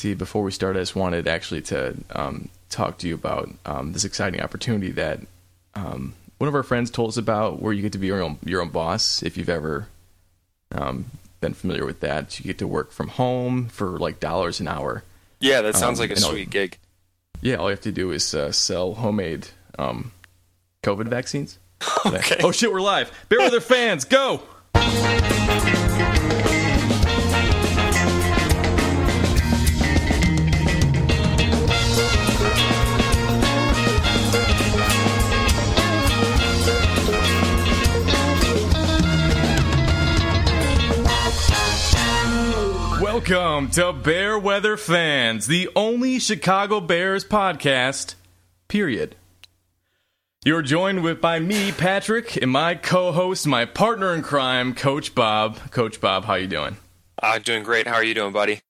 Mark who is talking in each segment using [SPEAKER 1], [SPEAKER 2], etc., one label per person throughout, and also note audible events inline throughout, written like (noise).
[SPEAKER 1] see, before we start, I just wanted actually to um, talk to you about um, this exciting opportunity that um, one of our friends told us about, where you get to be your own your own boss. If you've ever um, been familiar with that, you get to work from home for like dollars an hour.
[SPEAKER 2] Yeah, that sounds
[SPEAKER 1] Um,
[SPEAKER 2] like a sweet gig.
[SPEAKER 1] Yeah, all you have to do is uh, sell homemade um, COVID vaccines. (laughs)
[SPEAKER 2] Okay.
[SPEAKER 1] Oh shit, we're live. Bear Weather Fans, go. Welcome to Bear Weather Fans, the only Chicago Bears podcast. Period. You're joined with by me, Patrick, and my co-host, my partner in crime, Coach Bob. Coach Bob, how you doing?
[SPEAKER 2] Uh, doing great. How are you doing, buddy?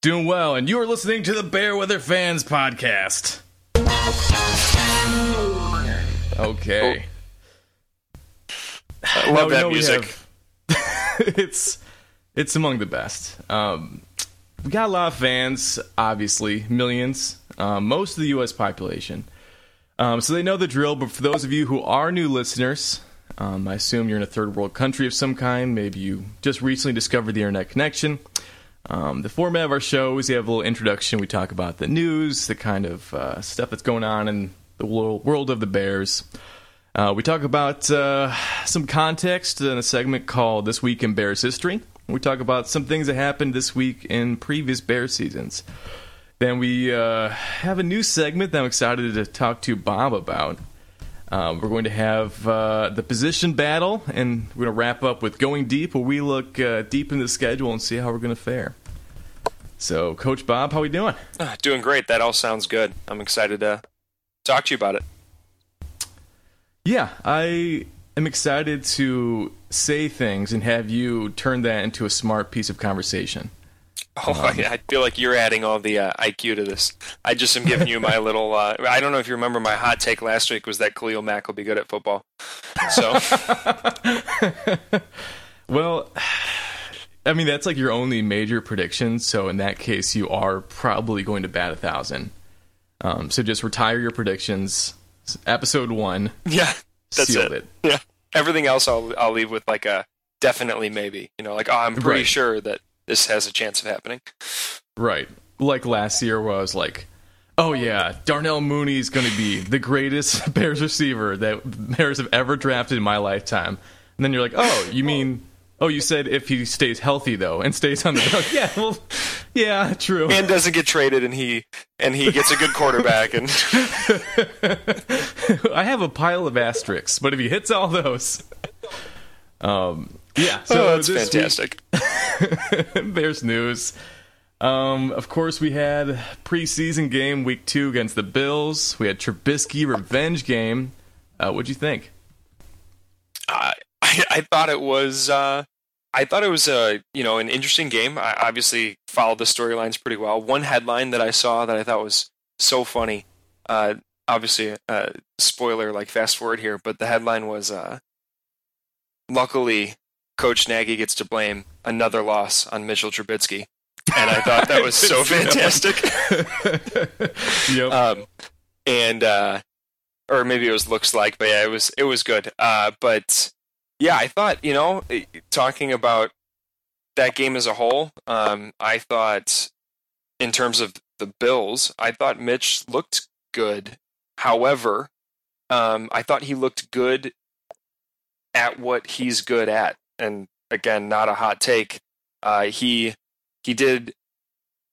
[SPEAKER 1] Doing well, and you are listening to the Bear Weather Fans podcast. Okay.
[SPEAKER 2] I love that music. (laughs)
[SPEAKER 1] it's it's among the best. Um, we got a lot of fans, obviously, millions, um, most of the U.S. population. Um, so they know the drill. But for those of you who are new listeners, um, I assume you're in a third world country of some kind. Maybe you just recently discovered the internet connection. Um, the format of our show is we have a little introduction. We talk about the news, the kind of uh, stuff that's going on in the world of the Bears. Uh, we talk about uh, some context in a segment called This Week in Bears History. We talk about some things that happened this week in previous Bear seasons. Then we uh, have a new segment that I'm excited to talk to Bob about. Uh, we're going to have uh, the position battle, and we're going to wrap up with going deep, where we look uh, deep in the schedule and see how we're going to fare. So, Coach Bob, how are we doing?
[SPEAKER 2] Ah, doing great. That all sounds good. I'm excited to talk to you about it.
[SPEAKER 1] Yeah, I am excited to say things and have you turn that into a smart piece of conversation.
[SPEAKER 2] Oh, (laughs) I, I feel like you're adding all the uh, IQ to this. I just am giving you my (laughs) little. Uh, I don't know if you remember my hot take last week was that Khalil Mack will be good at football. So (laughs)
[SPEAKER 1] Well, (sighs) I mean that's like your only major prediction. So in that case, you are probably going to bat a thousand. Um, so just retire your predictions. Episode one,
[SPEAKER 2] yeah, that's
[SPEAKER 1] sealed
[SPEAKER 2] it.
[SPEAKER 1] it.
[SPEAKER 2] Yeah, everything else I'll I'll leave with like a definitely maybe. You know, like oh, I'm pretty
[SPEAKER 1] Right.
[SPEAKER 2] sure that this has a chance of happening.
[SPEAKER 1] Right. Like last year, where I was like, "Oh yeah, Darnell Mooney is going to be the greatest (laughs) Bears receiver that Bears have ever drafted in my lifetime." And then you're like, "Oh, you mean? Oh, you said if he stays healthy though and stays on the (laughs) yeah, well, yeah, true."
[SPEAKER 2] And doesn't get traded, and he and he gets a good quarterback, and (laughs)
[SPEAKER 1] I have a pile of asterisks, but if he hits all those, um, yeah. So
[SPEAKER 2] oh, that's
[SPEAKER 1] this week-
[SPEAKER 2] fantastic. (laughs)
[SPEAKER 1] Bears news. Um, of course, we had preseason game week two against the Bills. We had Trubisky revenge game. Uh, what'd you think?
[SPEAKER 2] I, I I thought it was uh, I thought it was a you know an interesting game. I obviously followed the storylines pretty well. One headline that I saw that I thought was so funny. Uh, obviously, uh, spoiler like fast forward here, but the headline was uh, luckily Coach Nagy gets to blame another loss on Mitchell Trubisky, and I thought that was (laughs) so
[SPEAKER 1] see that one.
[SPEAKER 2] fantastic. (laughs)
[SPEAKER 1] Yep.
[SPEAKER 2] um, and uh, or maybe it was looks like, but yeah, it was it was good. Uh, but yeah, I thought you know eh, talking about that game as a whole, um, I thought in terms of the Bills, I thought Mitch looked good. However, um, I thought he looked good at what he's good at, and again, not a hot take. Uh, he he did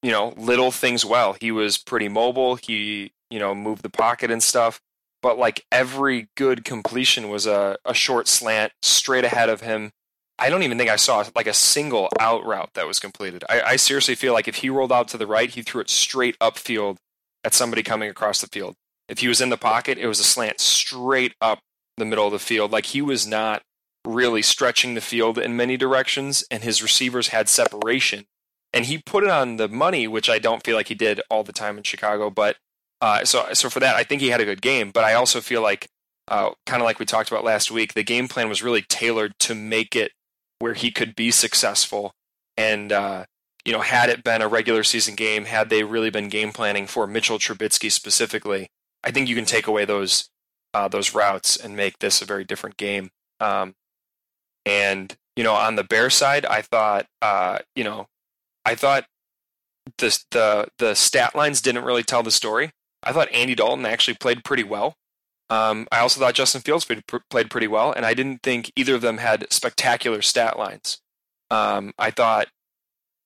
[SPEAKER 2] you know little things well. He was pretty mobile. He you know moved the pocket and stuff. But like every good completion was a, a short slant straight ahead of him. I don't even think I saw like a single out route that was completed. I, I seriously feel like if he rolled out to the right, he threw it straight upfield at somebody coming across the field. If he was in the pocket, it was a slant straight up the middle of the field. Like he was not really stretching the field in many directions, and his receivers had separation. And he put it on the money, which I don't feel like he did all the time in Chicago. But uh, so, so for that, I think he had a good game. But I also feel like, uh, kind of like we talked about last week, the game plan was really tailored to make it where he could be successful. And uh, you know, had it been a regular season game, had they really been game planning for Mitchell Trubisky specifically, I think you can take away those uh, those routes and make this a very different game. Um, and you know, on the Bear side, I thought, uh, you know, I thought the the the stat lines didn't really tell the story. I thought Andy Dalton actually played pretty well. Um, I also thought Justin Fields played pretty well, and I didn't think either of them had spectacular stat lines. Um, I thought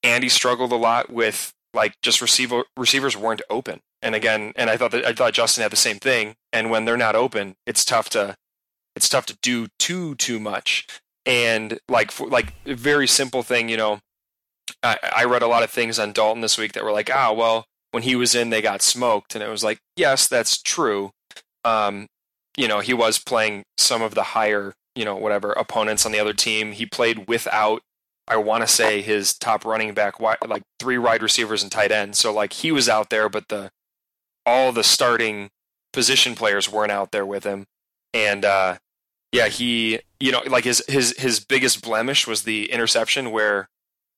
[SPEAKER 2] Andy struggled a lot with like just receiver receivers weren't open, and again, and I thought that I thought Justin had the same thing. And when they're not open, it's tough to it's tough to do too too much. And like for, like a very simple thing, you know, I, I read a lot of things on Dalton this week that were like, ah, well, when he was in, they got smoked, and it was like, yes, that's true. Um, you know, he was playing some of the higher, you know, whatever opponents on the other team. He played without, I want to say, his top running back, like three wide receivers and tight end. So like he was out there, but the all the starting position players weren't out there with him. And uh, yeah, he, you know, like his his his biggest blemish was the interception where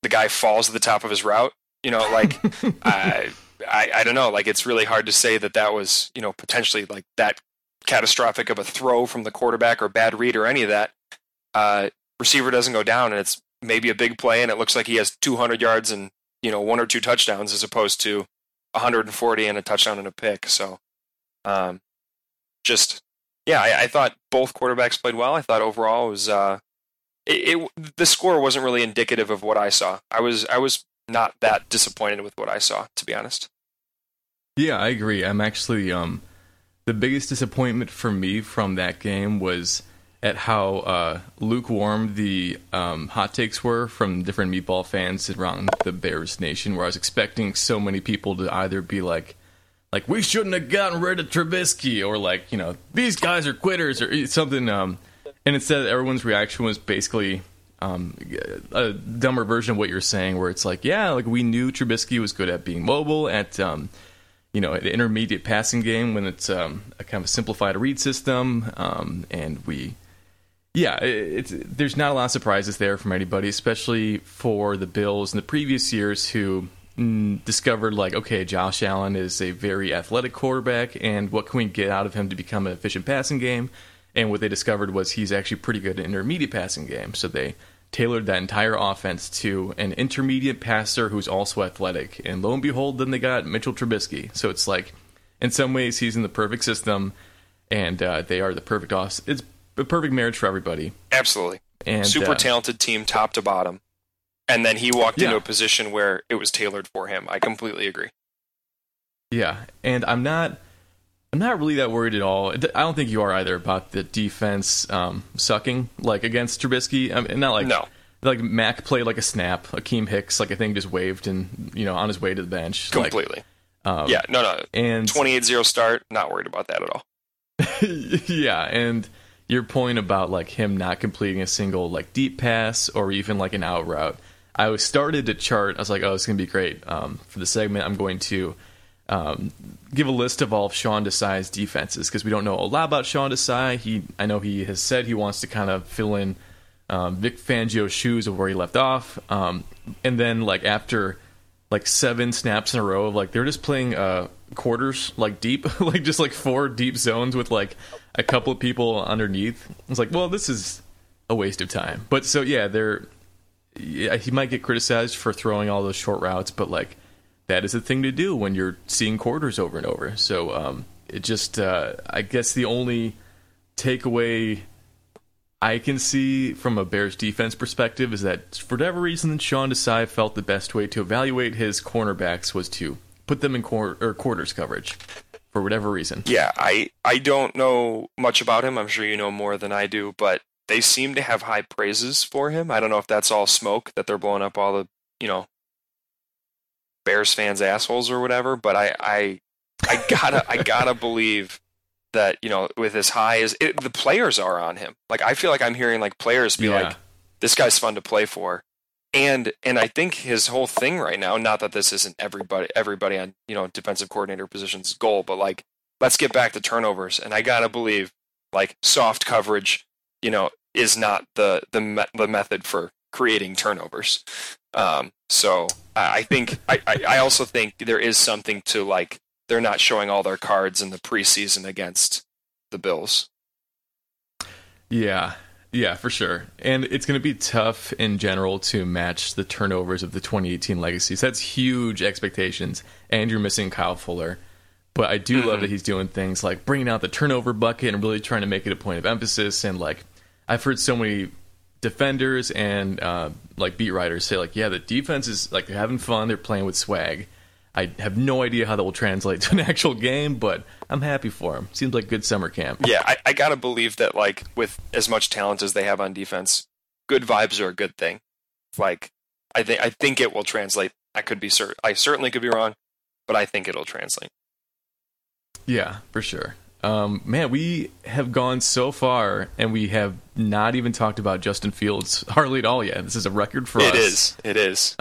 [SPEAKER 2] the guy falls at the top of his route. You know, like (laughs) I, I I don't know, like it's really hard to say that that was you know potentially like that catastrophic of a throw from the quarterback or bad read or any of that, uh, receiver doesn't go down and it's maybe a big play and it looks like he has 200 yards and you know one or two touchdowns as opposed to 140 and a touchdown and a pick. So, um, just yeah, I, I, thought both quarterbacks played well. I thought overall it was uh, it, it the score wasn't really indicative of what I saw. I was I was not that disappointed with what I saw, to be honest.
[SPEAKER 1] Yeah, I agree. I'm actually um the biggest disappointment for me from that game was at how uh, lukewarm the um, hot takes were from different meatball fans around the Bears nation. Where I was expecting so many people to either be like, like we shouldn't have gotten rid of Trubisky, or like you know these guys are quitters, or something. Um, and instead, everyone's reaction was basically um, a dumber version of what you're saying, where it's like, yeah, like we knew Trubisky was good at being mobile, at um, you know, an intermediate passing game when it's um, a kind of a simplified read system, um, and we, yeah, it's there's not a lot of surprises there from anybody, especially for the Bills in the previous years who mm, discovered like, okay, Josh Allen is a very athletic quarterback, and what can we get out of him to become an efficient passing game? And what they discovered was he's actually pretty good at intermediate passing game, so they tailored that entire offense to an intermediate passer who's also athletic. And lo and behold, then they got Mitchell Trubisky. So it's like, in some ways, he's in the perfect system, and uh, they are the perfect off. It's a perfect marriage for everybody.
[SPEAKER 2] Absolutely. And super uh, talented team, top to bottom. And then he walked yeah. into a position where it was tailored for him. I completely agree.
[SPEAKER 1] Yeah, and I'm not. I'm not really that worried at all. I don't think you are either about the defense um, sucking like against Trubisky. I mean, not like
[SPEAKER 2] no.
[SPEAKER 1] Like Mack played like a snap. Akiem Hicks, like I think, just waved and you know on his way to the bench.
[SPEAKER 2] Completely. Like, um, yeah. No. No. And 28-0 start. Not worried about that at all. (laughs)
[SPEAKER 1] yeah, and your point about like him not completing a single like deep pass or even like an out route. I was started to chart. I was like, oh, it's gonna be great um, for the segment. I'm going to um, give a list of all of Sean Desai's defenses because we don't know a lot about Sean Desai. He, I know he has said he wants to kind of fill in um, Vic Fangio's shoes of where he left off, um, and then like after like seven snaps in a row of like they're just playing uh, quarters like deep, (laughs) like just like four deep zones with like a couple of people underneath. It's like, well, this is a waste of time. But so yeah, they're yeah, he might get criticized for throwing all those short routes, but like that is the thing to do when you're seeing quarters over and over. So um, it just, uh, I guess, the only takeaway I can see from a Bears defense perspective is that for whatever reason, Sean Desai felt the best way to evaluate his cornerbacks was to put them in or quarters coverage for whatever reason.
[SPEAKER 2] Yeah, I I don't know much about him. I'm sure you know more than I do, but they seem to have high praises for him. I don't know if that's all smoke that they're blowing up all the you know Bears fans assholes or whatever, but I I I gotta I gotta believe that you know with as high as it, the players are on him. Like I feel like I'm hearing like players be yeah. like, "This guy's fun to play for," and and I think his whole thing right now. Not that this isn't everybody everybody on you know defensive coordinator positions goal, but like let's get back to turnovers. And I gotta believe like soft coverage, you know, is not the the me- the method for creating turnovers. Um, so I think I, I I also think there is something to like they're not showing all their cards in the preseason against the Bills.
[SPEAKER 1] Yeah, yeah, for sure. And it's going to be tough in general to match the turnovers of the 2018 legacies. That's huge expectations. And you're missing Kyle Fuller. But I do love mm-hmm. that he's doing things like bringing out the turnover bucket and really trying to make it a point of emphasis. And like, I've heard so many defenders and uh, like beat writers say like, yeah, the defense is like they're having fun, they're playing with swag. I have no idea how that will translate (laughs) to an actual game, but I'm happy for him. Seems like good summer camp.
[SPEAKER 2] Yeah, I, I gotta believe that like with as much talent as they have on defense, good vibes are a good thing. Like I think I think it will translate. I could be certain. I certainly could be wrong, but I think it'll translate.
[SPEAKER 1] Yeah, for sure. Um, man, we have gone so far, and we have not even talked about Justin Fields (laughs) hardly at all yet. This is a record for
[SPEAKER 2] It
[SPEAKER 1] us.
[SPEAKER 2] is. It is.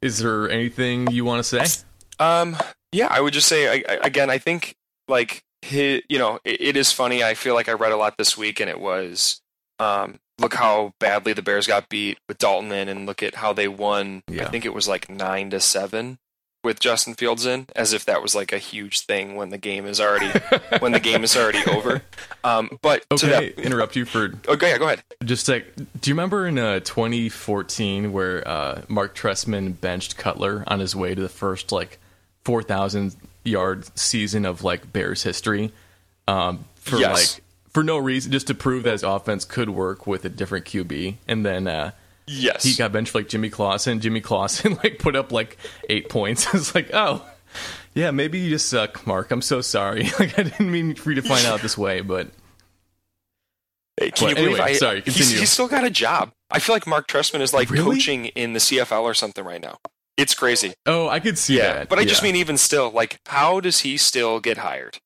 [SPEAKER 1] Is there anything you want to say?
[SPEAKER 2] Um, yeah, I would just say I, I, again. I think like his, you know, it, it is funny. I feel like I read a lot this week, and it was, um, look how badly the Bears got beat with Dalton in, and look at how they won.
[SPEAKER 1] Yeah.
[SPEAKER 2] I think it was like nine to seven with Justin Fields in, as if that was like a huge thing when the game is already when the game is already over. (laughs) Um, but to
[SPEAKER 1] Okay,
[SPEAKER 2] that,
[SPEAKER 1] interrupt you for
[SPEAKER 2] okay, yeah, go ahead.
[SPEAKER 1] just like. Do you remember in uh, 2014 where uh, Mark Trestman benched Cutler on his way to the first like 4,000 yard season of like Bears history? Um, for
[SPEAKER 2] Yes.
[SPEAKER 1] like for no reason, just to prove that his offense could work with a different QB, and then. Uh,
[SPEAKER 2] Yes,
[SPEAKER 1] he got benched for, like Jimmy Clausen. Jimmy Clausen (laughs) like put up like eight points. (laughs) it's like, oh, yeah, maybe you just suck, Mark. I'm so sorry. (laughs) Like I didn't mean for you to find out this way, but
[SPEAKER 2] Hey, Can
[SPEAKER 1] But
[SPEAKER 2] you believe
[SPEAKER 1] anyway,
[SPEAKER 2] I,
[SPEAKER 1] sorry,
[SPEAKER 2] he's,
[SPEAKER 1] continue.
[SPEAKER 2] he's still got a job. I feel like Mark Trestman is like
[SPEAKER 1] Really?
[SPEAKER 2] coaching in the CFL or something right now. It's crazy.
[SPEAKER 1] oh, I could see
[SPEAKER 2] Yeah,
[SPEAKER 1] that.
[SPEAKER 2] but I just mean even still, like, how does he still get hired?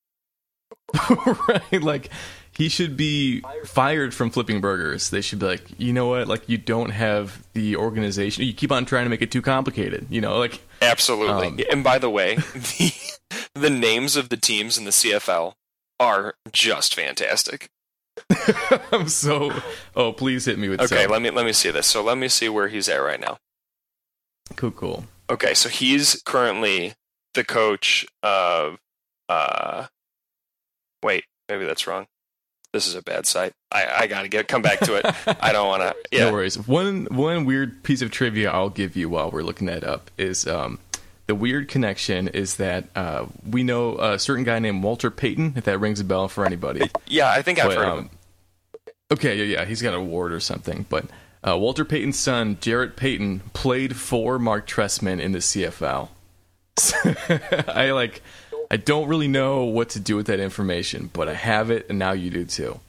[SPEAKER 1] right, like he should be fired from flipping burgers. They should be like, you know what? Like you don't have the organization. You keep on trying to make it too complicated. You know, like
[SPEAKER 2] Absolutely.
[SPEAKER 1] Um,
[SPEAKER 2] and by the way, (laughs) the the names of the teams in the CFL are just fantastic. (laughs)
[SPEAKER 1] I'm so. Oh, please hit me with
[SPEAKER 2] Okay,
[SPEAKER 1] some.
[SPEAKER 2] let me let me see this. So let me see where he's at right now.
[SPEAKER 1] Cool, cool.
[SPEAKER 2] Okay, so he's currently the coach of uh wait, maybe that's wrong. This is a bad site. I, I gotta get come back to it. I don't wanna (laughs) yeah.
[SPEAKER 1] No worries. One one weird piece of trivia I'll give you while we're looking that up is um, the weird connection is that uh, we know a certain guy named Walter Payton. If that rings a bell for anybody.
[SPEAKER 2] Yeah, I think I've
[SPEAKER 1] But,
[SPEAKER 2] heard of
[SPEAKER 1] um,
[SPEAKER 2] him.
[SPEAKER 1] Okay, yeah, yeah, he's got an award or something. But uh, Walter Payton's son, Jarrett Payton, played for Mark Trestman in the CFL. (laughs) I like. I don't really know what to do with that information, but I have it, and now you do too.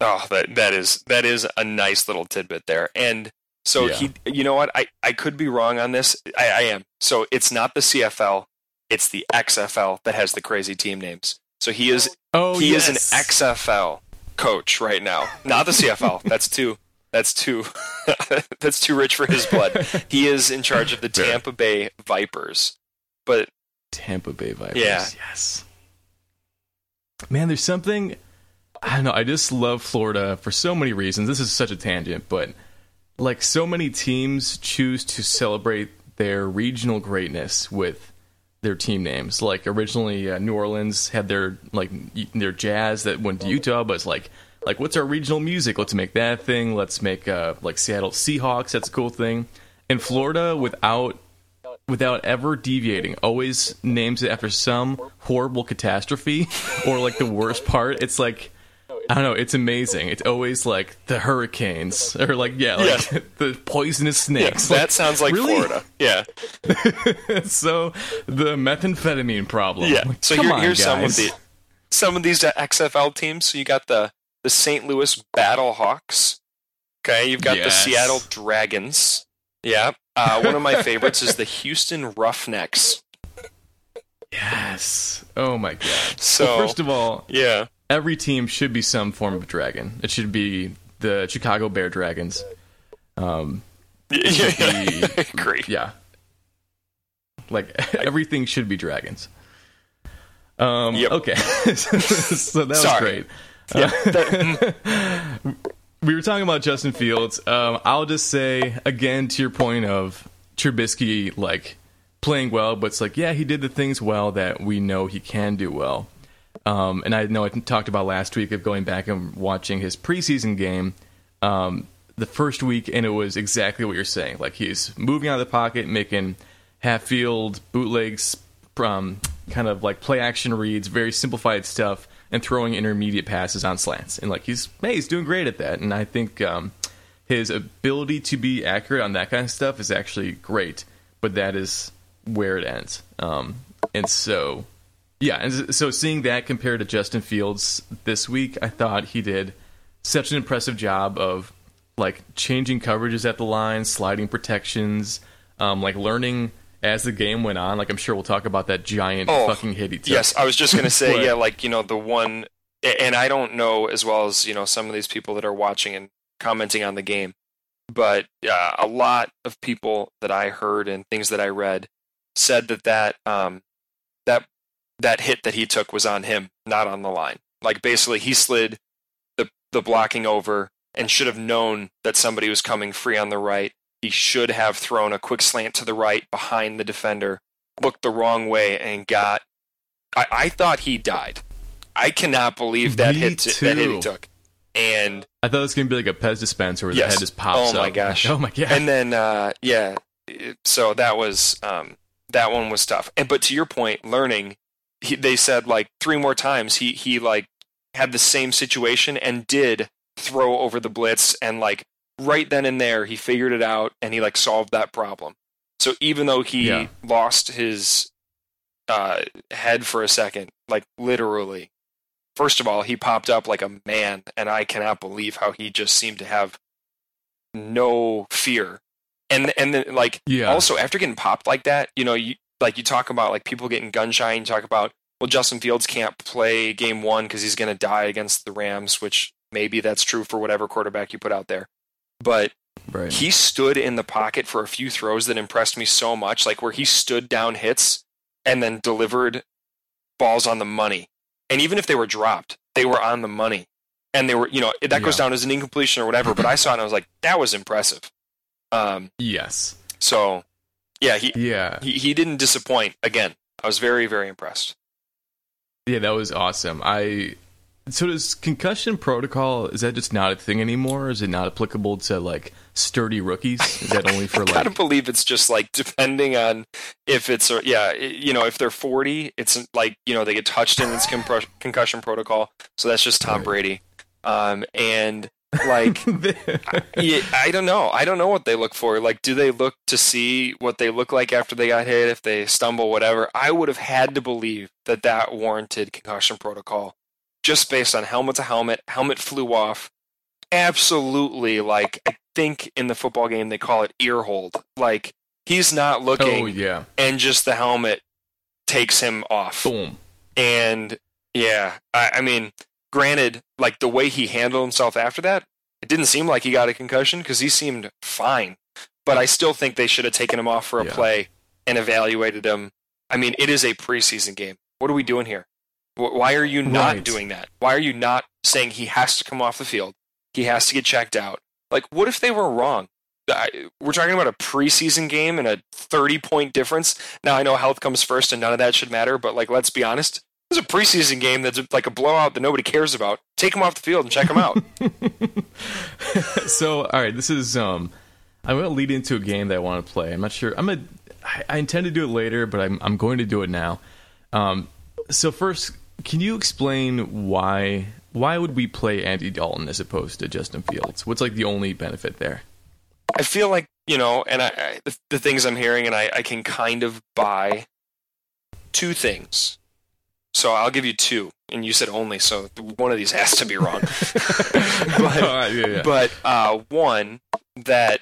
[SPEAKER 2] Oh, that that is that is a nice little tidbit there. And so
[SPEAKER 1] Yeah.
[SPEAKER 2] he, you know what? I I could be wrong on this. I, I am. So it's not the CFL. It's the XFL that has the crazy team names. So he is
[SPEAKER 1] Oh,
[SPEAKER 2] he
[SPEAKER 1] yes.
[SPEAKER 2] is an XFL coach right now, not the CFL. (laughs) That's too. That's too. (laughs) that's too rich for his blood. (laughs) He is in charge of the Tampa Bay Vipers. But
[SPEAKER 1] Tampa Bay Vipers.
[SPEAKER 2] Yeah.
[SPEAKER 1] Yes. Man, there's something. I don't know. I just love Florida for so many reasons. This is such a tangent, but like so many teams choose to celebrate their regional greatness with their team names. Like originally, uh, New Orleans had their like their jazz that went to Utah, but it's like like what's our regional music? Let's make that a thing. Let's make uh, like Seattle Seahawks. That's a cool thing. And Florida, without without ever deviating, always names it after some horrible catastrophe (laughs) or like the worst part. It's like I don't know. It's amazing. It's always like the hurricanes or like yeah, like
[SPEAKER 2] Yeah. (laughs)
[SPEAKER 1] the poisonous
[SPEAKER 2] yeah,
[SPEAKER 1] snakes.
[SPEAKER 2] that sounds like
[SPEAKER 1] really?
[SPEAKER 2] Florida. Yeah. (laughs)
[SPEAKER 1] so the methamphetamine problem.
[SPEAKER 2] Yeah.
[SPEAKER 1] Like,
[SPEAKER 2] So here,
[SPEAKER 1] on,
[SPEAKER 2] here's some of the some of these XFL teams. So you got the the St. Louis Battle Hawks. Okay, you've got the Seattle Dragons. Yeah. Uh, one of my (laughs) favorites is the Houston Roughnecks.
[SPEAKER 1] Yes. Oh my god.
[SPEAKER 2] So
[SPEAKER 1] Well, first of all,
[SPEAKER 2] yeah,
[SPEAKER 1] every team should be some form of dragon. It should be the Chicago Bear Dragons. Um,
[SPEAKER 2] yeah, (laughs) yeah,
[SPEAKER 1] be-
[SPEAKER 2] agree.
[SPEAKER 1] yeah. Like (laughs) everything should be dragons. Um,
[SPEAKER 2] Yep.
[SPEAKER 1] Okay, so that was
[SPEAKER 2] Sorry.
[SPEAKER 1] great.
[SPEAKER 2] Yeah, that- mm,
[SPEAKER 1] we were talking about Justin Fields. Um, I'll just say again to your point of Trubisky like playing well, but it's like yeah, he did the things well that we know he can do well. Um, and I know I talked about last week of going back and watching his preseason game, um, the first week, and it was exactly what you're saying. Like he's moving out of the pocket, making half field bootlegs, um, kind of like play action reads, very simplified stuff, and throwing intermediate passes on slants. And like he's hey, he's doing great at that. And I think um, his ability to be accurate on that kind of stuff is actually great. But that is where it ends. Um, and so yeah, and so seeing that compared to Justin Fields this week, I thought he did such an impressive job of like changing coverages at the line, sliding protections, um, like learning as the game went on. Like I'm sure we'll talk about that giant oh, fucking hit he took.
[SPEAKER 2] Yes, I was just gonna say, (laughs) yeah, like you know the one, and I don't know as well as you know some of these people that are watching and commenting on the game, but uh, a lot of people that I heard and things that I read said that that um, that that hit that he took was on him, not on the line. Like basically, he slid the the blocking over and should have known that somebody was coming free on the right. He should have thrown a quick slant to the right behind the defender, looked the wrong way, and got. I, I thought he died. I cannot believe that hit that hit he took. And
[SPEAKER 1] I thought it was gonna be like a Pez dispenser where yes. the head just pops.
[SPEAKER 2] Oh my up. gosh!
[SPEAKER 1] Oh my god!
[SPEAKER 2] And then uh, yeah, so that was um, that one was tough. And but to your point, learning he, they said like three more times he he like had the same situation and did throw over the blitz and like right then and there he figured it out and he like solved that problem. So even though he yeah. lost his uh, head for a second, like literally, first of all he popped up like a man, and I cannot believe how he just seemed to have no fear. And and then like yeah. also after getting popped like that, you know you like you talk about like people getting gun shy and you talk about well Justin Fields can't play game 1 cuz he's going to die against the Rams, which maybe that's true for whatever quarterback you put out there. But right. he stood in the pocket for a few throws that impressed me so much, like where he stood down hits and then delivered balls on the money. And even if they were dropped, they were on the money. And they were, you know, that yeah. goes down as an incompletion or whatever, but I saw it and I was like, that was impressive. Um,
[SPEAKER 1] yes.
[SPEAKER 2] So yeah, he
[SPEAKER 1] yeah
[SPEAKER 2] he, he didn't disappoint. Again, I was very very impressed.
[SPEAKER 1] Yeah, that was awesome. I so does concussion protocol is that just not a thing anymore? Is it not applicable to like sturdy rookies? Is that only (laughs) for like? I
[SPEAKER 2] don't believe it's just like depending on if it's yeah you know if they're forty, it's like you know they get touched in its concussion protocol. So that's just Tom right. Brady. Um, and (laughs) like, I, I don't know. I don't know what they look for. Like, do they look to see what they look like after they got hit, if they stumble, whatever? I would have had to believe that that warranted concussion protocol just based on helmet to helmet. Helmet flew off. Absolutely. Like, I think in the football game they call it ear hold. Like, he's not oh, looking.
[SPEAKER 1] Oh, yeah.
[SPEAKER 2] And just the helmet takes him off.
[SPEAKER 1] Boom.
[SPEAKER 2] And yeah, I, I mean, Granted, like the way he handled himself after that, it didn't seem like he got a concussion because he seemed fine. But I still think they should have taken him off for a yeah. play and evaluated him. I mean, it is a preseason game. What are we doing here? Why are you not right. doing that? Why are you not saying he has to come off the field? He has to get checked out. Like, what if they were wrong? We're talking about a preseason game and a 30 point difference. Now, I know health comes first and none of that should matter, but like, let's be honest. This is a preseason game that's like a blowout that nobody cares about. Take him off the field and check him out. (laughs) (laughs)
[SPEAKER 1] so, all right, this is um, I'm going to lead into a game that I want to play. I'm not sure. I'm a, I intend to do it later, but I'm I'm going to do it now. Um, so first, can you explain why why would we play Andy Dalton as opposed to Justin Fields? What's like the only benefit there?
[SPEAKER 2] I feel like you know, and I, I the, the, things I'm hearing, and I, I can kind of buy two things. So I'll give you two, and you said only, so one of these has to be wrong. (laughs) but yeah, yeah. but uh, one that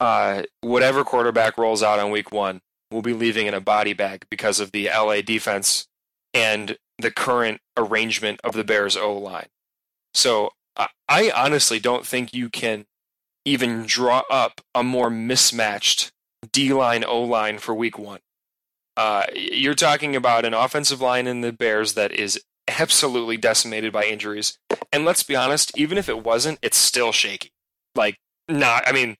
[SPEAKER 2] uh, whatever quarterback rolls out on week one will be leaving in a body bag because of the LA defense and the current arrangement of the Bears O line. So I honestly don't think you can even draw up a more mismatched D line O line for week one. Uh, you're talking about an offensive line in the Bears that is absolutely decimated by injuries. And let's be honest, even if it wasn't, it's still shaky. Like, not, I mean,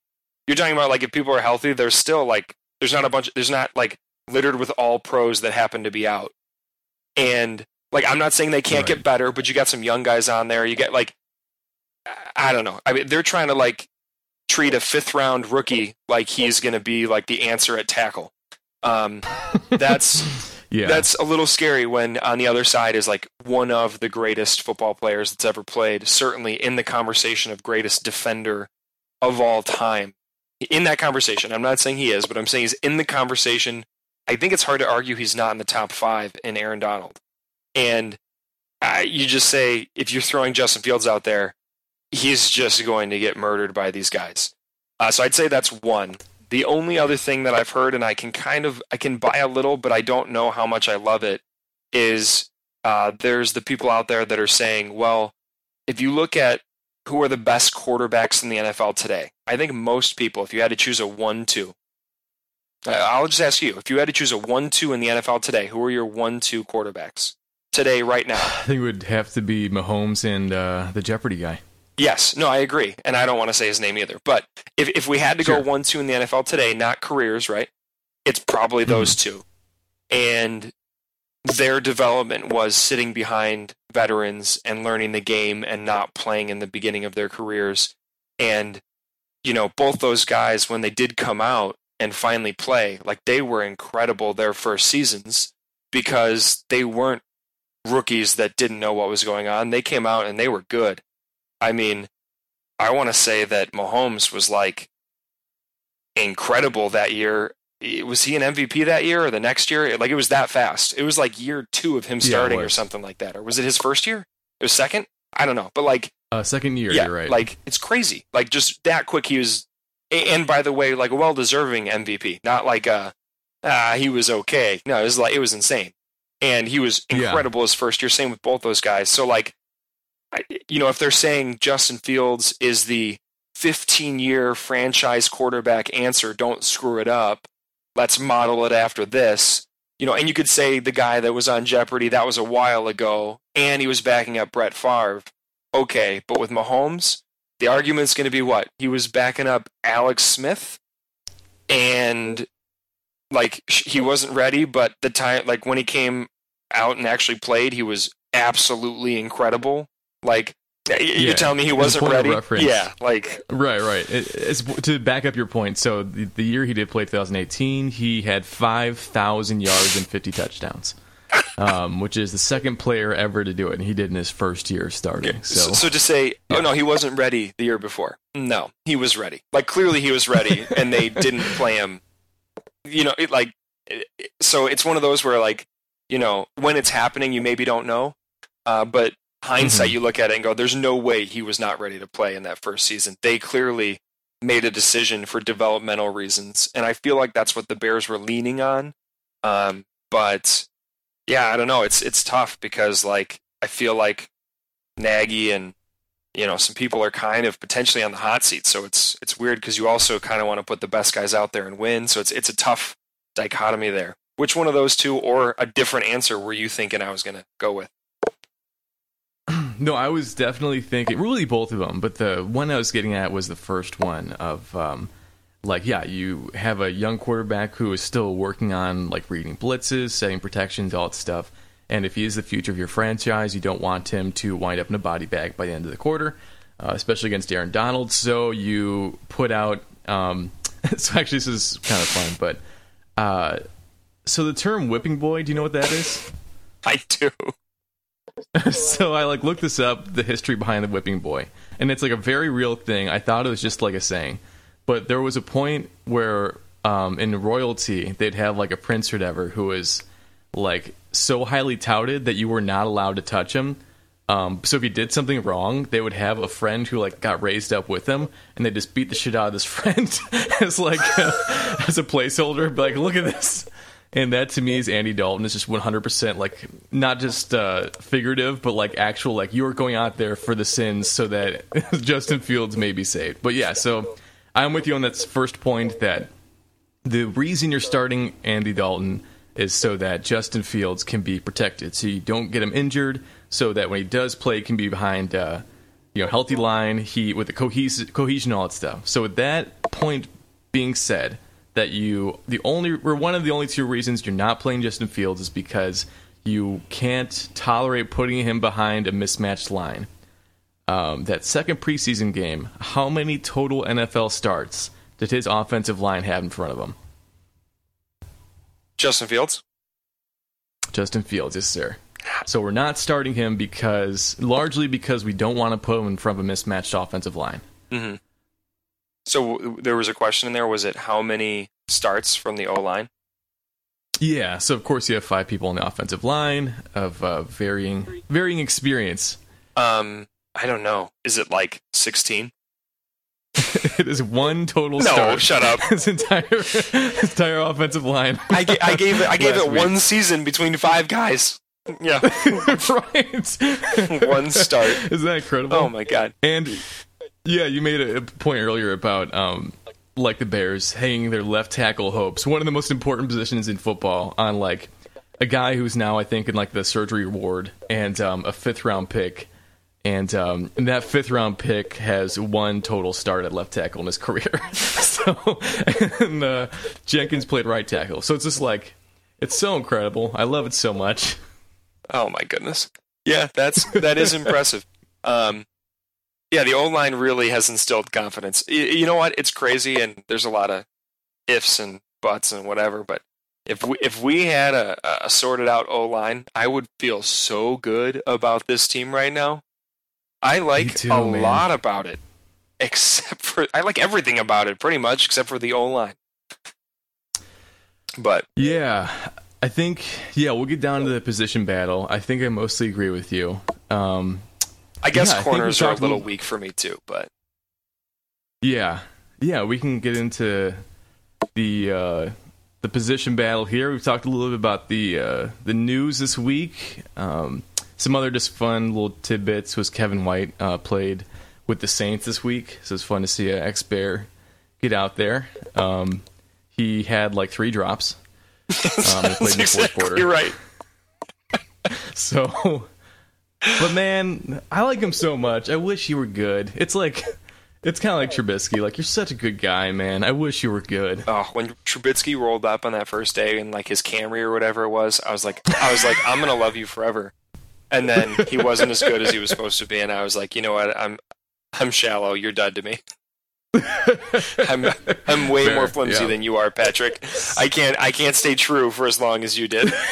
[SPEAKER 2] you're talking about like if people are healthy, there's still like, there's not a bunch, there's not like littered with all pros that happen to be out. And like, I'm not saying they can't right. get better, but you got some young guys on there. You get like, I don't know. I mean, they're trying to like treat a fifth round rookie like he's going to be like the answer at tackle. Um, (laughs) that's yeah. that's a little scary when on the other side is like one of the greatest football players that's ever played, certainly in the conversation of greatest defender of all time. In that conversation, I'm not saying he is, but I'm saying he's in the conversation. I think it's hard to argue he's not in the top five in Aaron Donald. And uh, you just say if you're throwing Justin Fields out there, he's just going to get murdered by these guys. Uh, so I'd say that's one. The only other thing that I've heard, and I can kind of I can buy a little, but I don't know how much I love it, is uh, there's the people out there that are saying, well, if you look at who are the best quarterbacks in the NFL today, I think most people, if you had to choose a one-two, I'll just ask you, if you had to choose a one-two in the NFL today, who are your one-two quarterbacks today, right now?
[SPEAKER 1] I think it would have to be Mahomes and uh, the Jeopardy guy.
[SPEAKER 2] Yes, no, I agree, and I don't want to say his name either. But if if we had to sure. go one two in the NFL today, not careers, right? It's probably mm-hmm. those two, and their development was sitting behind veterans and learning the game and not playing in the beginning of their careers. And you know, both those guys when they did come out and finally play, like they were incredible their first seasons because they weren't rookies that didn't know what was going on. They came out and they were good I mean, I want to say that Mahomes was like incredible that year. Was he an MVP that year or the next year? Like it was that fast. It was like year two of him starting yeah, or something like that. Or was it his first year? It was second. I don't know, but like
[SPEAKER 1] uh, second year. Yeah, right.
[SPEAKER 2] Like it's crazy. Like just that quick. He was, and by the way, like a well deserving MVP. Not like a ah he was okay. No, it was like it was insane, and he was incredible yeah. his first year. Same with both those guys. So like you know, if they're saying Justin Fields is the 15 year franchise quarterback answer, don't screw it up. Let's model it after this. You know, and you could say the guy that was on Jeopardy, that was a while ago, and he was backing up Brett Favre. Okay, but with Mahomes, the argument's going to be what? He was backing up Alex Smith, and like he wasn't ready, but the time, like when he came out and actually played, he was absolutely incredible. Like yeah, telling me he wasn't ready? Yeah, like
[SPEAKER 1] right, right. It, it's to back up your point. So the, the year he did play 2018, he had 5,000 yards and 50 touchdowns. Um, which is the second player ever to do it, and he did in his first year starting. So,
[SPEAKER 2] so, so to say, oh, oh no, he wasn't ready the year before. No, he was ready. Like clearly he was ready, (laughs) and they didn't play him. You know, it, like so it's one of those where like you know when it's happening, you maybe don't know, uh, but hindsight, mm-hmm. you look at it and go, "There's no way he was not ready to play in that first season." They clearly made a decision for developmental reasons, and I feel like that's what the Bears were leaning on. Um, but yeah, I don't know. It's it's tough because like I feel like Nagy and you know some people are kind of potentially on the hot seat, so it's it's weird because you also kind of want to put the best guys out there and win. So it's it's a tough dichotomy there. Which one of those two, or a different answer, were you thinking I was going to go with? (clears throat)
[SPEAKER 1] no, I was definitely thinking really both of them, but the one I was getting at was the first one of um, like yeah, you have a young quarterback who is still working on like reading blitzes, setting protections, all that stuff. And if he is the future of your franchise, you don't want him to wind up in a body bag by the end of the quarter, uh, especially against Aaron Donald. So you put out. Um, (laughs) so actually, this is kind of fun, but uh, so the term "whipping boy," do you know what that is?
[SPEAKER 2] I do. (laughs)
[SPEAKER 1] so I like looked this up, the history behind the whipping boy, and it's like a very real thing. I thought it was just like a saying, but there was a point where um, in royalty they'd have like a prince or whatever who was like so highly touted that you were not allowed to touch him. Um, so if he did something wrong, they would have a friend who like got raised up with him, and they just beat the shit out of this (laughs) friend as like a, (laughs) as a placeholder. Be like, look at this and that to me is Andy Dalton is just 100% like not just uh, figurative, but like actual like you're going out there for the sins so that (laughs) Justin Fields may be saved. But yeah, so I'm with you on that first point that the reason you're starting Andy Dalton is so that Justin Fields can be protected, so you don't get him injured, so that when he does play, he can be behind, uh, you know, healthy line, he with the cohes- cohesion, all that stuff. So with that point being said, that you the only or one of the only two reasons you're not playing Justin Fields is because you can't tolerate putting him behind a mismatched line. Um, that second preseason game, how many total NFL starts did his offensive line have in front of him?
[SPEAKER 2] Justin Fields.
[SPEAKER 1] Justin Fields, yes, sir. So we're not starting him because largely because we don't want to put him in front of a mismatched offensive line.
[SPEAKER 2] Mm-hmm. So there was a question in there. Was it how many starts from the O line?
[SPEAKER 1] Yeah. So of course you have five people on the offensive line of uh, varying varying experience.
[SPEAKER 2] Um, I don't know. Is it like sixteen? (laughs)
[SPEAKER 1] it is one total.
[SPEAKER 2] No, shut up. (laughs)
[SPEAKER 1] his entire his (laughs) entire offensive line.
[SPEAKER 2] I, gave it. I gave it
[SPEAKER 1] week.
[SPEAKER 2] one season between five guys. Yeah,
[SPEAKER 1] right.
[SPEAKER 2] one start.
[SPEAKER 1] Is that incredible?
[SPEAKER 2] Oh my god.
[SPEAKER 1] And yeah, you made a a point earlier about um, like the Bears hanging their left tackle hopes. One of the most important positions in football on like a guy who's now I think in like the surgery ward and um, a fifth round pick. And, um, and that fifth round pick has one total start at left tackle in his (laughs) career. so and uh, Jenkins played right tackle. So it's just like it's so incredible. I love it so much.
[SPEAKER 2] Oh my goodness. Yeah, that's that is impressive. Um, yeah, the O line really has instilled confidence. Y- You know what? It's crazy, and there's a lot of ifs and buts and whatever. But if we if we had a, a sorted out O line, I would feel so good about this team right now. I like
[SPEAKER 1] too,
[SPEAKER 2] a
[SPEAKER 1] man.
[SPEAKER 2] lot about it, (laughs) except for I like everything about it pretty much, except for the O line. (laughs) But
[SPEAKER 1] Yeah, I think yeah we'll get down to the position battle. I think I mostly agree with you. Um,
[SPEAKER 2] I guess
[SPEAKER 1] Yeah, I
[SPEAKER 2] corners are a little- weak for me too. But
[SPEAKER 1] yeah, yeah, we can get into the uh, the position battle here. We've talked a little bit about the uh, the news this week. Um, some other just fun little tidbits was Kevin White uh, played with the Saints this week, so it's fun to see an ex Bear get out there. Um, he had like three drops. (laughs) Um, he played in the fourth quarter.
[SPEAKER 2] You're right. (laughs)
[SPEAKER 1] So, but man, I like him so much. I wish you were good. It's like, it's kind of like Trubisky. Like you're such a good guy, man. I wish you were good.
[SPEAKER 2] Oh, when Trubisky rolled up on that first day in like his Camry or whatever it was, I was like, I was like, I'm gonna love you forever. And then he wasn't as good as he was supposed to be, and I was like, you know what, I'm, I'm shallow. You're dead to me. (laughs) I'm, I'm way
[SPEAKER 1] Fair,
[SPEAKER 2] more flimsy
[SPEAKER 1] yeah.
[SPEAKER 2] than you are, Patrick. I can't, I can't stay true for as long as you did. (laughs)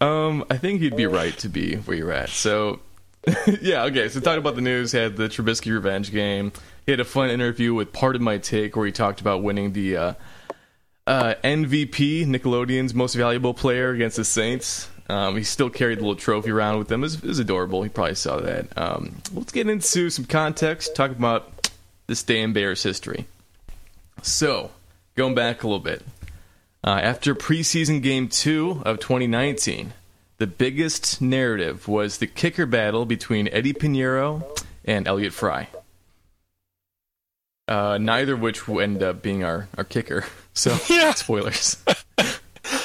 [SPEAKER 1] Um, I think you'd be right to be where you're at. So, (laughs) yeah, okay. So talking about the news, had the Trubisky revenge game. He had a fun interview with Pardon My Take where he talked about winning the uh, uh, MVP, Nickelodeon's most valuable player against the Saints. Um, he still carried the little trophy around with him. It was, it was adorable. He probably saw that. Um, let's get into some context. Talk about this day in Bears history. So, going back a little bit. Uh, after preseason game two of 2019, the biggest narrative was the kicker battle between Eddy Piñeiro and Elliott Fry. Uh, neither of which will end up being our, our kicker. (laughs) So (laughs)
[SPEAKER 2] Yeah.
[SPEAKER 1] spoilers.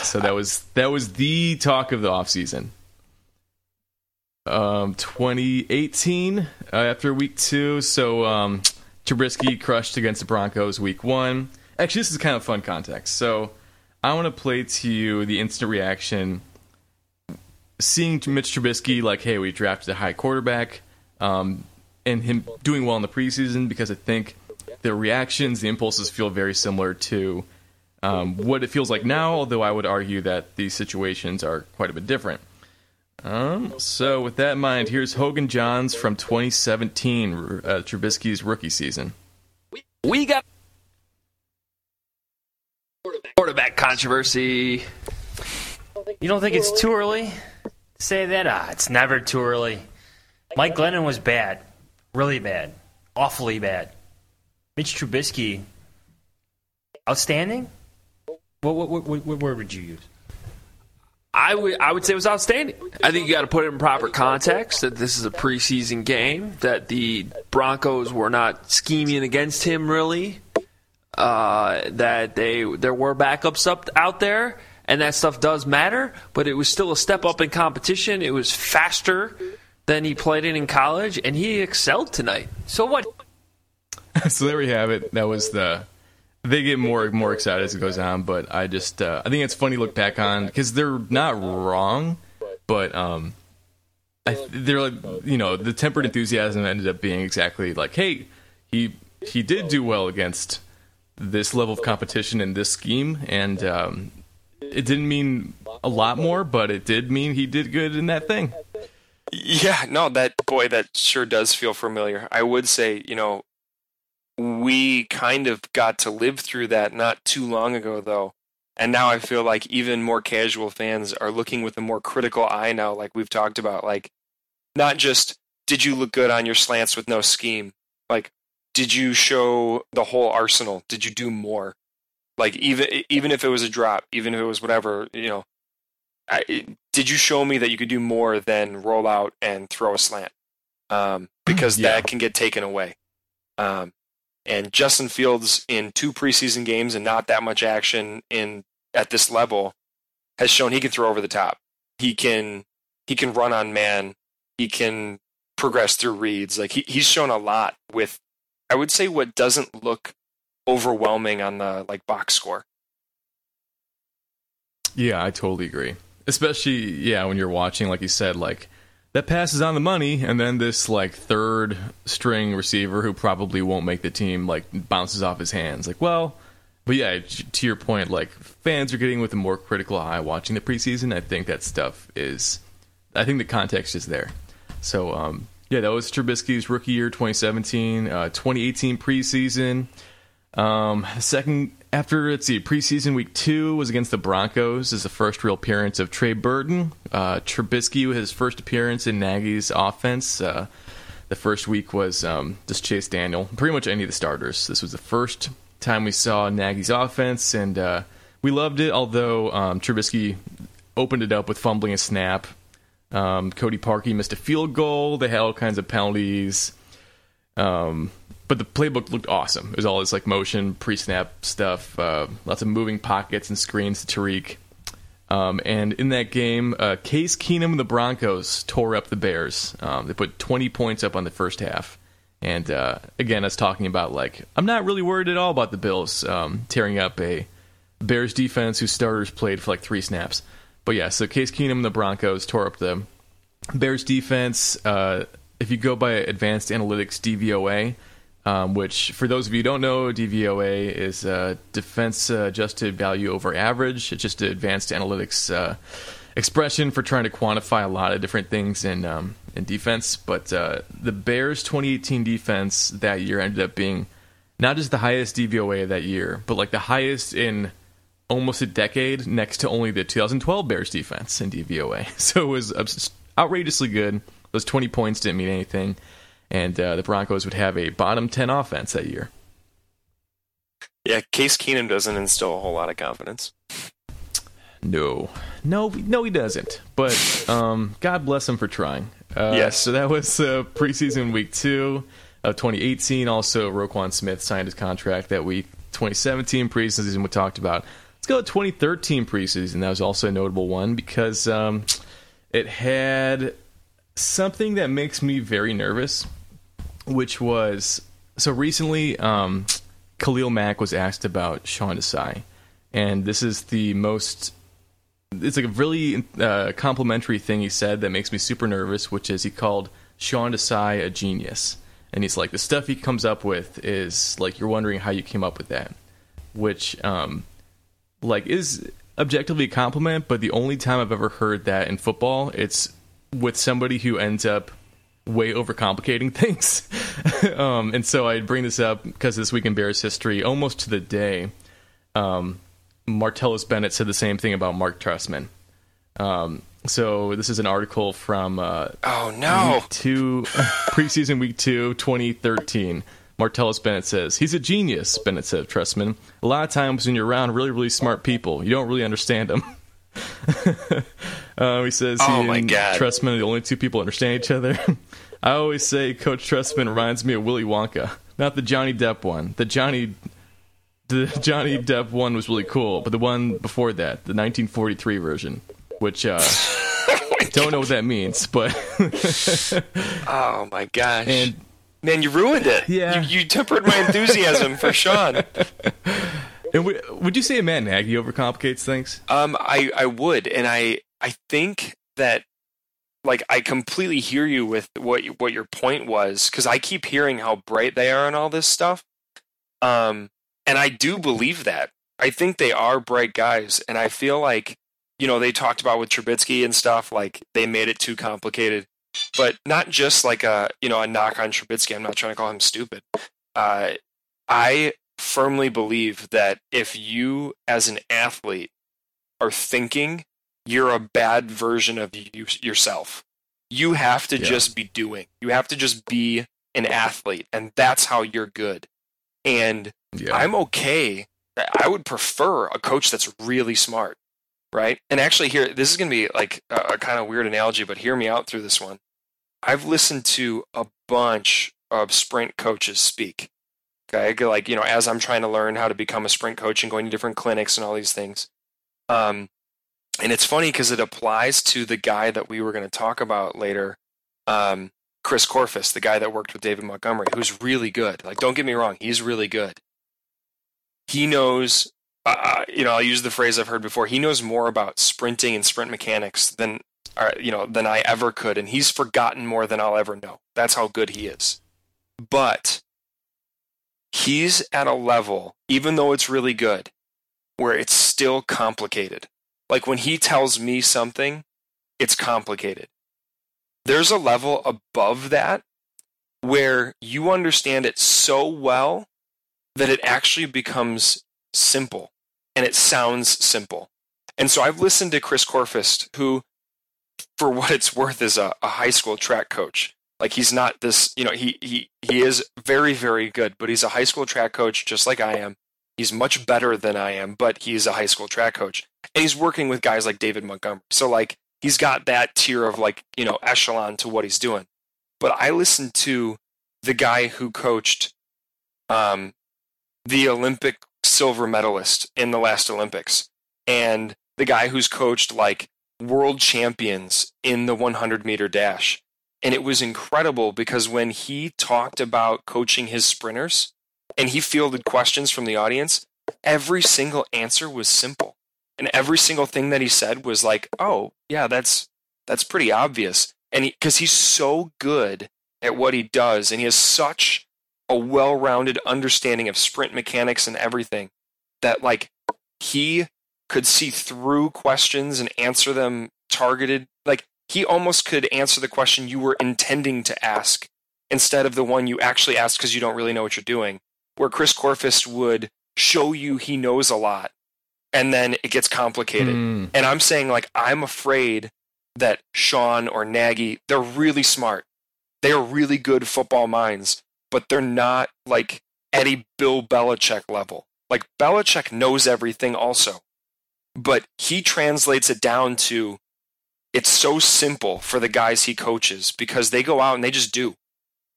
[SPEAKER 1] so that was that was the talk of the offseason. Um, 2018 uh, after week two, so um, Trubisky crushed against the Broncos week one. Actually, this is kind of fun context. So I want to play to you the instant reaction seeing Mitch Trubisky like, hey, we drafted a high quarterback, um, and him doing well in the preseason because I think the reactions, the impulses feel very similar to um, what it feels like now. Although I would argue that these situations are quite a bit different. Um, so with that in mind, here's Hoge and Jahns from 2017, uh, Trubisky's rookie season.
[SPEAKER 3] We got quarterback controversy.
[SPEAKER 4] You don't think it's too early say that? Ah, it's never too early. Mike Glennon was bad, really bad, awfully bad. Mitch Trubisky, outstanding. What what what, what, what word would you use?
[SPEAKER 3] I would I would say it was outstanding. I think you got to put it in proper context that this is a preseason game, that the Broncos were not scheming against him really, uh, that they there were backups up out there, and that stuff does matter, but it was still a step up in competition. It was faster than he played it in college, and he excelled tonight. So what? (laughs)
[SPEAKER 1] so there we have it. That was the. They get more more excited as it goes on, but I just uh, I think it's funny to look back on because they're not wrong, but um, I, they're like you know the tempered enthusiasm ended up being exactly like hey he he did do well against this level of competition in this scheme and um, it didn't mean a lot more but it did mean he did good in that thing
[SPEAKER 2] Yeah, no, that boy, that sure does feel familiar. I would say, you know, we kind of got to live through that not too long ago, though. And now I feel like even more casual fans are looking with a more critical eye now, like we've talked about. Like, not just did you look good on your slants with no scheme? Like, did you show the whole arsenal? Did you do more? Like, even even if it was a drop, even if it was whatever, you know, I, did you show me that you could do more than roll out and throw a slant? Um, because
[SPEAKER 1] Yeah.
[SPEAKER 2] that can get taken away. Um, and Justin Fields in two preseason games and not that much action in at this level has shown he can throw over the top. He can he can run on man. He can progress through reads. Like he, he's shown a lot with I would say what doesn't look overwhelming on the like box score.
[SPEAKER 1] Yeah, I totally agree. Especially, yeah, when you're watching, like you said, like that pass is on the money, and then this like third string receiver who probably won't make the team like bounces off his hands. Like, well, but yeah, to your point, like fans are getting with a more critical eye watching the preseason. I think that stuff is, I think the context is there. So, um, yeah, that was Trubisky's rookie year, 2017, uh, 2018 preseason. Um, second after let's see, preseason week two was against the Broncos. Is the first real appearance of Trey Burton. Uh, Trubisky his first appearance in Nagy's offense. Uh, the first week was um, just Chase Daniel, pretty much any of the starters. This was the first time we saw Nagy's offense, and uh, we loved it. Although um, Trubisky opened it up with fumbling a snap. Um, Cody Parkey missed a field goal. They had all kinds of penalties. Um, but the playbook looked awesome. It was all this like motion, pre-snap stuff, uh, lots of moving pockets and screens to Tarik. Um, and in that game, uh, Case Keenum and the Broncos tore up the Bears. Um, they put 20 points up on the first half. And uh, again, us talking about like I'm not really worried at all about the Bills um, tearing up a Bears defense whose starters played for like three snaps. But yeah, so Case Keenum and the Broncos tore up the Bears defense. Uh, if you go by advanced analytics DVOA, um, which for those of you who don't know, DVOA is uh, defense uh, adjusted value over average. It's just an advanced analytics uh, expression for trying to quantify a lot of different things in um, in defense. But uh, the Bears 2018 defense that year ended up being not just the highest DVOA of that year, but like the highest in almost a decade, next to only the 2012 Bears defense in DVOA. (laughs) So it was outrageously good. Those 20 points didn't mean anything, and uh, the Broncos would have a bottom 10 offense that year.
[SPEAKER 2] Yeah, Case Keenum doesn't instill a whole lot of confidence.
[SPEAKER 1] No, no, no, he doesn't. But um, God bless him for trying. Uh,
[SPEAKER 2] Yes.
[SPEAKER 1] So that was uh, preseason week two of 2018. Also, Roquan Smith signed his contract that week. 2017 preseason we talked about. Let's go to 2013 preseason. That was also a notable one because um, it had something that makes me very nervous, which was so recently. Um, Khalil Mack was asked about Sean Desai, and this is the most it's like a really uh, complimentary thing he said that makes me super nervous, which is he called Sean Desai a genius. And he's like, the stuff he comes up with is like, you're wondering how you came up with that. Which, um, like, is objectively a compliment, but the only time I've ever heard that in football, it's with somebody who ends up way overcomplicating (laughs) things. um, and so I bring this up because this week in Bears history, almost to the day, um, Martellus Bennett said the same thing about Mark Trestman. Um, so this is an article from uh,
[SPEAKER 2] Oh no!
[SPEAKER 1] week two, (laughs) preseason week two, 2013. Martellus Bennett says he's a genius. Bennett said of Trestman. A lot of times when you're around really, really smart people, you don't really understand them. (laughs) uh, he says
[SPEAKER 2] Oh,
[SPEAKER 1] he
[SPEAKER 2] my
[SPEAKER 1] and
[SPEAKER 2] God.
[SPEAKER 1] Are the only two people who understand each other. (laughs) I always say Coach Trestman reminds me of Willy Wonka, not the Johnny Depp one, the Johnny the (laughs) Johnny Depp one was really cool, but the one before that, the 1943 version, which uh, (laughs) don't know what that means, but
[SPEAKER 2] Oh my gosh.
[SPEAKER 1] and
[SPEAKER 2] Man, you ruined it.
[SPEAKER 1] Yeah.
[SPEAKER 2] You, you tempered my enthusiasm for Sean.
[SPEAKER 1] and would you say Matt Nagy overcomplicates things?
[SPEAKER 2] Um, I, I would, and I I think that like I completely hear you with what what your point was because I keep hearing how bright they are and all this stuff. Um, and I do believe that. I think they are bright guys, and I feel like you know they talked about with Trubisky and stuff like they made it too complicated, but not just like a you know a knock on Trubisky. I'm not trying to call him stupid. Uh, I firmly believe that if you as an athlete are thinking you're a bad version of you, yourself. You have to
[SPEAKER 1] Yeah.
[SPEAKER 2] just be doing. You have to just be an athlete, and that's how you're good. And
[SPEAKER 1] Yeah.
[SPEAKER 2] I'm okay. I would prefer a coach that's really smart, right? And actually, here, this is going to be like a, a kind of weird analogy, but hear me out through this one. I've listened to a bunch of sprint coaches speak. Okay, like you know, as I'm trying to learn how to become a sprint coach and going to different clinics and all these things. Um, and it's funny because it applies to the guy that we were going to talk about later, um, Chris Korfist, the guy that worked with David Montgomery, who's really good. Like, don't get me wrong, he's really good. He knows, uh, you know, I'll use the phrase I've heard before. He knows more about sprinting and sprint mechanics than, uh, you know, than I ever could, and he's forgotten more than I'll ever know. That's how good he is. But he's at a level, even though it's really good, where it's still complicated. Like when he tells me something, it's complicated. There's a level above that where you understand it so well that it actually becomes simple and it sounds simple. And so I've listened to Chris Korfist, who, for what it's worth, is a, a high school track coach. Like he's not this, you know, he, he, he is very, very good, but he's a high school track coach just like I am. He's much better than I am, but he's a high school track coach. And he's working with guys like David Montgomery. So like he's got that tier of like, you know, echelon to what he's doing. But I listened to the guy who coached um, the Olympic silver medalist in the last Olympics and the guy who's coached like world champions in the 100 meter dash. And it was incredible because when he talked about coaching his sprinters and he fielded questions from the audience, every single answer was simple. And every single thing that he said was like, "Oh, yeah, that's that's pretty obvious." And because he's so good at what he does and he has such a well-rounded understanding of sprint mechanics and everything that like he could see through questions and answer them targeted like he almost could answer the question you were intending to ask instead of the one you actually asked because you don't really know what you're doing where chris Korfist would show you he knows a lot and then it gets complicated
[SPEAKER 1] Mm.
[SPEAKER 2] and i'm saying like i'm afraid that sean or nagy they're really smart they are really good football minds but they're not like at a bill belichick level like belichick knows everything also but he translates it down to it's so simple for the guys he coaches because they go out and they just do.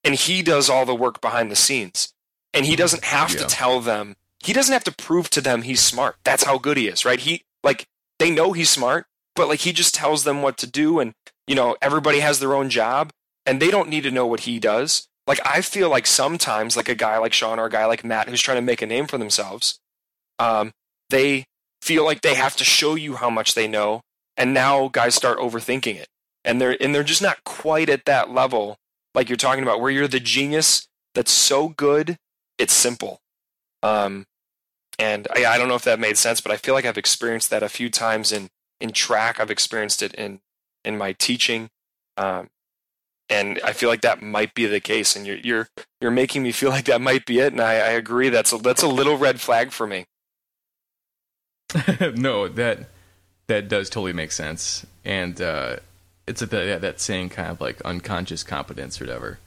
[SPEAKER 2] And he does all the work behind the scenes. And he doesn't have to tell them, he doesn't have to prove to them he's smart. That's how good he is, right? He, like, they know he's smart, but like he just tells them what to do. And, you know, everybody has their own job and they don't need to know what he does. Like, I feel like sometimes, like a guy like Sean or a guy like Matt who's trying to make a name for themselves, um, they feel like they have to show you how much they know and now guys start overthinking it and they're and they're just not quite at that level like you're talking about where you're the genius that's so good it's simple um and I, I don't know if that made sense but i feel like i've experienced that a few times in in track i've experienced it in in my teaching um and I feel like that might be the case, and you're you're you're making me feel (laughs) like that might be it, and I, I agree. That's a that's a little red flag for me. (laughs)
[SPEAKER 1] no, that that does totally make sense, and uh, it's a, that that saying kind of like unconscious competence or whatever.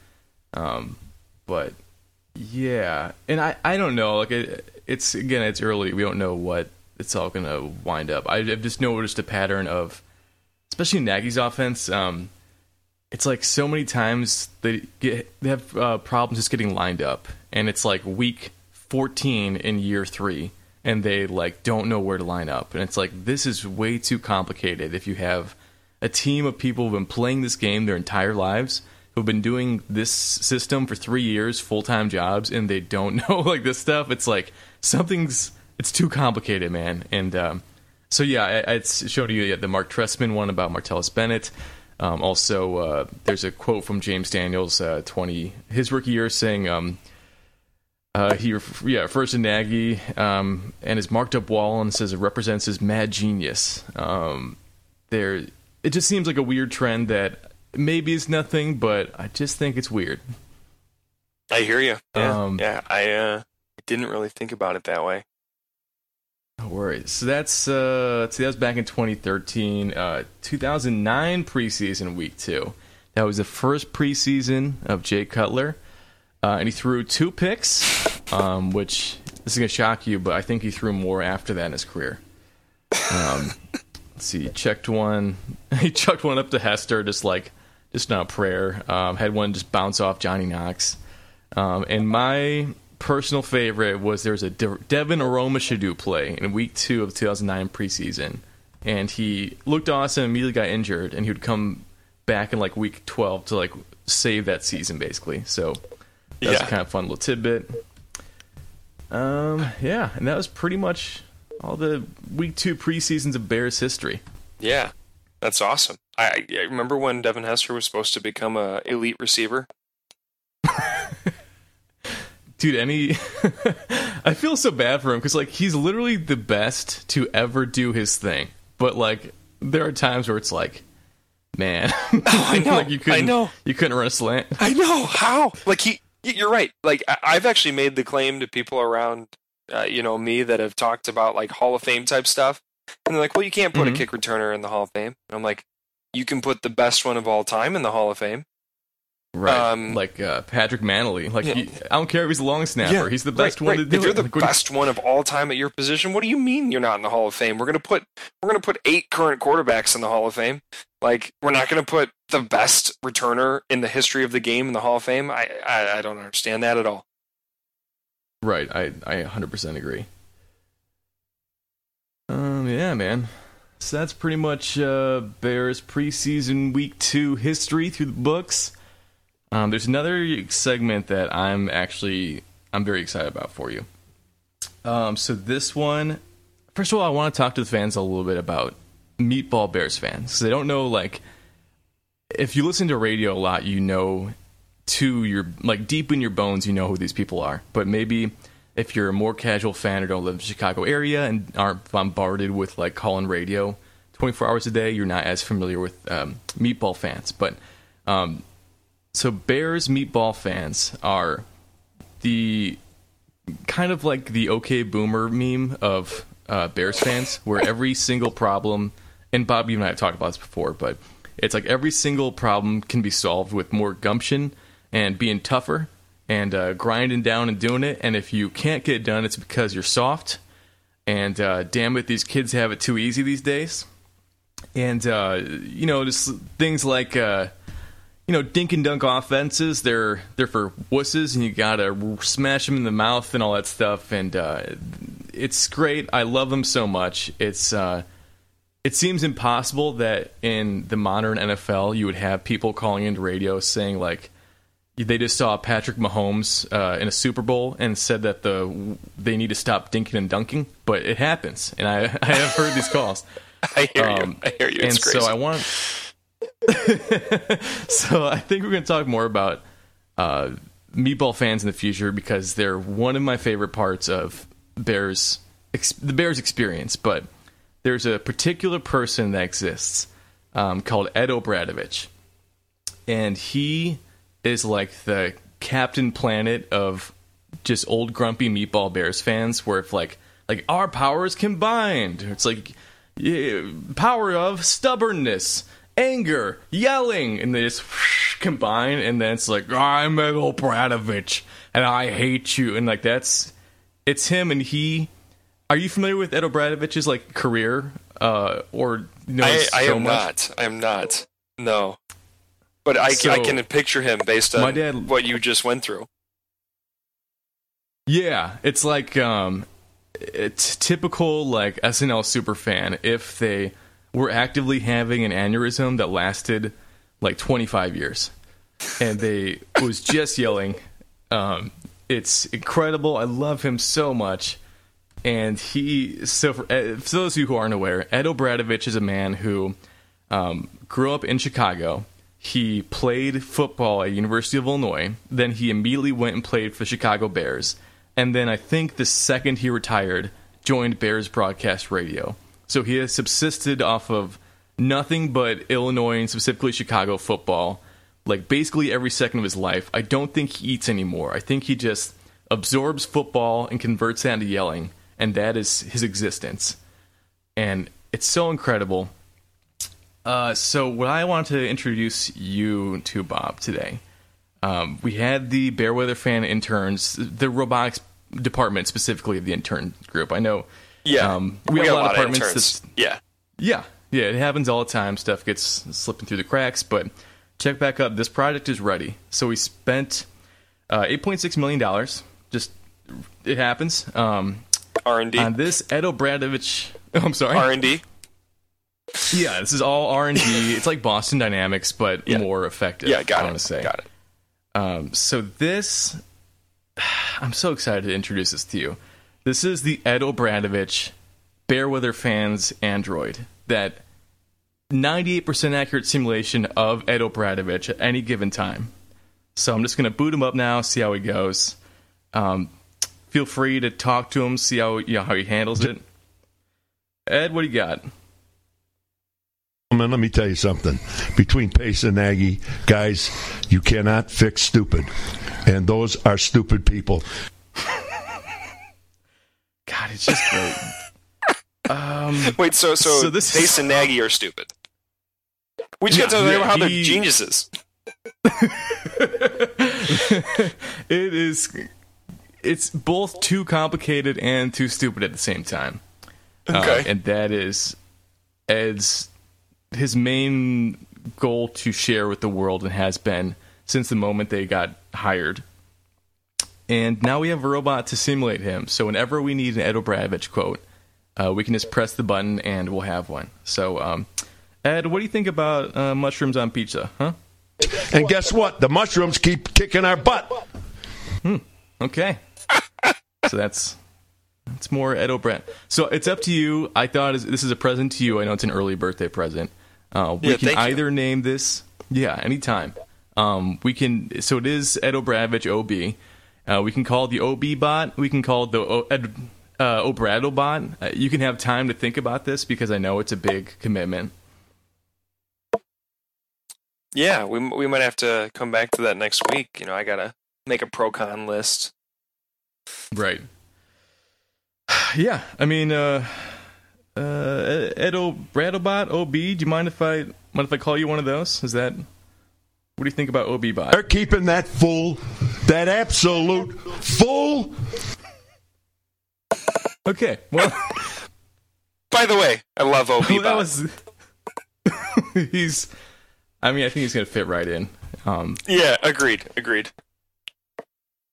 [SPEAKER 1] Um, but yeah, and I I don't know. Like it, it's again, it's early. We don't know what it's all gonna wind up. I, I've just noticed a pattern of, especially Nagy's offense. Um, it's like so many times they get they have uh, problems just getting lined up, and it's like week 14 in year three, and they like don't know where to line up, and it's like this is way too complicated. If you have a team of people who've been playing this game their entire lives, who've been doing this system for three years, full time jobs, and they don't (laughs) know like this stuff, it's like something's it's too complicated, man. And um, so yeah, I, I showed you the Mark Trestman one about Martellus Bennett. Um, also, uh, there's a quote from James Daniels, uh, 20 his rookie year, saying um, uh, he yeah refers to Nagy um, and his marked up wall and says it represents his mad genius. Um, there, it just seems like a weird trend that maybe it's nothing, but I just think it's weird.
[SPEAKER 2] I hear you. Yeah, um, yeah I uh, didn't really think about it that way.
[SPEAKER 1] No worries. So that's uh, so that was back in 2013, uh, 2009 preseason week two. That was the first preseason of Jay Cutler, uh, and he threw two picks, um, which this is gonna shock you, but I think he threw more after that in his career. Um, (laughs) let's see, he checked one, (laughs) he chucked one up to Hester, just like just not prayer. Um, had one just bounce off Johnny Knox, um, and my personal favorite was there was a De- Devin Aromashodu play in week two of the 2009 preseason, and he looked awesome. Immediately got injured, and he would come back in like week 12 to like save that season, basically. So that's a kind of fun little tidbit. Um, yeah, and that was pretty much all the week two preseasons of Bears history.
[SPEAKER 2] Yeah, that's awesome. I, I remember when Devin Hester was supposed to become a elite receiver. (laughs)
[SPEAKER 1] dude any (laughs) i feel so bad for him because like he's literally the best to ever do his thing but like there are times where it's like man
[SPEAKER 2] oh, (laughs) i know like you couldn't I know.
[SPEAKER 1] you couldn't run a slant
[SPEAKER 2] i know how like he you're right like i've actually made the claim to people around uh, you know me that have talked about like hall of fame type stuff and they're like well you can't put mm-hmm. a kick returner in the hall of fame and i'm like you can put the best one of all time in the hall of fame
[SPEAKER 1] Right, um, like uh, Patrick Mannelly. Like yeah. he, I don't care if he's a long snapper; yeah, he's the best right, one right. to do
[SPEAKER 2] if you're
[SPEAKER 1] it.
[SPEAKER 2] the
[SPEAKER 1] like,
[SPEAKER 2] best one of all time at your position, what do you mean you're not in the Hall of Fame? We're gonna put we're gonna put eight current quarterbacks in the Hall of Fame. Like we're not gonna put the best returner in the history of the game in the Hall of Fame. I I, I don't understand that at all.
[SPEAKER 1] Right, I I 100% agree. Um, yeah, man. So that's pretty much uh, Bears preseason week two history through the books. Um, there's another segment that I'm actually I'm very excited about for you. Um, so this one, first of all, I want to talk to the fans a little bit about Meatball Bears fans because they don't know like if you listen to radio a lot, you know to your like deep in your bones, you know who these people are. But maybe if you're a more casual fan or don't live in the Chicago area and aren't bombarded with like calling radio 24 hours a day, you're not as familiar with um, Meatball fans. But um, so Bears meatball fans are the kind of like the OK Boomer meme of uh, Bears fans, where every single problem, and Bob, you and I have talked about this before, but it's like every single problem can be solved with more gumption and being tougher and uh, grinding down and doing it. And if you can't get it done, it's because you're soft. And uh, damn it, these kids have it too easy these days. And uh, you know, just things like uh, you know, dink and dunk offenses. They're they're for wusses, and you gotta smash them in the mouth and all that stuff. And uh, it's great. I love them so much. It's uh, it seems impossible that in the modern NFL you would have people calling into radio saying like they just saw Patrick Mahomes uh, in a Super Bowl and said that the they need to stop dinking and dunking, but it happens, and I (laughs) I have heard these calls. (laughs)
[SPEAKER 2] I hear um, you. I hear you. It's
[SPEAKER 1] and
[SPEAKER 2] crazy.
[SPEAKER 1] so I want (laughs) so I think we're going to talk more about uh, meatball fans in the future because they're one of my favorite parts of Bears ex- the Bears experience. But there's a particular person that exists um, called Ed O'Bradovich, and he is like the Captain Planet of just old grumpy meatball Bears fans. Where if like like our powers combined, it's like yeah, power of stubbornness anger, yelling, and they just whoosh, (laughs) combine, and then it's like I'm Ed O'Bradovich, and I hate you, and like that's it's him, and he. Are you familiar with Ed O'Bradovich's like career, uh, or no?
[SPEAKER 2] I, I
[SPEAKER 1] so
[SPEAKER 2] am
[SPEAKER 1] much?
[SPEAKER 2] not. I am not. No, but I,
[SPEAKER 1] So,
[SPEAKER 2] I can picture him based on
[SPEAKER 1] dad-
[SPEAKER 2] what you just went through.
[SPEAKER 1] Yeah, it's like um, it's typical like SNL super fan if they were actively having an aneurysm that lasted like 25 years, and they (laughs) was just yelling. Um, it's incredible. I love him so much, and he. So for, uh, for those of you who aren't aware, Ed O'Bradovich is a man who um, grew up in Chicago. He played football at University of Illinois. Then he immediately went and played for the Chicago Bears. And then I think the second he retired, joined Bears broadcast radio. So he has subsisted off of nothing but Illinois and specifically Chicago football, like basically every second of his life. I don't think he eats anymore. I think he just absorbs football and converts that into yelling, and that is his existence. And it's so incredible. Uh, so, what I want to introduce you to, Bob, today, um, we had the Bear Weather Fan interns, the robotics department specifically of the intern group. I know
[SPEAKER 2] Yeah,
[SPEAKER 1] um, we, have a lot, of departments.
[SPEAKER 2] interns.
[SPEAKER 1] that's-
[SPEAKER 2] Yeah,
[SPEAKER 1] yeah, yeah, it happens all the time. Stuff gets slipping through the cracks, but check back up. This project is ready. So we spent uh, eight point six million dollars. Just it happens. Um,
[SPEAKER 2] R and D,
[SPEAKER 1] on this, Ed O'Bradovich. (laughs) I'm sorry.
[SPEAKER 2] R and D.
[SPEAKER 1] yeah, this is all R and D. (laughs) It's like Boston Dynamics, but
[SPEAKER 2] Yeah.
[SPEAKER 1] more effective.
[SPEAKER 2] Yeah, got
[SPEAKER 1] I
[SPEAKER 2] it.
[SPEAKER 1] want to say.
[SPEAKER 2] Got it.
[SPEAKER 1] Um, so this, (sighs) I'm so excited to introduce this to you. This is the Ed O'Bradovich Bearweather fans Android. That 98% accurate simulation of Ed O'Bradovich at any given time. So I'm just gonna boot him up now, see how he goes. Um, feel free to talk to him, see how you know, how he handles it. Ed, what do you got?
[SPEAKER 5] Gentlemen, let me tell you something. Between Pace and Nagy, guys, you cannot fix stupid. And those are stupid people.
[SPEAKER 1] God, it's just great. (laughs) um,
[SPEAKER 2] Wait, so so,
[SPEAKER 1] So this
[SPEAKER 2] Pace
[SPEAKER 1] is-
[SPEAKER 2] and Nagy are stupid. We just
[SPEAKER 1] Yeah,
[SPEAKER 2] got to tell them
[SPEAKER 1] yeah,
[SPEAKER 2] how they're geniuses. (laughs)
[SPEAKER 1] it is it's both too complicated and too stupid at the same time Uh,
[SPEAKER 2] Okay.
[SPEAKER 1] and that is ed's his main goal to share with the world and has been since the moment they got hired and now we have a robot to simulate him so whenever we need an ed O'Bradovich quote uh, we can just press the button and we'll have one so um, ed what do you think about uh, mushrooms on pizza huh
[SPEAKER 5] And guess what? The mushrooms keep kicking our butt. Hmm.
[SPEAKER 1] Okay. so that's that's more Ed O'Brien. So it's up to you. I thought this is a present to you. I know it's an early birthday present. Uh, we
[SPEAKER 2] Yeah,
[SPEAKER 1] can
[SPEAKER 2] thank you.
[SPEAKER 1] either name this, yeah, anytime. Um, we can. So it is Ed O'Bradovich OB. Uh, we can call it the OB bot. We can call it the o, Ed uh, Obrado bot. Uh, you can have time to think about this because I know it's a big commitment.
[SPEAKER 2] Yeah, we we might have to come back to that next week. You know, I gotta make a pro con list.
[SPEAKER 1] Right. (sighs) Yeah, I mean, uh, uh, Ed Obradobot, OB. Do you mind if I mind if I call you one of those? Is that what do you think about OB bot?
[SPEAKER 5] They're keeping that full, that absolute full.
[SPEAKER 1] Okay, well,
[SPEAKER 2] By the way, I love OB. (laughs)
[SPEAKER 1] well, that was (laughs) he's. I mean, I think he's gonna fit right in. Um,
[SPEAKER 2] Yeah, agreed, agreed. (laughs)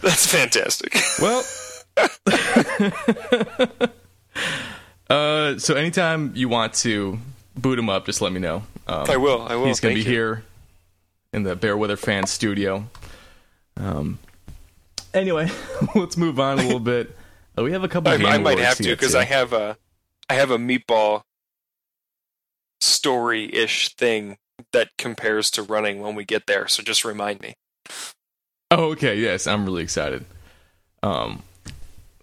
[SPEAKER 2] That's fantastic.
[SPEAKER 1] well, uh, so anytime you want to boot him up, just let me know. Um,
[SPEAKER 2] I will. I will.
[SPEAKER 1] He's going to be
[SPEAKER 2] you.
[SPEAKER 1] here in the Bear Weather Fan studio. Um. Anyway, (laughs) let's move on a little (laughs) bit. Uh, we have a couple.
[SPEAKER 2] I, I might have to because I have a, I have a meatball story-ish thing that compares to running when we get there. So just remind me.
[SPEAKER 1] Oh, okay. Yes, I'm really excited. Um.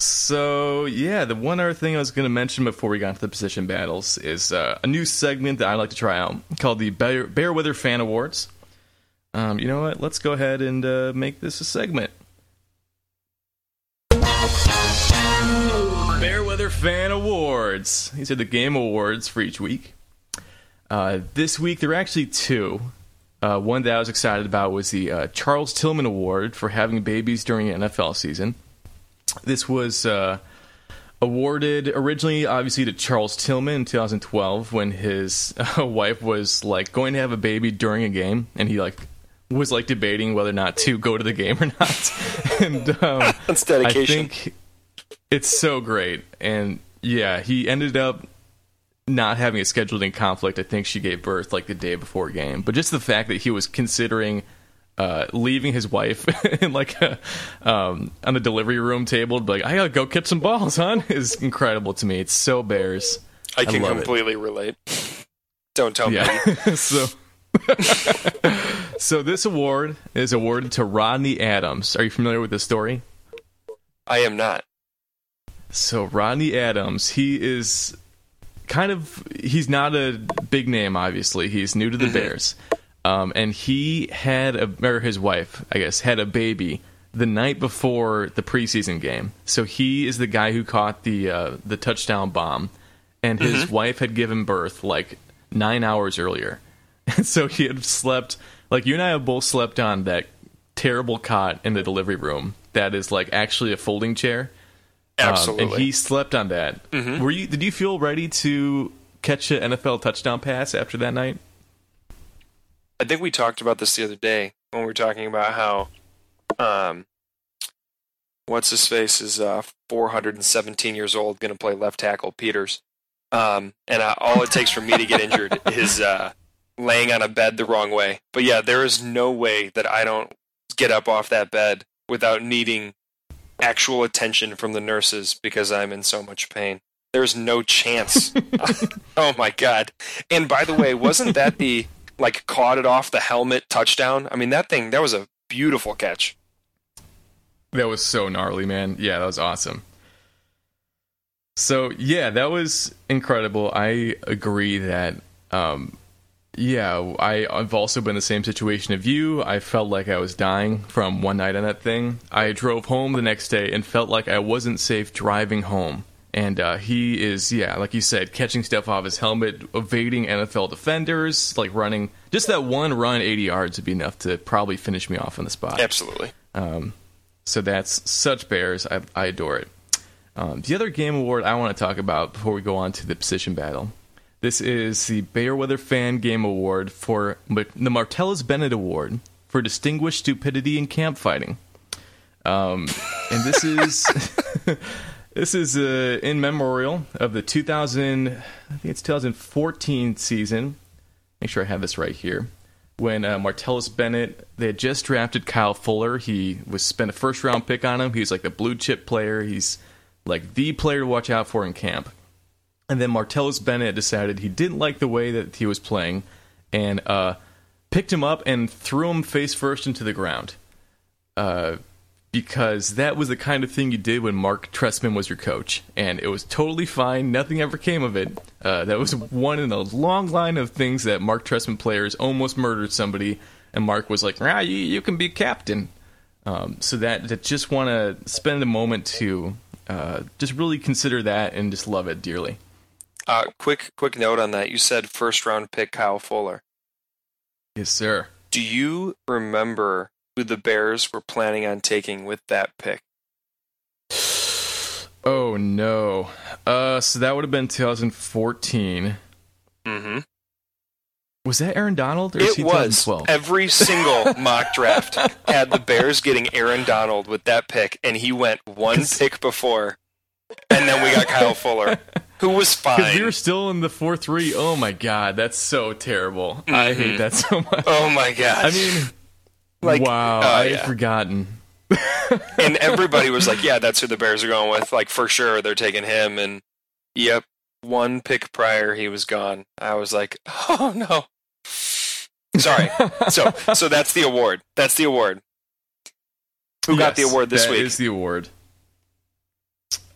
[SPEAKER 1] So yeah, the one other thing I was going to mention before we got to the position battles is uh, a new segment that I like to try out called the Bear, Weather Fan Awards. Um, you know what? Let's go ahead and uh, make this a segment. Bear Weather Fan Awards. These are the game awards for each week. Uh, this week there are actually two. Uh, one that I was excited about was the uh, Charles Tillman Award for having babies during the NFL season. This was uh, awarded originally, obviously, to Charles Tillman in 2012 when his uh, (laughs) wife was like going to have a baby during a game, and he like was like debating whether or not to go to the game or not. (laughs) and um, (laughs)
[SPEAKER 2] That's dedication.
[SPEAKER 1] I think it's so great. And yeah, he ended up not having a scheduling conflict. I think she gave birth like the day before game. But just the fact that he was considering uh, leaving his wife (laughs) in like a, um, on the delivery room table, be like I gotta go catch some balls, hon, (laughs) is incredible to me. It's so Bears.
[SPEAKER 2] I can
[SPEAKER 1] love it.
[SPEAKER 2] completely relate. Don't tell me. (laughs)
[SPEAKER 1] So so this award is awarded to Rodney Adams. Are you familiar with this story?
[SPEAKER 2] I am not.
[SPEAKER 1] So Rodney Adams, he is kind of he's not a big name obviously. He's new to the Bears. Um, and he had a or his wife, I guess, had a baby the night before the preseason game. So he is the guy who caught the uh, the touchdown bomb and his wife had given birth like 9 hours earlier. And (laughs) so he had slept like you and I have both slept on that terrible cot in the delivery room that is like actually a folding chair. Um,
[SPEAKER 2] Absolutely.
[SPEAKER 1] and he slept on that. Were you? Did you feel ready to catch an NFL touchdown pass after that night?
[SPEAKER 2] I think we talked about this the other day when we were talking about how, um, what's his face is uh, 417 years old, going to play left tackle Peters, um, and uh, all it takes for me to get injured (laughs) is uh, laying on a bed the wrong way. But yeah, there is no way that I don't get up off that bed without needing actual attention from the nurses because I'm in so much pain. There's no chance. (laughs) (laughs) oh my god! And by the way, wasn't that the like caught it off the helmet touchdown? I mean, that thing that was a beautiful catch.
[SPEAKER 1] That was so gnarly, man. Yeah, that was awesome. So yeah, that was incredible. I agree that um yeah, I, I've also been in the same situation of you. I felt like I was dying from one night on that thing. I drove home the next day and felt like I wasn't safe driving home. And uh, he is, yeah, like you said, catching stuff off his helmet, evading NFL defenders, like running. Just that one run, 80 yards, would be enough to probably finish me off on the spot.
[SPEAKER 2] Absolutely.
[SPEAKER 1] So that's such Bears. I, I adore it. Um, the other game award I want to talk about before we go on to the position battle. This is the Bear Weather Fan Game Award for the Martellus Bennett Award for Distinguished Stupidity in Camp Fighting. Um, and this is (laughs) this is uh, in memorial of the 2000, I think it's 2014 season. Make sure I have this right here. When uh, Martellus Bennett, they had just drafted Kyle Fuller. He was spent a first round pick on him. He's like the blue chip player. He's like the player to watch out for in camp. And then Martellus Bennett decided he didn't like the way that he was playing and uh, picked him up and threw him face first into the ground. Uh, because that was the kind of thing you did when Mark Trestman was your coach. And it was totally fine. Nothing ever came of it. Uh, that was one in a long line of things that Mark Trestman players almost murdered somebody. And Mark was like, ah, you, you can be captain. Um, so that, that just want to spend a moment to uh, just really consider that and just love it dearly.
[SPEAKER 2] Uh, quick, quick note on that. You said first round pick Kyle Fuller.
[SPEAKER 1] Yes, sir.
[SPEAKER 2] Do you remember who the Bears were planning on taking with that pick?
[SPEAKER 1] Oh no. Uh, so that would have been 2014.
[SPEAKER 2] Mm-hmm.
[SPEAKER 1] Was that Aaron Donald
[SPEAKER 2] It was
[SPEAKER 1] 2012?
[SPEAKER 2] every single (laughs) mock draft had the Bears getting Aaron Donald with that pick, and he went one pick before, and then we got Kyle Fuller, who was (laughs)
[SPEAKER 1] Because
[SPEAKER 2] fine.
[SPEAKER 1] we were still in the 4 3. Oh my god, that's so terrible. I hate that so much.
[SPEAKER 2] oh my god!
[SPEAKER 1] I mean,
[SPEAKER 2] like,
[SPEAKER 1] wow,
[SPEAKER 2] oh,
[SPEAKER 1] I had
[SPEAKER 2] yeah.
[SPEAKER 1] forgotten. (laughs) (laughs)
[SPEAKER 2] and everybody was like, "Yeah, that's who the Bears are going with. Like for sure, they're taking him." And yep, one pick prior, he was gone. I was like, (laughs) "Oh no." Sorry. so, so that's the award. That's the award. Who got the award this
[SPEAKER 1] that
[SPEAKER 2] week?
[SPEAKER 1] is the award.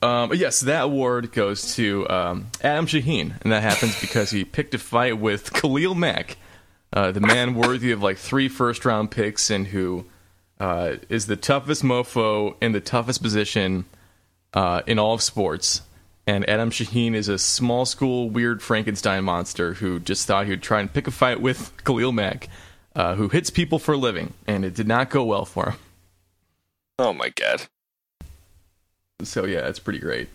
[SPEAKER 1] Um, yes, that award goes to um, Adam Shaheen, and that happens because he picked a fight with Khalil Mack, uh, the man worthy of like three first round picks, and who uh, is the toughest mofo in the toughest position uh, in all of sports. And Adam Shaheen is a small school weird Frankenstein monster who just thought he would try and pick a fight with Khalil Mack, uh, who hits people for a living, and it did not go well for him.
[SPEAKER 2] oh my god.
[SPEAKER 1] So yeah, it's pretty great.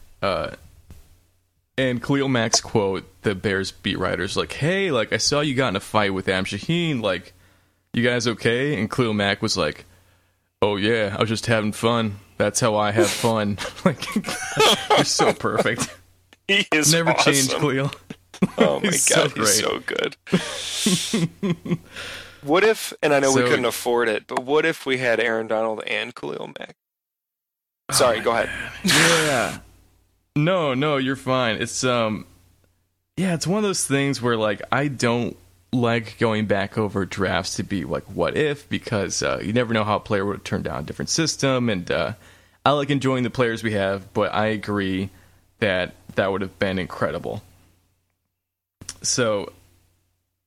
[SPEAKER 1] And Khalil Mack's quote, the Bears beat writers like, "Hey, like I saw you got in a fight with Am Shaheen. Like, you guys okay?" And Khalil Mack was like, "Oh yeah, I was just having fun. That's how I have fun." (laughs) like, (laughs) you're so perfect. (laughs)
[SPEAKER 2] He is
[SPEAKER 1] Never
[SPEAKER 2] awesome.
[SPEAKER 1] changed, Khalil.
[SPEAKER 2] Oh my
[SPEAKER 1] He's so
[SPEAKER 2] god, he's
[SPEAKER 1] great.
[SPEAKER 2] so good. what if? And I know we couldn't afford it, but what if we had Aaron Donald and Khalil Mack? Sorry, oh, go ahead.
[SPEAKER 1] yeah. No, no, you're fine. It's um yeah, it's one of those things where like I don't like going back over drafts to be like what if because uh, you never know how a player would have turned out a different system and uh, I like enjoying the players we have, but I agree that that would have been incredible. So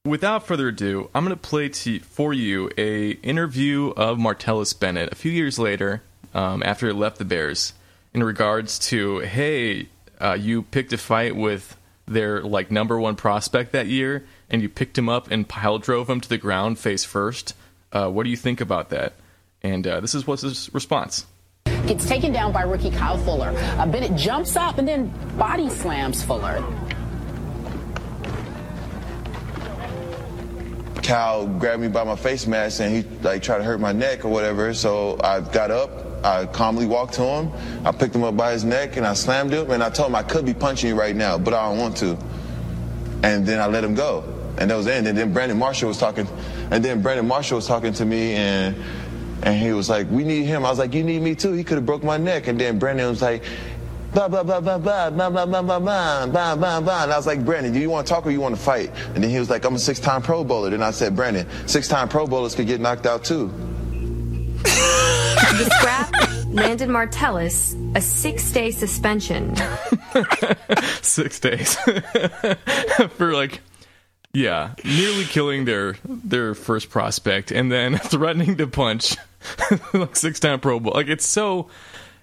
[SPEAKER 1] without further ado, I'm going to play to, for you a interview of Martellus Bennett a few years later, um, after he left the Bears, in regards to, hey, uh, you picked a fight with their like number one prospect that year, and you picked him up and pile drove him to the ground face first. Uh, what do you think about that? And uh, this is what's his response.
[SPEAKER 6] Gets taken down by rookie Kyle Fuller. Uh, Bennett jumps up and then body slams Fuller.
[SPEAKER 7] Cal grabbed me by my face mask and he like tried to hurt my neck or whatever. So I got up, I calmly walked to him, I picked him up by his neck and I slammed him and I told him I could be punching you right now, but I don't want to. And then I let him go. And that was end. And then Brandon Marshall was talking and then Brandon Marshall was talking to me and and he was like, We need him. I was like, You need me too. He could have broke my neck. And then Brandon was like, blah blah blah blah blah blah blah blah blah blah blah blah. And I was like, Brandon, do you want to talk or you want to fight? And then he was like, I'm a six-time Pro Bowler. Then I said, Brandon, six-time Pro Bowlers could get knocked out too.
[SPEAKER 8] The scrap landed Martellus a six day suspension. (laughs)
[SPEAKER 1] six days (laughs) for like yeah nearly killing their their first prospect and then (laughs) threatening to punch like six time pro bowl like it's so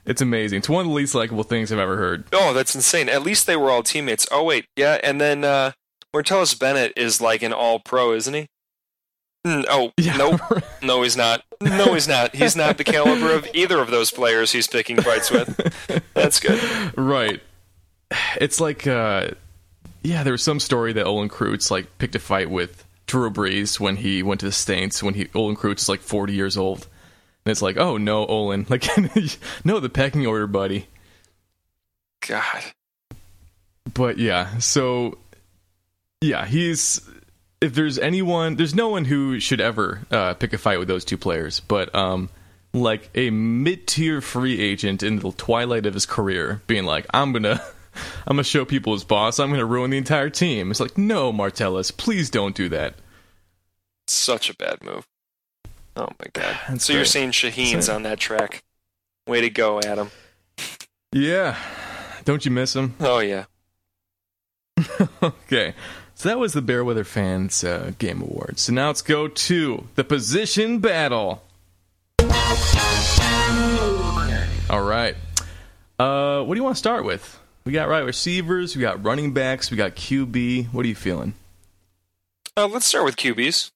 [SPEAKER 1] it's amazing it's one of the least likable things i've ever heard
[SPEAKER 2] Oh, that's insane. At least they were all teammates. Oh wait, yeah, and then uh Martellus Bennett is like an all pro, isn't he? Oh,
[SPEAKER 1] Yeah.
[SPEAKER 2] nope. (laughs) No, he's not. No, he's not. He's not the caliber of either of those players he's picking fights with. That's good.
[SPEAKER 1] right it's like uh yeah there was some story that olin Kreutz like picked a fight with drew brees when he went to the saints when he olin Kreutz is like 40 years old and it's like oh no olin (laughs) like no the pecking order buddy
[SPEAKER 2] God.
[SPEAKER 1] but yeah, so yeah, he's if there's anyone, there's no one who should ever uh, pick a fight with those two players. But um, like a mid-tier free agent in the twilight of his career, being like, I'm gonna. (laughs) I'm gonna show people his boss. I'm gonna ruin the entire team. It's like, no, Martellus, please don't do that.
[SPEAKER 2] Such a bad move. Oh my god. (sighs)
[SPEAKER 1] That's
[SPEAKER 2] so you're
[SPEAKER 1] right.
[SPEAKER 2] saying Shaheen's on that track. Way to go, Adam.
[SPEAKER 1] Yeah, don't you miss him?
[SPEAKER 2] Oh yeah. (laughs)
[SPEAKER 1] Okay, so that was the Bear Weather Fans uh, Game Awards. So now let's go to the position battle. All right. Uh, what do you want to start with? We got right receivers, we got running backs, we got QB. What are you feeling?
[SPEAKER 2] Uh, let's start with QBs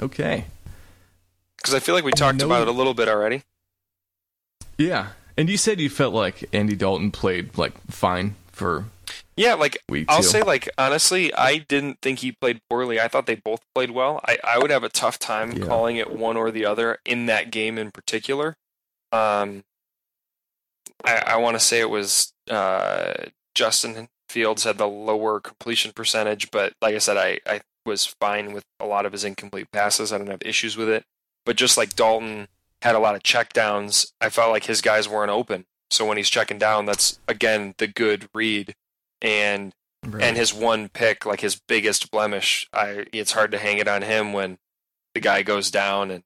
[SPEAKER 1] Okay.
[SPEAKER 2] because I feel like we talked about it a little bit already.
[SPEAKER 1] Yeah. And you said you felt like Andy Dalton played like fine for
[SPEAKER 2] Yeah, like
[SPEAKER 1] Week
[SPEAKER 2] I'll
[SPEAKER 1] two.
[SPEAKER 2] say, like honestly, I didn't think he played poorly. I thought they both played well. I, I would have a tough time
[SPEAKER 1] Yeah.
[SPEAKER 2] calling it one or the other in that game in particular. Um, I, I want to say it was uh, Justin Fields had the lower completion percentage, but like I said, I, I was fine with a lot of his incomplete passes. I don't have issues with it. But just like Dalton had a lot of checkdowns, I felt like his guys weren't open. So when he's checking down, that's again the good read and and his one pick, like his biggest blemish, I it's hard to hang it on him when the guy goes down and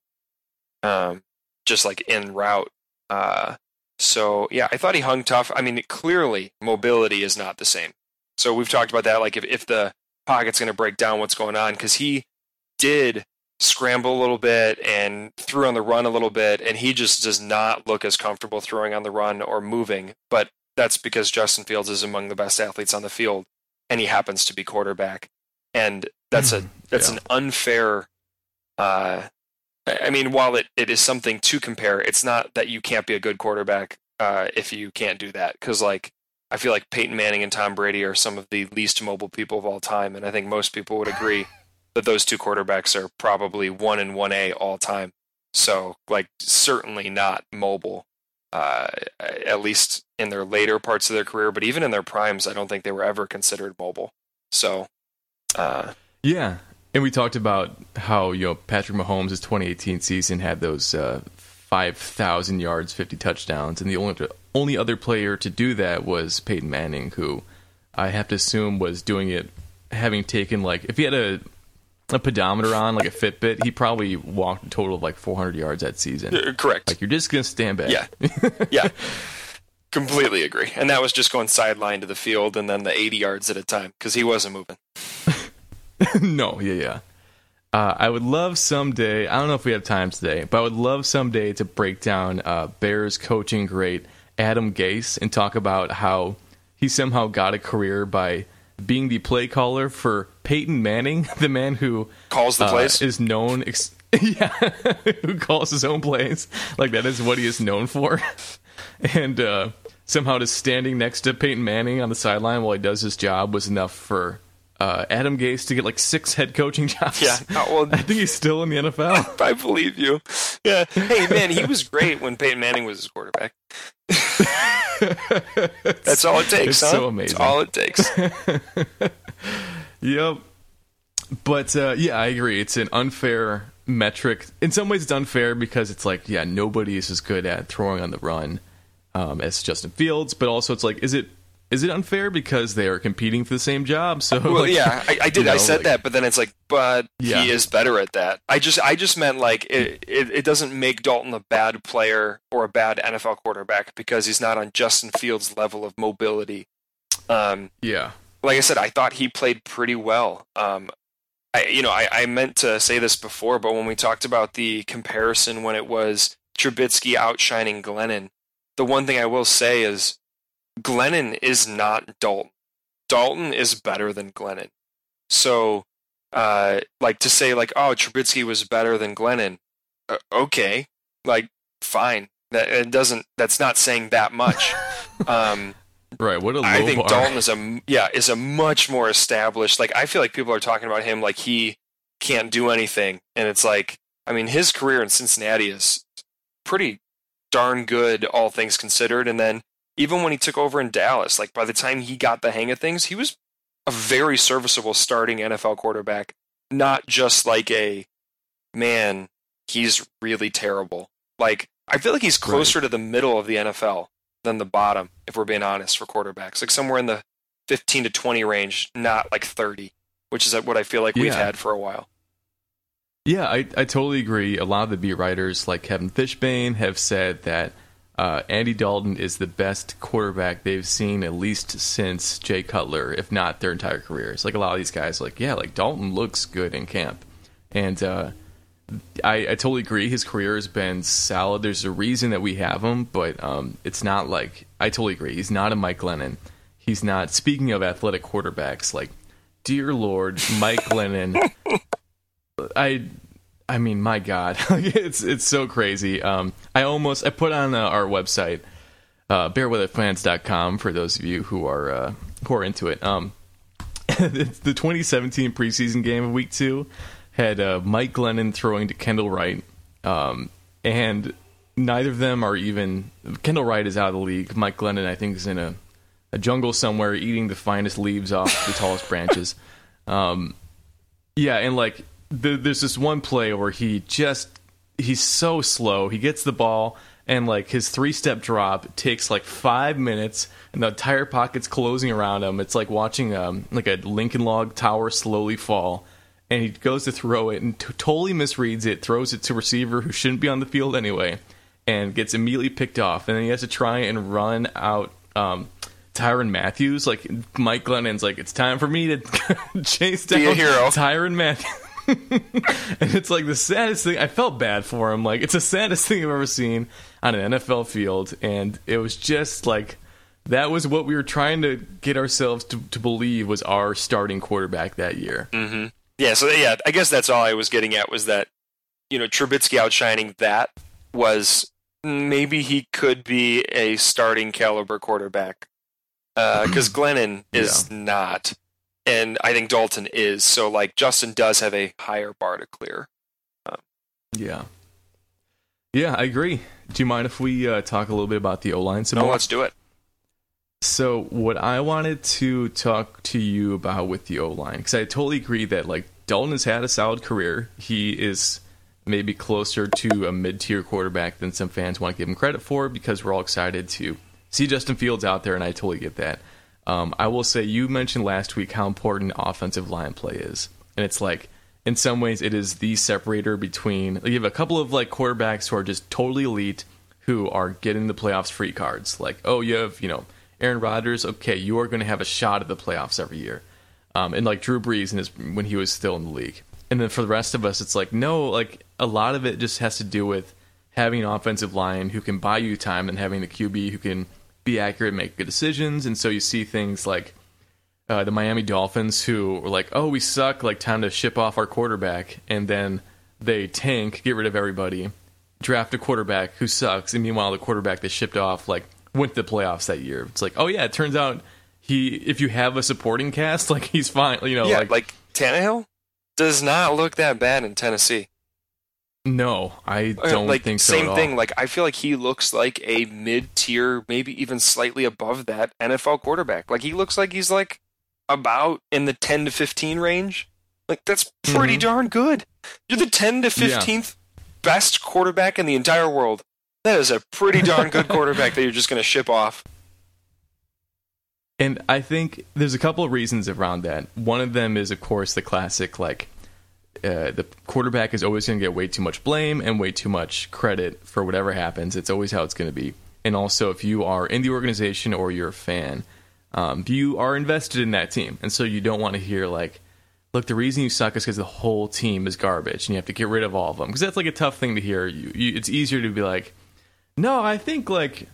[SPEAKER 2] um just like in route. Uh so yeah, I thought he hung tough. I mean, clearly mobility is not the same. So we've talked about that like if if the pocket's going to break down what's going on cuz he did scramble a little bit and threw on the run a little bit and he just does not look as comfortable throwing on the run or moving, but that's because Justin Fields is among the best athletes on the field and he happens to be quarterback. And that's a that's
[SPEAKER 1] yeah.
[SPEAKER 2] an unfair uh I I mean, while it, it is something to compare, it's not that you can't be a good quarterback uh, if you can't do that. Because, like, I feel like Peyton Manning and Tom Brady are some of the least mobile people of all time, and I think most people would agree. (laughs) that those two quarterbacks are probably one and one A all time. So, like, certainly not mobile, uh, at least in their later parts of their career. But even in their primes, I don't think they were ever considered mobile. So, uh,
[SPEAKER 1] Yeah, and we talked about how you know Patrick Mahomes' 2018 season had those uh, 5,000 yards, 50 touchdowns, and the only only other player to do that was Peyton Manning, who I have to assume was doing it having taken like if he had a a pedometer on like a Fitbit, he probably walked a total of like 400 yards that season.
[SPEAKER 2] uh, correct.
[SPEAKER 1] Like you're just gonna stand back.
[SPEAKER 2] Yeah. (laughs) yeah. Completely agree. And that was just going sideline to the field and then the 80 yards at a time because he wasn't moving. (laughs)
[SPEAKER 1] no, yeah, yeah. Uh, I would love someday. I don't know if we have time today, but I would love someday to break down uh, Bears coaching great Adam Gase and talk about how he somehow got a career by being the play caller for Peyton Manning, (laughs) the man who
[SPEAKER 2] Calls the
[SPEAKER 1] uh,
[SPEAKER 2] plays?
[SPEAKER 1] is known. Ex- (laughs) yeah, (laughs) who calls his own plays. Like that is what he is known for. and uh, somehow just standing next to Peyton Manning on the sideline while he does his job was enough for uh, Adam Gase to get like six head coaching jobs.
[SPEAKER 2] Yeah. Uh, well,
[SPEAKER 1] I think he's still in the NFL.
[SPEAKER 2] I believe you. Yeah. Hey, man, he was great when Peyton Manning was his quarterback. (laughs) That's all it takes,
[SPEAKER 1] It's
[SPEAKER 2] huh?
[SPEAKER 1] so amazing.
[SPEAKER 2] That's all it takes. (laughs)
[SPEAKER 1] Yep. But uh, yeah, I agree. It's an unfair metric. In some ways, it's unfair because it's like, yeah, nobody is as good at throwing on the run um, as Justin Fields. But also, it's like, is it is it unfair because they are competing for the same job? So,
[SPEAKER 2] Well,
[SPEAKER 1] like,
[SPEAKER 2] yeah, I, I did.
[SPEAKER 1] you
[SPEAKER 2] I said
[SPEAKER 1] like-
[SPEAKER 2] that, but then it's like, but
[SPEAKER 1] Yeah.
[SPEAKER 2] he is better at that. I just, I just meant like it, it. It doesn't make Dalton a bad player or a bad NFL quarterback because he's not on Justin Fields' level of mobility. Um,
[SPEAKER 1] Yeah.
[SPEAKER 2] like I said, I thought he played pretty well. Um, I, you know, I, I meant to say this before, but when we talked about the comparison when it was Trubisky outshining Glennon, the one thing I will say is Glennon is not Dalton. Dalton is better than Glennon. So, uh, like to say like, oh, Trubisky was better than Glennon. Uh, okay, like fine. That it doesn't. That's not saying that much. um,
[SPEAKER 1] Right. What a low
[SPEAKER 2] I think
[SPEAKER 1] bar.
[SPEAKER 2] Dalton is a yeah is a much more established. Like I feel like people are talking about him like he can't do anything, and it's like I mean his career in Cincinnati is pretty darn good, all things considered. And then even when he took over in Dallas, like by the time he got the hang of things, he was a very serviceable starting NFL quarterback, not just like a man. He's really terrible. Like I feel like he's closer to the middle of the NFL than the bottom, if we're being honest, for quarterbacks. Like somewhere in the 15 to 20 range, not like 30, which is what I feel like we've had for a while.
[SPEAKER 1] Yeah, I, I totally agree. A lot of the beat writers, like Kevin Fishbain, have said that uh, Andy Dalton is the best quarterback they've seen at least since Jay Cutler, if not their entire careers. Like a lot of these guys, like yeah, like Dalton looks good in camp, and uh, I, I totally agree. His career has been solid. There's a reason that we have him, but um, it's not like I totally agree. He's not a Mike Glennon. He's not. Speaking of athletic quarterbacks, like dear Lord, Mike Glennon. (laughs) I I mean, my God, (laughs) it's it's so crazy. Um, I almost I put on uh, our website, uh, bearweatherfans.com for those of you who are uh, who are into it. Um, (laughs) the 2017 preseason game of Week Two had uh, Mike Glennon throwing to Kendall Wright, um, and neither of them are even. Kendall Wright is out of the league. Mike Glennon, I think, is in a a jungle somewhere eating the finest leaves off the tallest branches. (laughs) Um, yeah, and like the, there's this one play where he just he's so slow. He gets the ball and like his three step drop takes like five minutes, and the entire pocket's closing around him. It's like watching um like a Lincoln Log tower slowly fall. And he goes to throw it and t- totally misreads it, throws it to a receiver who shouldn't be on the field anyway, and gets immediately picked off. And then he has to try and run out um, Tyrann Mathieu. Like Mike Glennon's like, it's time for me to (laughs) chase down. Tyrann Mathieu. (laughs) and it's like the saddest thing. I felt bad for him. Like it's the saddest thing I've ever seen on an NFL field, and it was just like that was what we were trying to get ourselves to, to believe was our starting quarterback that year. Mm-hmm.
[SPEAKER 2] Yeah, so yeah, I guess that's all I was getting at was that you know Trubisky outshining that was maybe he could be a starting caliber quarterback because (clears throat) Glennon is not. And I think Dalton is. So like Justin does have a higher bar to clear.
[SPEAKER 1] Yeah. Yeah, I agree. Do you mind if we uh, talk a little bit about the O line
[SPEAKER 2] No, let's do it.
[SPEAKER 1] So, what I wanted to talk to you about with the O line, because I totally agree that like Dalton has had a solid career. He is maybe closer to a mid tier quarterback than some fans want to give him credit for because we're all excited to see Justin Fields out there, and I totally get that. Um, I will say, you mentioned last week how important offensive line play is, and it's like in some ways it is the separator between like, you have a couple of like quarterbacks who are just totally elite who are getting the playoffs free cards. Like, oh, you have you know Aaron Rodgers. Okay, you are going to have a shot at the playoffs every year. Um, and like Drew Brees in his when he was still in the league. And then for the rest of us, it's like no, like a lot of it just has to do with having an offensive line who can buy you time and having the QB who can be accurate, make good decisions. And so you see things like uh, the Miami Dolphins who were like, "Oh, we suck. Like, time to ship off our quarterback," and then they tank, get rid of everybody, draft a quarterback who sucks, and meanwhile, the quarterback they shipped off like went to the playoffs that year. It's like, oh yeah, it turns out he, if you have a supporting cast, (laughs) like he's fine. You know,
[SPEAKER 2] yeah,
[SPEAKER 1] like,
[SPEAKER 2] like, Tannehill does not look that bad in Tennessee.
[SPEAKER 1] No, I
[SPEAKER 2] Uh,
[SPEAKER 1] don't
[SPEAKER 2] like
[SPEAKER 1] think so.
[SPEAKER 2] same
[SPEAKER 1] at all.
[SPEAKER 2] thing. Like I feel like he looks like a mid-tier, maybe even slightly above that NFL quarterback. Like he looks like he's like about in the 10 to 15 range. Like that's pretty
[SPEAKER 1] Mhm.
[SPEAKER 2] darn good. You're the 10 to 15th best quarterback in the entire world. That is a pretty darn good (laughs) quarterback that you're just going to ship off.
[SPEAKER 1] And I think there's a couple of reasons around that. One of them is, of course, the classic like uh, the quarterback is always going to get way too much blame and way too much credit for whatever happens. It's always how it's going to be. And also, if you are in the organization or you're a fan, um, you are invested in that team, and so you don't want to hear like, "Look, the reason you suck is because the whole team is garbage, and you have to get rid of all of them." Because that's like a tough thing to hear. You, you, it's easier to be like, "No, I think like."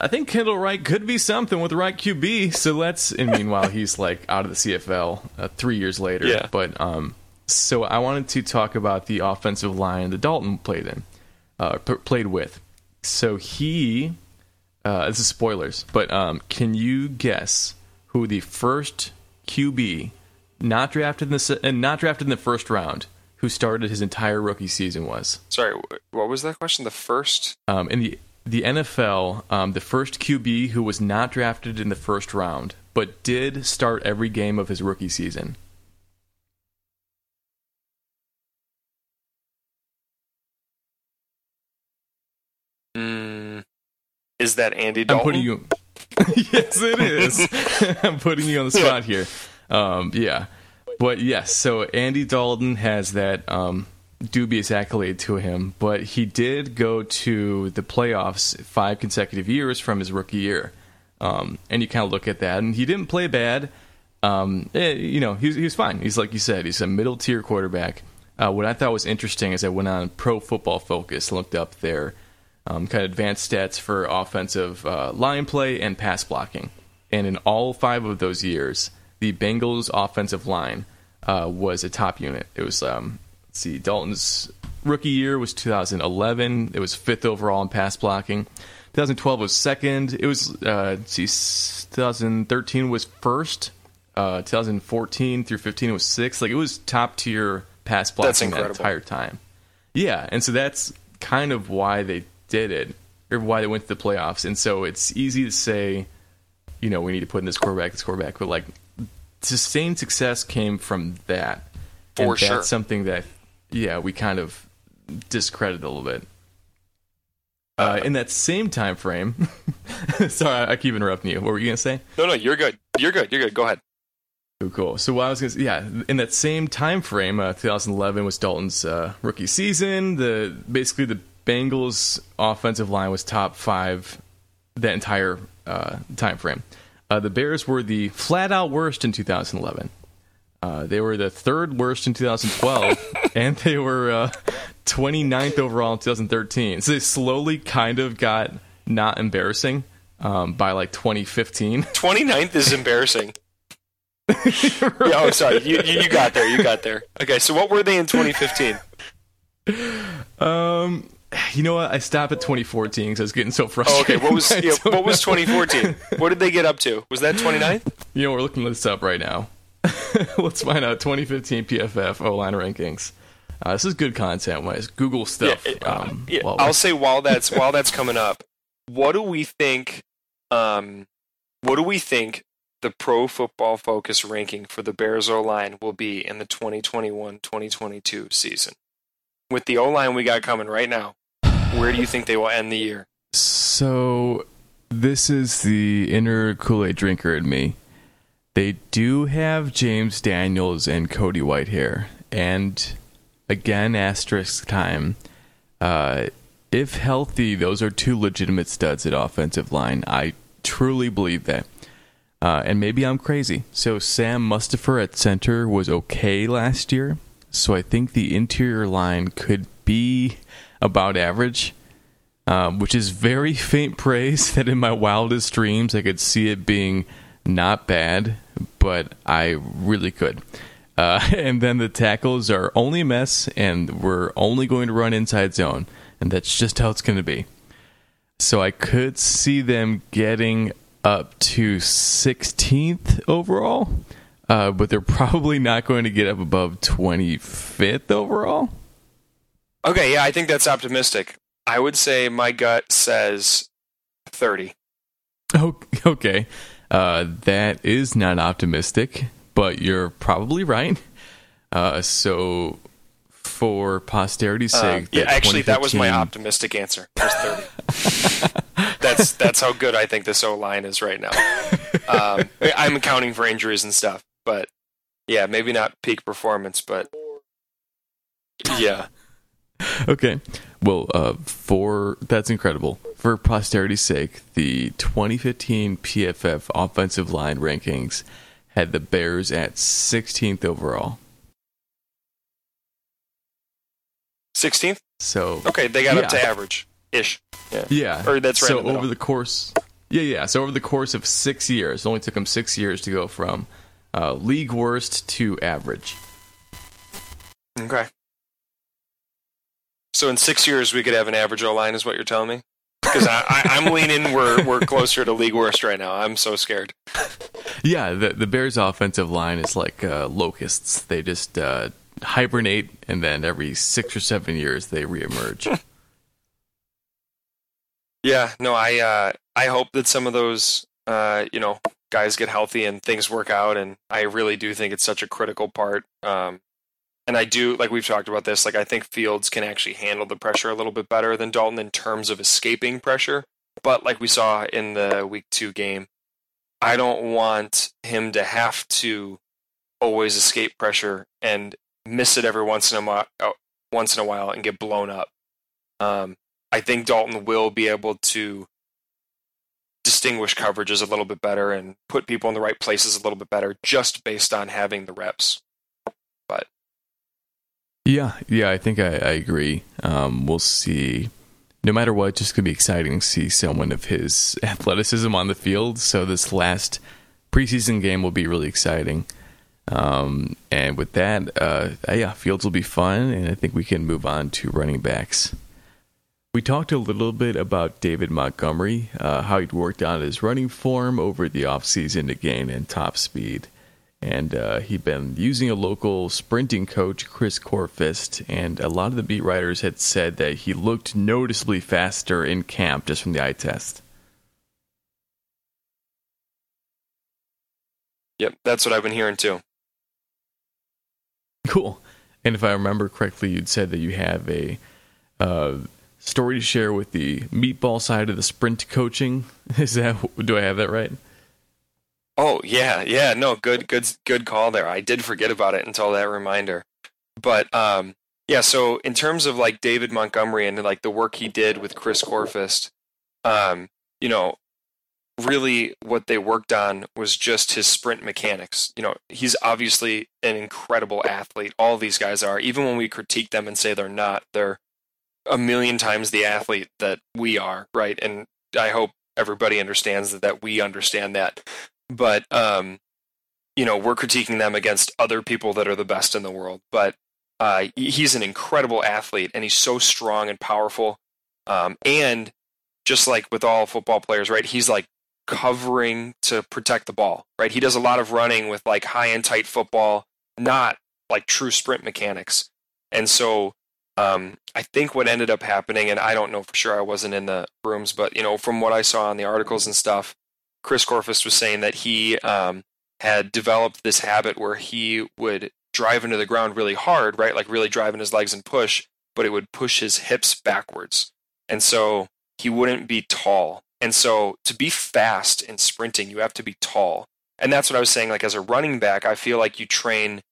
[SPEAKER 1] I think Kendall Wright could be something with the right QB. So let's. And meanwhile, he's like out of the CFL uh, three years later.
[SPEAKER 2] Yeah.
[SPEAKER 1] But um, so I wanted to talk about the offensive line that Dalton played in, uh, p- played with. So he, uh, this is spoilers, but um, can you guess who the first QB not drafted in the se- and not drafted in the first round who started his entire rookie season was?
[SPEAKER 2] Sorry, what was that question? The first?
[SPEAKER 1] um, in the the NFL, um, the first QB who was not drafted in the first round, but did start every game of his rookie season.
[SPEAKER 2] Mm, is that Andy
[SPEAKER 1] I'm putting you. (laughs) yes, it is. (laughs) I'm putting you on the spot here. Um, yeah, but yes. So Andy Dalton has that um, dubious accolade to him, but he did go to the playoffs five consecutive years from his rookie year. Um, and you kind of look at that, and he didn't play bad. Um, eh, you know, he was, he was fine. He's like you said, he's a middle tier quarterback. Uh, what I thought was interesting is I went on Pro Football Focus, looked up their um, kind of advanced stats for offensive uh, line play and pass blocking. And in all five of those years, the Bengals' offensive line uh, was a top unit. It was, um, let's see, Dalton's rookie year was 2011. It was fifth overall in pass blocking. 2012 was second. It was, uh, let's see, 2013 was first. Uh, 2014 through 15 was sixth. Like it was top tier pass blocking that entire time. Yeah, and so that's kind of why they did it, or why they went to the playoffs. And so it's easy to say, you know, we need to put in this quarterback, this quarterback, but like sustained success came from that.
[SPEAKER 2] For
[SPEAKER 1] and
[SPEAKER 2] sure.
[SPEAKER 1] That's something that, yeah, we kind of discredit a little bit. Uh, in that same time frame, (laughs) sorry, I keep interrupting you. What were you gonna say?
[SPEAKER 2] no, no, you're good. You're good. You're good. Go ahead.
[SPEAKER 1] Cool, cool. So what I was gonna say, yeah, in that same time frame, uh, 2011 was Dalton's uh, rookie season. The basically the Bengals' offensive line was top five that entire uh, time frame. Uh, the Bears were the flat out worst in 2011. Uh, they were the third worst in 2012, (laughs) and they were uh, 29th overall in 2013. So they slowly kind of got not embarrassing um, by like 2015.
[SPEAKER 2] 29th is embarrassing. (laughs) Yeah, oh, sorry. You, you you got there. You got there. Okay, so what were they in 2015? (laughs)
[SPEAKER 1] Um, (sighs) you know what? I stopped at 2014 because I was getting so
[SPEAKER 2] Oh,
[SPEAKER 1] frustrated.
[SPEAKER 2] okay, what was (laughs) yeah, what was 2014? (laughs) What did they get up to? Was that 29th?
[SPEAKER 1] You know, we're looking this up right now. (laughs) let's find out 2015 PFF O line rankings. Uh, this is good content wise. Google stuff.
[SPEAKER 2] Yeah,
[SPEAKER 1] um,
[SPEAKER 2] yeah, I'll say while that's while that's coming up, what do we think? Um, what do we think the Pro Football Focus ranking for the Bears O line will be in the 2021-2022 season? With the O line we got coming right now, where do you think they will end the year?
[SPEAKER 1] So, this is the inner Kool Aid drinker in me. They do have James Daniels and Cody Whitehair, and again, asterisk time. Uh, if healthy, those are two legitimate studs at offensive line. I truly believe that. Uh, and maybe I'm crazy. So Sam Mustipher at center was okay last year. So I think the interior line could be about average, um, which is very faint praise. (laughs) That in my wildest dreams I could see it being not bad, but I really could. Uh, (laughs) and then the tackles are only a mess, and we're only going to run inside zone, and that's just how it's going to be. So I could see them getting up to 16th overall, uh, but they're (laughs) probably not going to get up above 25th overall.
[SPEAKER 2] Okay, yeah, I think that's optimistic. I would say my gut says 30.
[SPEAKER 1] Oh, (laughs) okay. Uh, that is not optimistic, but you're probably right. Uh, so, for posterity's
[SPEAKER 2] Uh,
[SPEAKER 1] sake,
[SPEAKER 2] yeah, actually, that was my optimistic answer. Was 30. (laughs) that's that's how good I think this O line is right now. Um, (laughs) I'm accounting for injuries and stuff, but yeah, maybe not peak performance, but yeah, (laughs)
[SPEAKER 1] Okay. Well, uh, for that's incredible. For posterity's sake, the 2015 PFF offensive line rankings had the Bears at 16th overall.
[SPEAKER 2] 16th.
[SPEAKER 1] So
[SPEAKER 2] Okay, they got up to average ish. Yeah,
[SPEAKER 1] Yeah,
[SPEAKER 2] Or that's right
[SPEAKER 1] So over the course, yeah, yeah. So over the course of six years, it only took them six years to go from uh, league worst to average.
[SPEAKER 2] Okay. So in six years, we could have an average O line, is what you're telling me? Because I, I, I'm leaning we're we're closer to league worst right now. I'm so scared.
[SPEAKER 1] Yeah, the the Bears' offensive line is like uh, locusts. They just uh, hibernate, and then every six or seven years they reemerge. (laughs)
[SPEAKER 2] Yeah, no, I uh, I hope that some of those uh, you know guys get healthy and things work out, and I really do think it's such a critical part. Um, and I do like we've talked about this. Like I think Fields can actually handle the pressure a little bit better than Dalton in terms of escaping pressure. But like we saw in the Week Two game, I don't want him to have to always escape pressure and miss it every once in a while, once in a while, and get blown up. Um, I think Dalton will be able to distinguish coverages a little bit better and put people in the right places a little bit better just based on having the reps.
[SPEAKER 1] Yeah, yeah, I think I, I agree. Um, we'll see. No matter what, just gonna be exciting to see someone of his (laughs) athleticism on the field. So this last preseason game will be really exciting. Um, and with that, uh, yeah, Fields will be fun, and I think we can move on to running backs. We talked a little bit about David Montgomery, uh, how he'd worked on his running form over the offseason to gain in top speed. And uh, he'd been using a local sprinting coach, Chris Korfist, and a lot of the beat writers had said that he looked noticeably faster in camp just from the eye test.
[SPEAKER 2] yep, that's what I've been hearing too.
[SPEAKER 1] Cool. And if I remember correctly, you'd said that you have a uh, story to share with the meatball side of the sprint coaching. (laughs) Is that do I have that right?
[SPEAKER 2] Oh yeah, yeah, no, good, good, good call there. I did forget about it until that reminder. But um, yeah, so in terms of like David Montgomery and like the work he did with Chris Korfist, um, you know, really what they worked on was just his sprint mechanics. You know, he's obviously an incredible athlete. All these guys are. Even when we critique them and say they're not, they're a million times the athlete that we are, right? And I hope everybody understands that, that we understand that. But um, you know, we're critiquing them against other people that are the best in the world. But uh, he's an incredible athlete, and he's so strong and powerful. Um, and just like with all football players, right? He's like covering to protect the ball, right? He does a lot of running with like high and tight football, not like true sprint mechanics. And so um, I think what ended up happening, and I don't know for sure, I wasn't in the rooms, but you know, from what I saw in the articles and stuff, Chris Korfist was saying that he um, had developed this habit where he would drive into the ground really hard, right? Like really driving his legs and push, but it would push his hips backwards. And so he wouldn't be tall. And so to be fast in sprinting, you have to be tall. And that's what I was saying. Like as a running back, I feel like you train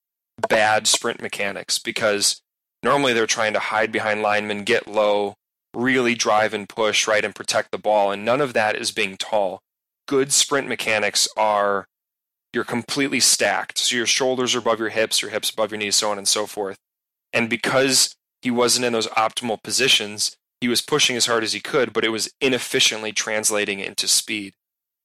[SPEAKER 2] bad sprint mechanics because normally they're trying to hide behind linemen, get low, really drive and push, right, and protect the ball. And none of that is being tall. Good sprint mechanics are you're completely stacked. So your shoulders are above your hips, your hips above your knees, so on and so forth. And because he wasn't in those optimal positions, he was pushing as hard as he could, but it was inefficiently translating into speed.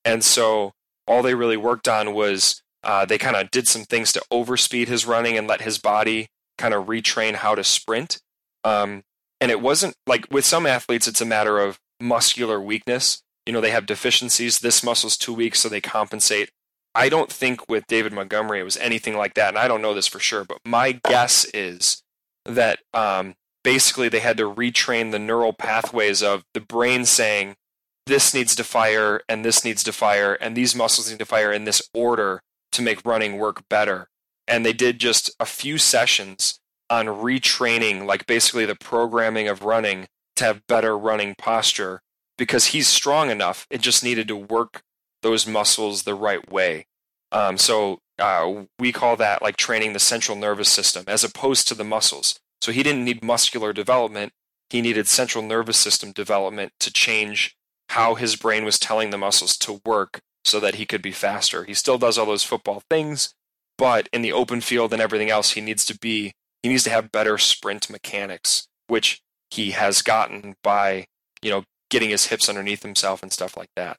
[SPEAKER 2] And so all they really worked on was uh, they kind of did some things to overspeed his running and let his body kind of retrain how to sprint. Um, and it wasn't like with some athletes, it's a matter of muscular weakness. You know, they have deficiencies. This muscle's too weak, so they compensate. I don't think with David Montgomery it was anything like that, and I don't know this for sure, but my guess is that um, basically they had to retrain the neural pathways of the brain saying this needs to fire and this needs to fire and these muscles need to fire in this order to make running work better. And they did just a few sessions on retraining, like basically the programming of running to have better running posture because he's strong enough. It just needed to work those muscles the right way. Um, so uh, we call that like training the central nervous system as opposed to the muscles. So he didn't need muscular development. He needed central nervous system development to change how his brain was telling the muscles to work so that he could be faster. He still does all those football things, but in the open field and everything else, he needs to be he needs to have better sprint mechanics, which he has gotten by you know getting his hips underneath himself and stuff like that.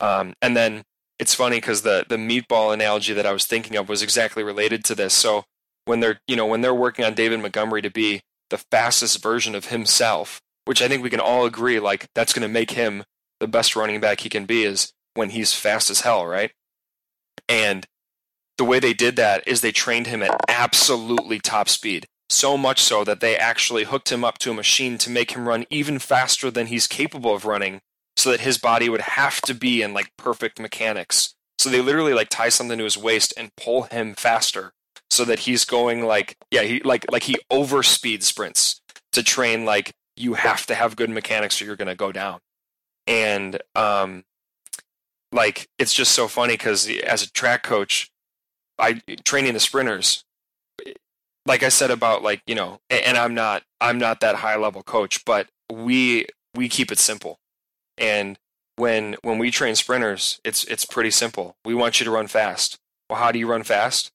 [SPEAKER 2] Um, and then it's funny because the the meatball analogy that I was thinking of was exactly related to this. So when they're you know when they're working on David Montgomery to be the fastest version of himself, which I think we can all agree like that's going to make him the best running back he can be is when he's fast as hell, right? And the way they did that is they trained him at absolutely top speed. So much so that they actually hooked him up to a machine to make him run even faster than he's capable of running so that his body would have to be in like perfect mechanics. So they literally like tie something to his waist and pull him faster so that he's going like yeah, he like like he overspeed sprints to train like you have to have good mechanics or you're going to go down. And um like it's just so funny cuz as a track coach I training the sprinters like I said about like, you know, and I'm not I'm not that high level coach, but we we keep it simple and when when we train sprinters, it's it's pretty simple. We want you to run fast. Well, how do you run fast?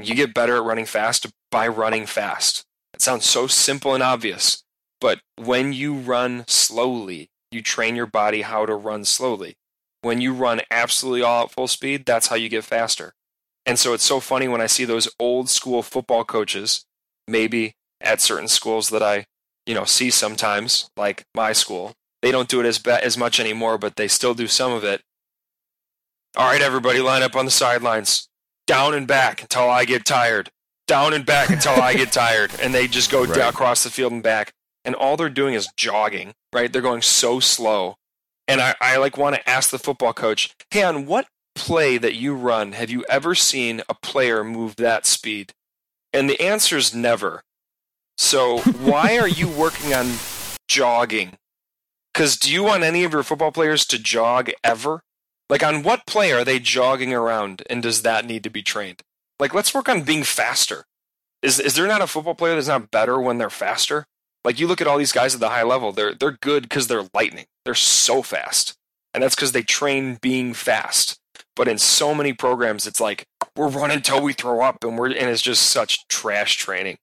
[SPEAKER 2] You get better at running fast by running fast. It sounds so simple and obvious, but when you run slowly, you train your body how to run slowly. When you run absolutely all at full speed, that's how you get faster. And so it's so funny when I see those old school football coaches, maybe at certain schools that I, you know, see sometimes, like my school, they don't do it as ba- as much anymore, but they still do some of it. All right, everybody, line up on the sidelines, down and back until I get tired, down and back until I get tired, and they just go (laughs) right. across the field and back, and all they're doing is jogging. Right? They're going so slow, and I, I like want to ask the football coach, hey, on what play that you run have you ever seen a player move that speed? And the answer is never. So (laughs) why are you working on jogging because do you want any of your football players to jog ever? Like, on what play are they jogging around, and does that need to be trained? Like, let's work on being faster. Is is there not a football player that's not better when they're faster? Like, you look at all these guys at the high level; they're they're good because they're lightning. They're so fast, and that's because they train being fast. But in so many programs, it's like we're running till we throw up, and we're and it's just such trash training.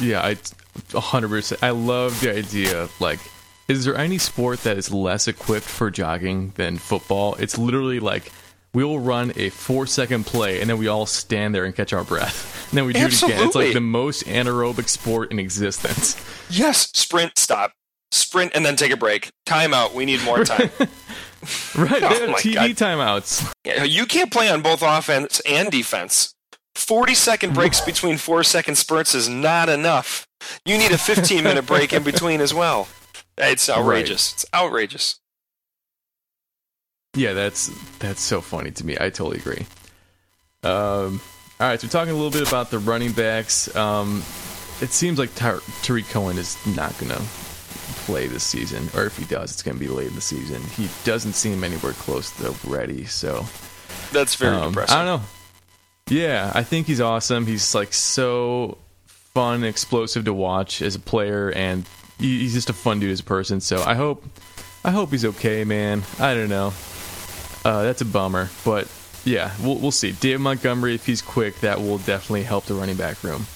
[SPEAKER 1] Yeah, I 100%. I love the idea of like is there any sport that is less equipped for jogging than football? It's literally like we'll run a four second play and then we all stand there and catch our breath. (laughs) And then we do Absolutely. it again. It's like the most anaerobic sport in existence.
[SPEAKER 2] Yes. Sprint, stop. Sprint and then take a break. Time out. We need more time. (laughs) (laughs)
[SPEAKER 1] Right, they
[SPEAKER 2] Oh
[SPEAKER 1] have TV
[SPEAKER 2] God.
[SPEAKER 1] timeouts.
[SPEAKER 2] Yeah, You can't play on both offense and defense. 40 second breaks (laughs) between four second spurts is not enough. You need a 15 minute break in between as well. It's outrageous. It's outrageous.
[SPEAKER 1] Yeah, that's that's so funny to me. I totally agree. Um, all right, so we're talking a little bit about the running backs. Um, it seems like Ty- Tarik Cohen is not going to play this season, or if he does, it's going to be late in the season. He doesn't seem anywhere close to ready, so
[SPEAKER 2] That's very
[SPEAKER 1] um,
[SPEAKER 2] depressing.
[SPEAKER 1] I don't know. Yeah, I think he's awesome. He's like so fun, explosive to watch as a player, and he's just a fun dude as a person. So I hope, I hope he's okay, man. I don't know. Uh, that's a bummer, but yeah, we'll we'll see. David Montgomery, if he's quick, that will definitely help the running back room.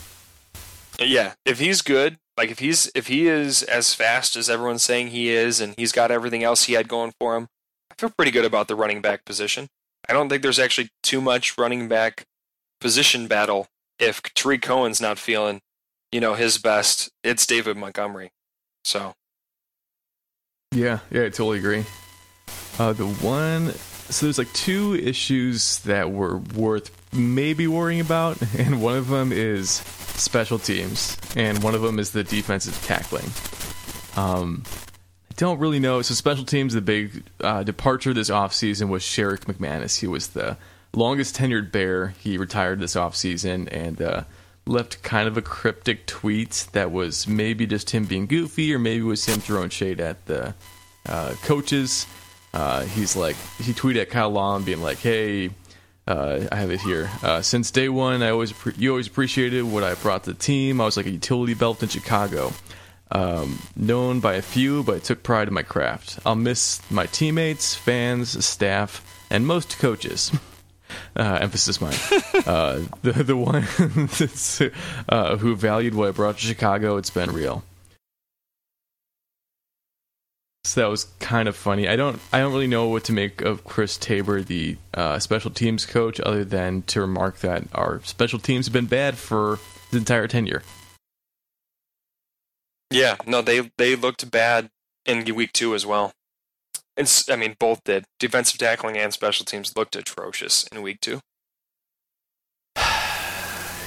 [SPEAKER 2] Yeah, if he's good, like if he's if he is as fast as everyone's saying he is, and he's got everything else he had going for him, I feel pretty good about the running back position. I don't think there's actually too much running back position battle if Tarik Cohen's not feeling, you know, his best. It's David Montgomery. So
[SPEAKER 1] Yeah, yeah, I totally agree. Uh, the one, so there's like two issues that were worth maybe worrying about, (laughs) and one of them is special teams, and one of them is the defensive tackling. Um, I don't really know. So special teams, the big uh, departure this offseason was Sherrick McManus. He was the longest tenured Bear. He retired this offseason and uh, left kind of a cryptic tweet that was maybe just him being goofy or maybe was him throwing shade at the uh, coaches. Uh, he's like, he tweeted at Kyle Long being like, hey, uh, I have it here. Uh, since day one, I always appre- you always appreciated what I brought to the team. I was like a utility belt in Chicago, um, known by a few, but I took pride in my craft. I'll miss my teammates, fans, staff, and most coaches. (laughs) Uh, emphasis mine. uh, (laughs) the the one (laughs) uh, who valued what I brought to Chicago. It's been real. So that was kind of funny. I don't I don't really know what to make of Chris Tabor, the uh, special teams coach, other than to remark that our special teams have been bad for his entire tenure.
[SPEAKER 2] yeah, no, they they looked bad in week two as well. It's, I mean, both did. Defensive tackling and special teams looked atrocious in week two. (sighs)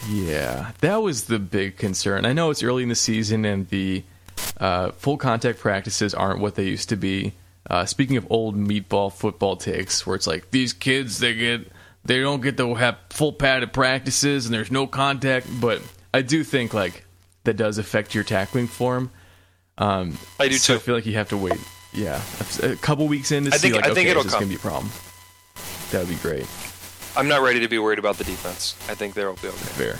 [SPEAKER 1] Yeah, that was the big concern. I know it's early in the season and the uh, full contact practices aren't what they used to be. Uh, speaking of old meatball football takes, where it's like these kids they get they don't get to have full padded practices and there's no contact, but I do think like that does affect your tackling form. Um,
[SPEAKER 2] I do
[SPEAKER 1] so
[SPEAKER 2] too.
[SPEAKER 1] I feel like you have to wait. Yeah, a couple weeks in to
[SPEAKER 2] I
[SPEAKER 1] see
[SPEAKER 2] think-
[SPEAKER 1] like
[SPEAKER 2] I think it'll
[SPEAKER 1] is this
[SPEAKER 2] come.
[SPEAKER 1] gonna be a problem? That would be great.
[SPEAKER 2] I'm not ready to be worried about the defense. I think they'll be okay.
[SPEAKER 1] Fair.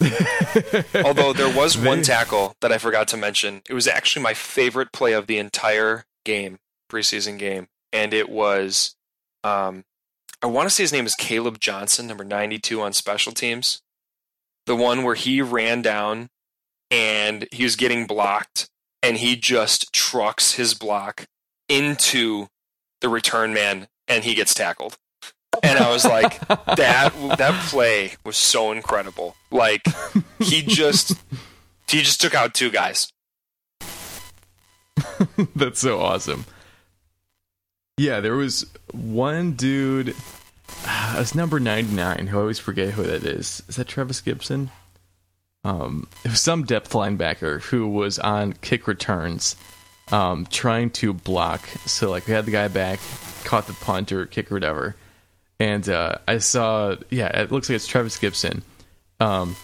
[SPEAKER 1] (laughs)
[SPEAKER 2] Although there was (laughs) one tackle that I forgot to mention. It was actually my favorite play of the entire game, preseason game, and it was um I want to say his name is Caleb Johnson, number 92 on special teams. The one where he ran down and he was getting blocked and he just trucks his block into the return man and he gets tackled. And I was like, that that play was so incredible. Like he just he just took out two guys. (laughs)
[SPEAKER 1] That's so awesome. Yeah, there was one dude. Uh, it's number ninety nine. I always forget who that is. Is that Trevis Gipson? Um, it was some depth linebacker who was on kick returns, um, trying to block. So like we had the guy back, caught the punt or kick or whatever, and uh, I saw. Yeah, it looks like it's Trevis Gipson. Um,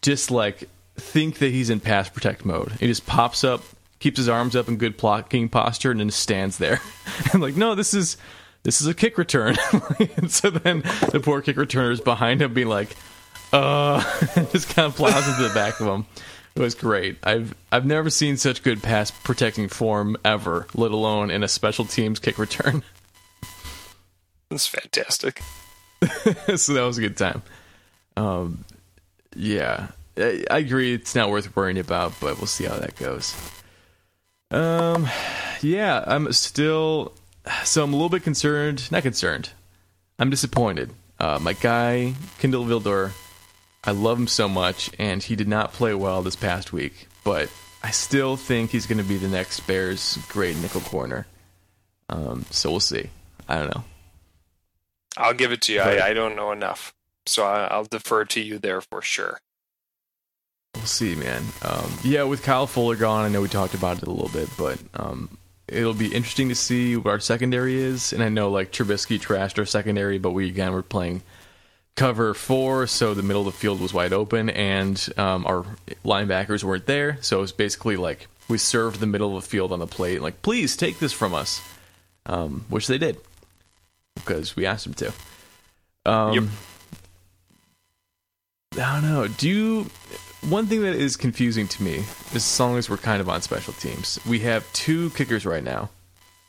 [SPEAKER 1] just like think that he's in pass protect mode. He just pops up, keeps his arms up in good blocking posture, and then stands there. (laughs) I'm like, no, this is this is a kick return. (laughs) and so then the poor kick returner is behind him, being like, uh, (laughs) just kind of plows into the back of him. It was great. I've I've never seen such good pass protecting form ever, let alone in a special teams kick return.
[SPEAKER 2] That's fantastic. (laughs)
[SPEAKER 1] so that was a good time. Um, yeah, I, I agree. It's not worth worrying about, but we'll see how that goes. Um, yeah, I'm still. So I'm a little bit concerned. Not concerned. I'm disappointed. Uh, my guy Kindle Vildor, I love him so much, and he did not play well this past week. But I still think he's going to be the next Bears' great nickel corner. Um, so we'll see. I don't know.
[SPEAKER 2] I'll give it to you. I, I don't know enough, so I, I'll defer to you there for sure.
[SPEAKER 1] We'll see, man. Um, yeah, with Kyle Fuller gone, I know we talked about it a little bit, but um, it'll be interesting to see what our secondary is. And I know like Trubisky trashed our secondary, but we again were playing cover four, so the middle of the field was wide open, and um, our linebackers weren't there. So it was basically like we served the middle of the field on the plate, like please take this from us, um, which they did because we asked them to. Um,
[SPEAKER 2] Yep.
[SPEAKER 1] I don't know. Do you? One thing that is confusing to me is as long as we're kind of on special teams, we have two kickers right now,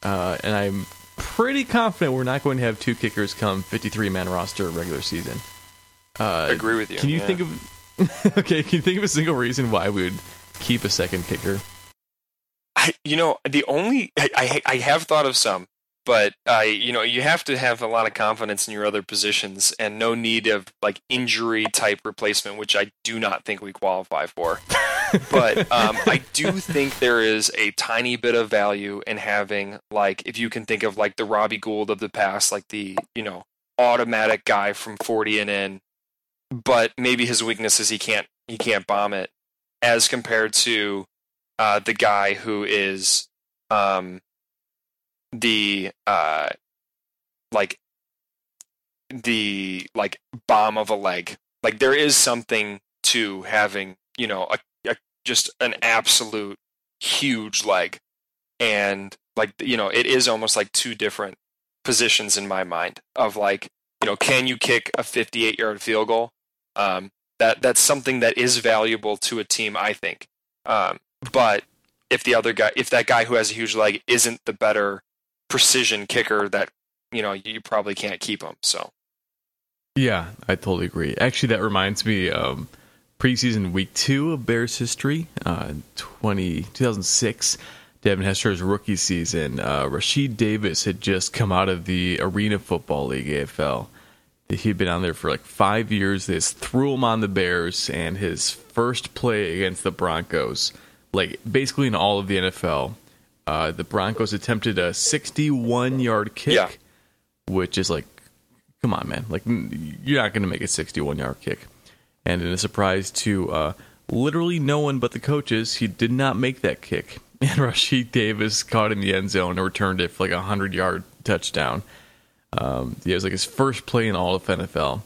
[SPEAKER 1] uh, and I'm pretty confident we're not going to have two kickers come 53 man roster regular season. Uh,
[SPEAKER 2] Agree with you.
[SPEAKER 1] Can you
[SPEAKER 2] yeah.
[SPEAKER 1] think of? (laughs) okay, can you think of a single reason why we would keep a second kicker?
[SPEAKER 2] I, you know, the only I, I I have thought of some, but I you know you have to have a lot of confidence in your other positions and no need of like injury type replacement, which I do not think we qualify for. but (laughs) um, I do think there is a tiny bit of value in having like if you can think of like the Robbie Gould of the past, like the you know automatic guy from forty and in, but maybe his weakness is he can't he can't bomb it, as compared to uh, the guy who is um, the uh, like the like bomb of a leg. Like there is something to having you know a, a just an absolute huge leg, and like you know it is almost like two different positions in my mind of like you know can you kick a 58 yard field goal? Um, that that's something that is valuable to a team i think. Um, but if the other guy if that guy who has a huge leg isn't the better precision kicker that you know you probably can't keep him so
[SPEAKER 1] Yeah, I totally agree. Actually, that reminds me. Um, preseason week two of Bears history, uh, 20, 2006, Devin Hester's rookie season. Uh, Rashied Davis had just come out of the Arena Football League AFL. He'd been on there for like five years. They just threw him on the Bears, and his first play against the Broncos, like basically in all of the NFL, uh, the Broncos attempted a 61 yard kick,
[SPEAKER 2] Yeah.
[SPEAKER 1] which is like come on, man. Like, you're not going to make a 61 yard kick. And in a surprise to uh, literally no one but the coaches, he did not make that kick. (laughs) And Rashied Davis caught in the end zone and returned it for like a 100 yard touchdown. Um, yeah, it was like his first play in all of NFL.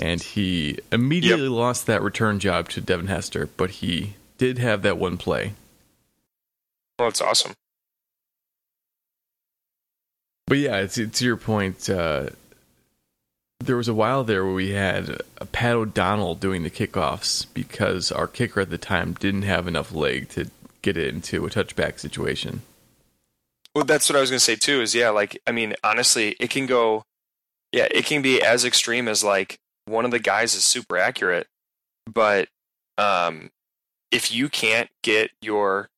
[SPEAKER 1] And he immediately lost that return job to Devin Hester, but he did have that one play.
[SPEAKER 2] well that's awesome
[SPEAKER 1] But yeah, it's, to your point, uh, there was a while there where we had a Pat O'Donnell doing the kickoffs because our kicker at the time didn't have enough leg to get it into a touchback situation.
[SPEAKER 2] Well, that's what I was going to say too. Is yeah, like I mean, honestly, it can go. Yeah, it can be as extreme as like one of the guys is super accurate, but um, if you can't get your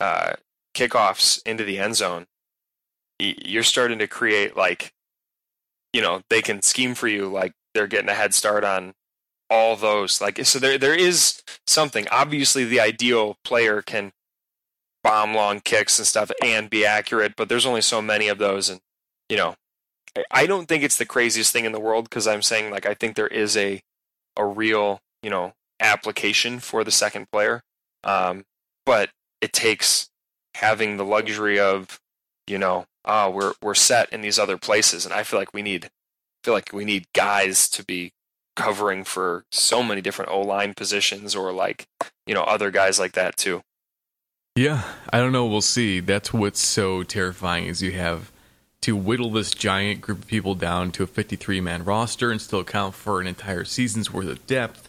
[SPEAKER 2] uh, kickoffs into the end zone, you're starting to create like, you know, they can scheme for you like they're getting a head start on all those. Like, so there there is something. Obviously, the ideal player can bomb long kicks and stuff and be accurate, but there's only so many of those, and you know, I- don't think it's the craziest thing in the world because I'm saying like I think there is a a real you know application for the second player, um, but it takes having the luxury of you know ah we're we're set in these other places, and I feel like we need feel like we need guys to be covering for so many different O line positions or like you know other guys like that too.
[SPEAKER 1] Yeah, I don't know. We'll see. That's what's so terrifying is you have to whittle this giant group of people down to a 53 man roster and still account for an entire season's worth of depth.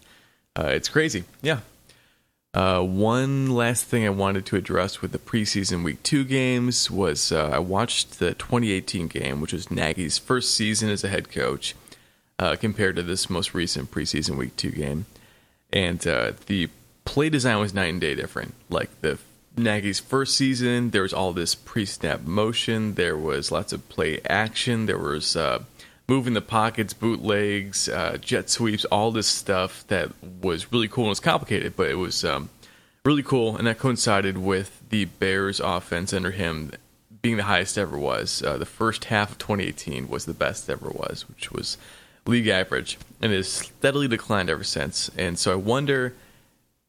[SPEAKER 1] Uh, it's crazy. Yeah. Uh, one last thing I wanted to address with the preseason week two games was uh, I watched the 2018 game, which was Nagy's first season as a head coach, uh, compared to this most recent preseason week two game. And uh, the play design was night and day different. Like the Nagy's first season, there was all this pre-snap motion. There was lots of play action. There was uh, moving the pockets, bootlegs, uh, jet sweeps, all this stuff that was really cool and was complicated, but it was um, really cool. And that coincided with the Bears' offense under him being the highest ever was. Uh, the first half of 2018 was the best ever was, which was league average, and it has steadily declined ever since. And so I wonder,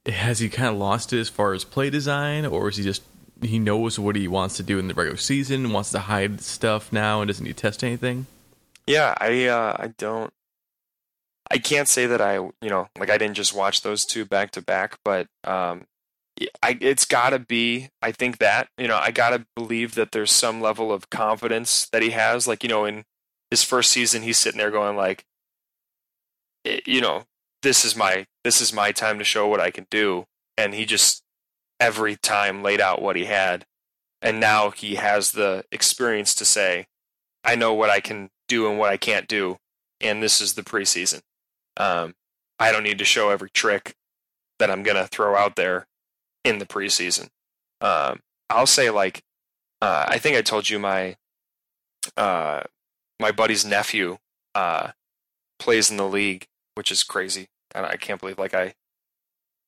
[SPEAKER 1] has he kind of lost it as far as play design, or is he just he knows what he wants to do in the regular season, wants to hide stuff now, and doesn't need to test anything?
[SPEAKER 2] Yeah, I uh, I don't. I can't say that I you know like I didn't just watch those two back to back, but um, I it's got to be. I think that you know I got to believe that there's some level of confidence that he has. Like you know in his first season, he's sitting there going like, you know, this is my this is my time to show what I can do, and he just every time laid out what he had, and now he has the experience to say, I know what I can do and what I can't do, and this is the preseason. Um, I don't need to show every trick that I'm gonna throw out there in the preseason. Um, I'll say like, uh, I think I told you my uh, my buddy's nephew uh, plays in the league, which is crazy, and I can't believe like I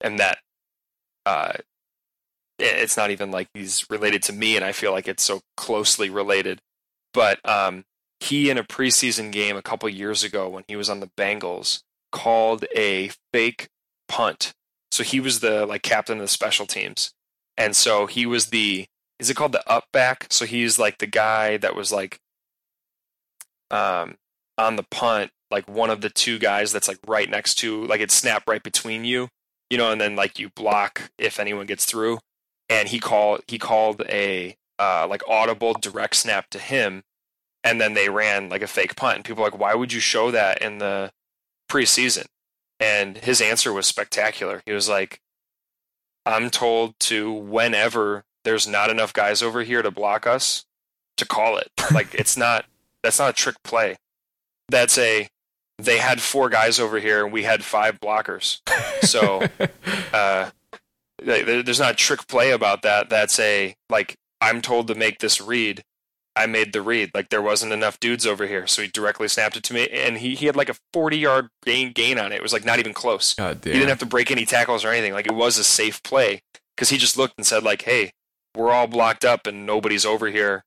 [SPEAKER 2] am that. Uh, it's not even like he's related to me, and I feel like it's so closely related. But um, he in a preseason game a couple years ago when he was on the Bengals called a fake punt. So he was the like captain of the special teams. And so he was the is it called the up back? So he's like the guy that was like um on the punt, like one of the two guys that's like right next to like it snap right between you, you know, and then like you block if anyone gets through. And he called he called a uh like audible direct snap to him and then they ran like a fake punt. And people were like, why would you show that in the preseason? And his answer was spectacular. He was like, I'm told to whenever there's not enough guys over here to block us, to call it. (laughs) Like it's not that's not a trick play. That's a they had four guys over here and we had five blockers. So (laughs) uh, there's not a trick play about that. That's a like I'm told to make this read I made the read. Like there wasn't enough dudes over here, so he directly snapped it to me, and he, he had like a forty yard gain gain on it. It was like not even close.
[SPEAKER 1] God damn.
[SPEAKER 2] He didn't have to break any tackles or anything. Like it was a safe play because he just looked and said like, "Hey, we're all blocked up and nobody's over here."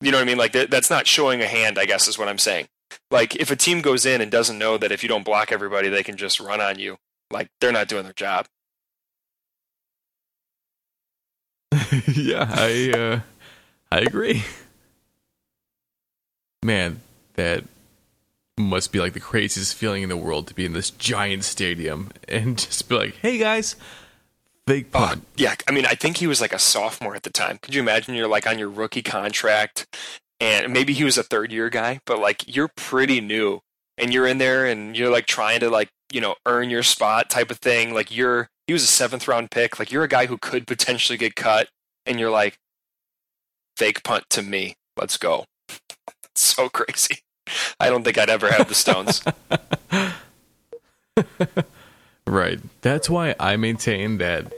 [SPEAKER 2] You know what I mean? Like th- that's not showing a hand. I guess is what I'm saying. Like if a team goes in and doesn't know that if you don't block everybody, they can just run on you. Like they're not doing their job. (laughs)
[SPEAKER 1] yeah, I uh, I agree man, that must be like the craziest feeling in the world to be in this giant stadium and (laughs) just be like, hey guys, big punt. Uh,
[SPEAKER 2] yeah, I mean, I think he was like a sophomore at the time. Could you imagine you're like on your rookie contract and maybe he was a third year guy, but like you're pretty new and you're in there and you're like trying to like, you know, earn your spot type of thing. Like you're, he was a seventh round pick. Like you're a guy who could potentially get cut and you're like, fake punt to me. Let's go. (laughs) so crazy. I don't think I'd ever have the stones. (laughs)
[SPEAKER 1] right. That's why I maintain that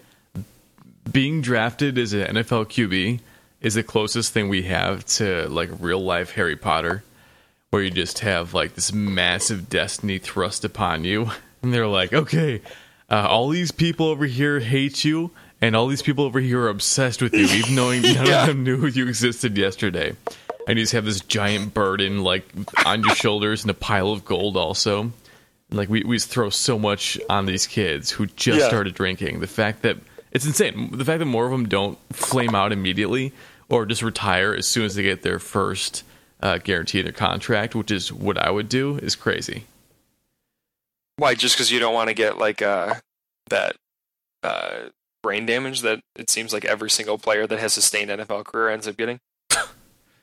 [SPEAKER 1] being drafted as an NFL QB is the closest thing we have to like real life Harry Potter, where you just have like this massive destiny thrust upon you, (laughs) and they're like, okay, uh, all these people over here hate you, and all these people over here are obsessed with you, even though none yeah. of them knew you existed yesterday and you just have this giant burden like on your shoulders and a pile of gold also. Like we we throw so much on these kids who just yeah. started drinking. The fact that it's insane. The fact that more of them don't flame out immediately or just retire as soon as they get their first uh, guarantee in their contract, which is what I would do, is crazy.
[SPEAKER 2] Why? Just because you don't want to get like uh, that uh, brain damage that it seems like every single player that has sustained NFL career ends up getting.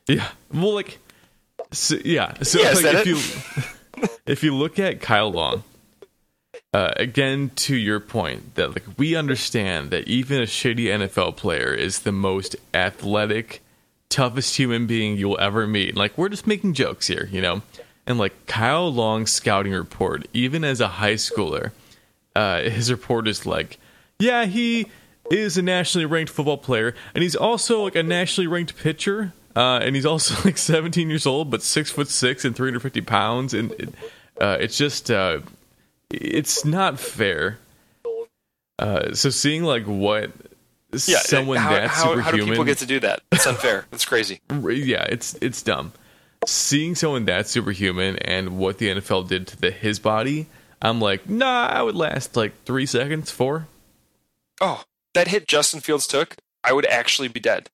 [SPEAKER 1] Yeah. Well, like, so, yeah. So
[SPEAKER 2] yeah,
[SPEAKER 1] like, if you if you look at Kyle Long, uh, again to your point that like we understand that even a shitty NFL player is the most athletic, toughest human being you'll ever meet. Like we're just making jokes here, you know. And like Kyle Long's scouting report, even as a high schooler, uh, his report is like, yeah, he is a nationally ranked football player, and he's also like a nationally ranked pitcher. Uh, and he's also (laughs) like 17 years old, but six foot six and 350 pounds, and it, uh, it's just uh, it's not fair. Uh, so seeing like what
[SPEAKER 2] Yeah,
[SPEAKER 1] someone
[SPEAKER 2] how,
[SPEAKER 1] that's
[SPEAKER 2] how,
[SPEAKER 1] superhuman.
[SPEAKER 2] how do people get to do that? That's unfair. That's crazy. (laughs)
[SPEAKER 1] yeah, it's it's dumb. Seeing someone that superhuman and what the NFL did to the, his body, I'm like, nah, I would last like three seconds, four.
[SPEAKER 2] Oh, that hit Justin Fields took, I would actually be dead.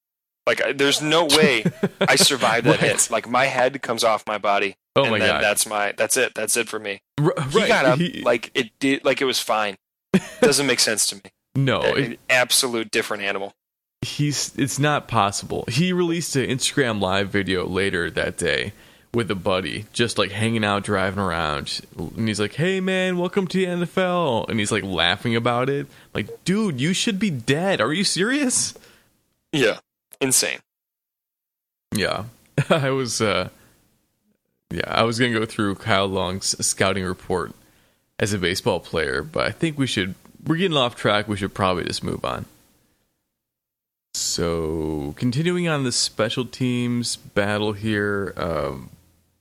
[SPEAKER 2] Like, there's no way I (laughs) survived that hit. Like, my head comes off my body.
[SPEAKER 1] Oh
[SPEAKER 2] and
[SPEAKER 1] my
[SPEAKER 2] then
[SPEAKER 1] God.
[SPEAKER 2] That's my. That's it. That's it for me.
[SPEAKER 1] R-
[SPEAKER 2] He
[SPEAKER 1] right,
[SPEAKER 2] got up
[SPEAKER 1] he-
[SPEAKER 2] like it did. Like it was fine. (laughs) Doesn't make sense to me.
[SPEAKER 1] no,
[SPEAKER 2] An
[SPEAKER 1] it,
[SPEAKER 2] absolute different animal.
[SPEAKER 1] he's it's not possible. He released an Instagram live video later that day with a buddy, just like hanging out, driving around, and he's like, "Hey man, welcome to the NFL," and he's like laughing about it. Like, dude, you should be dead. Are you serious?
[SPEAKER 2] Yeah, insane.
[SPEAKER 1] Yeah, (laughs) I was. uh Yeah, I was gonna go through Kyle Long's scouting report as a baseball player, but I think we should. We're getting off track. We should probably just move on. So, continuing on the special teams battle here, um,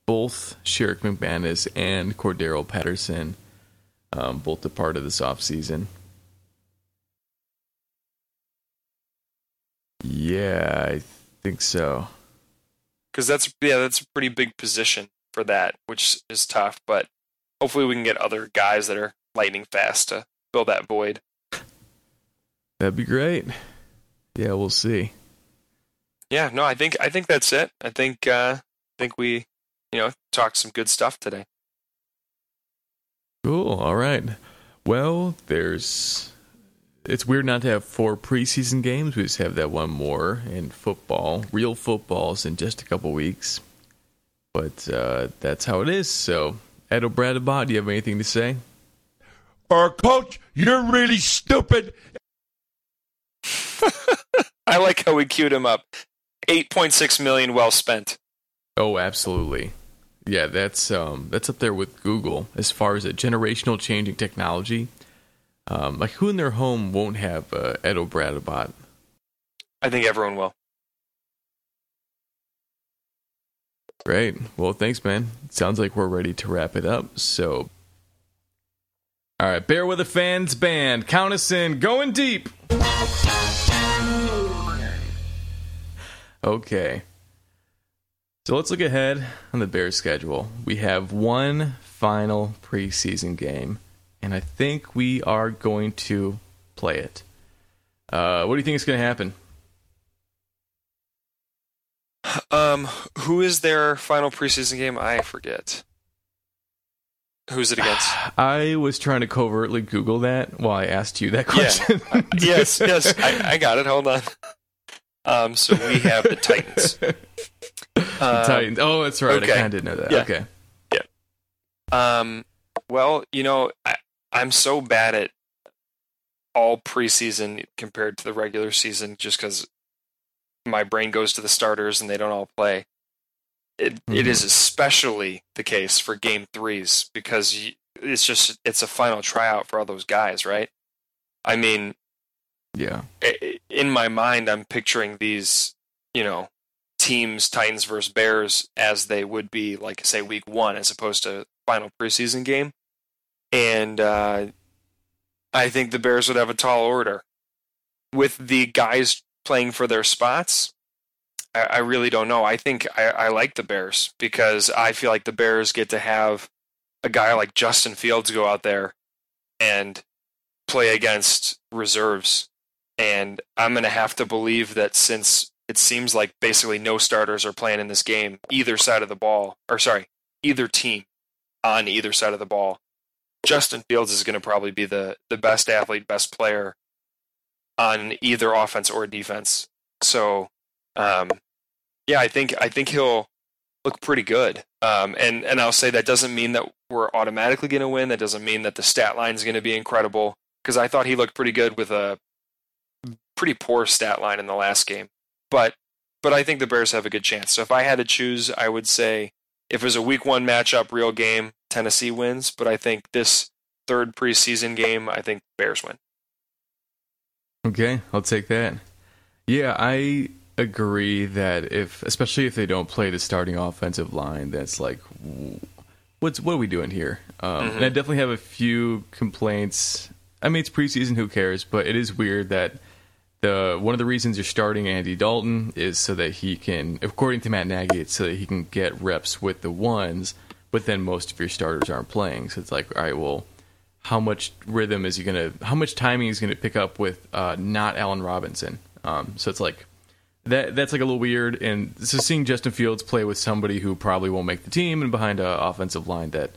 [SPEAKER 1] both Sherrick McManus and Cordarrelle Patterson um, both a part of this offseason. Yeah, I think so.
[SPEAKER 2] Because that's yeah, that's a pretty big position for that, which is tough. But hopefully, we can get other guys that are lightning fast to fill that void.
[SPEAKER 1] That'd be great. Yeah, we'll see.
[SPEAKER 2] Yeah, no, I think I think that's it. I think uh, I think we, you know, talked some good stuff today.
[SPEAKER 1] Cool. All right. Well, there's. It's weird not to have four preseason games. We just have that one more in football. Real football's in just a couple weeks. But uh, that's how it is. So, Ed O'Bradabot, do you have anything to say?
[SPEAKER 5] Or, coach, you're really stupid. (laughs)
[SPEAKER 2] I like how we queued him up. Eight point six million well spent.
[SPEAKER 1] Oh, absolutely. Yeah, that's um, that's up there with Google as far as a generational changing technology. Um, like, who in their home won't have uh, Ed O'Bradabot?
[SPEAKER 2] I think everyone will.
[SPEAKER 1] Great. Well, thanks, man. Sounds like we're ready to wrap it up. So, all right, Bear Weather Fans band. Count us in. Going deep. Okay. So let's look ahead on the Bears schedule. We have one final preseason game, and I think we are going to play it. Uh, what do you think is going to happen?
[SPEAKER 2] Um, who is their final preseason game? I forget. Who's it against? (sighs)
[SPEAKER 1] I was trying to covertly Google that while I asked you that
[SPEAKER 2] Yeah.
[SPEAKER 1] question. (laughs)
[SPEAKER 2] yes, yes, (laughs) I, I got it. Hold on. Um, so we have the Titans. (laughs) Uh,
[SPEAKER 1] Titans. Oh, that's right.
[SPEAKER 2] okay.
[SPEAKER 1] I kind of did know that.
[SPEAKER 2] Yeah.
[SPEAKER 1] Okay.
[SPEAKER 2] Um, well, you know, I, I'm so bad at all preseason compared to the regular season just because my brain goes to the starters and they don't all play. It, it
[SPEAKER 1] Mhm.
[SPEAKER 2] is especially the case for game threes because it's just it's a final tryout for all those guys, right? I mean,
[SPEAKER 1] Yeah.
[SPEAKER 2] in my mind, I'm picturing these, you know, teams, Titans versus Bears, as they would be, like, say, week one, as opposed to final preseason game. And uh, I think the Bears would have a tall order. With the guys playing for their spots, I, I really don't know. I think I, I like the Bears because I feel like the Bears get to have a guy like Justin Fields go out there and play against reserves and I'm going to have to believe that since it seems like basically no starters are playing in this game, either side of the ball, or sorry, either team on either side of the ball, Justin Fields is going to probably be the, the best athlete, best player on either offense or defense. So, um, yeah, I think I think he'll look pretty good. Um, and and I'll say that doesn't mean that we're automatically going to win. That doesn't mean that the stat line is going to be incredible because I thought he looked pretty good with a pretty poor stat line in the last game. But but I think the Bears have a good chance. So if I had to choose, I would say if it was a week one matchup, real game, Tennessee wins. But I think this third preseason game, I think Bears win.
[SPEAKER 1] Okay, I'll take that. Yeah, I agree that if, especially if they don't play the starting offensive line, that's like, what's what are we doing here? Um, And I definitely have a few complaints. I mean, it's preseason, who cares? But it is weird that the one of the reasons you're starting Andy Dalton is so that he can, according to Matt Nagy, it's so that he can get reps with the ones. But then most of your starters aren't playing, so it's like, all right, well, how much rhythm is he gonna? How much timing is he gonna pick up with uh, not Allen Robinson? Um, so it's like that. That's like a little weird. And so seeing Justin Fields play with somebody who probably won't make the team and behind an offensive line that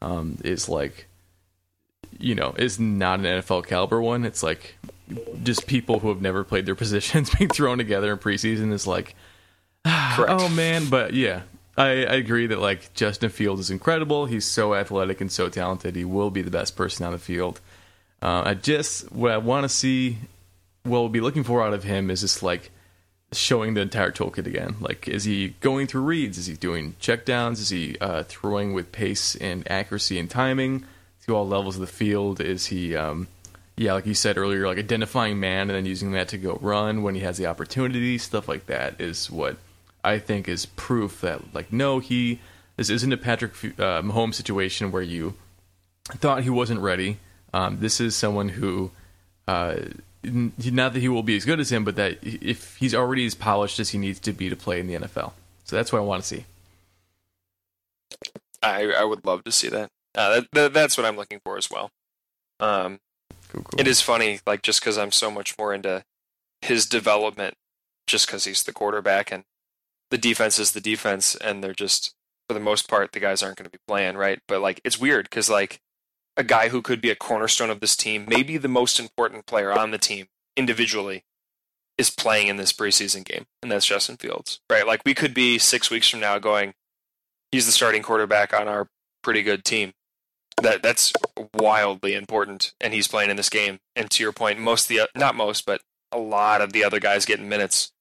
[SPEAKER 1] um, is like, you know, is not an NFL caliber one. It's like just people who have never played their (laughs) positions being thrown together in preseason is like, (sighs)
[SPEAKER 2] Correct.
[SPEAKER 1] oh man. But yeah, I, I agree that like Justin Field is incredible. He's so athletic and so talented. He will be the best person on the field. Uh, I just what I want to see, what we'll be looking for out of him is just like showing the entire toolkit again. Like, is he going through reads? Is he doing checkdowns? Is he uh, throwing with pace and accuracy and timing to all levels of the field? Is he, um, yeah, like you said earlier, like identifying man and then using that to go run when he has the opportunity? Stuff like that is what I think is proof that, like, no, he this isn't a Patrick uh, Mahomes situation where you thought he wasn't ready. Um, this is someone who. Uh, not that he will be as good as him, but that if he's already as polished as he needs to be to play in the NFL. So that's what I want to see.
[SPEAKER 2] I, I would love to see that. Uh, that, that. That's what I'm looking for as well. Um,
[SPEAKER 1] Cool, cool.
[SPEAKER 2] It is funny, like just because I'm so much more into his development, just because he's the quarterback and the defense is the defense, and they're just for the most part the guys aren't going to be playing right. But like it's weird because like a guy who could be a cornerstone of this team, maybe the most important player on the team individually, is playing in this preseason game, and that's Justin Fields, right? Like we could be six weeks from now going, he's the starting quarterback on our pretty good team. That that's wildly important, and he's playing in this game. And to your point, most the not most, but a lot of the other guys getting minutes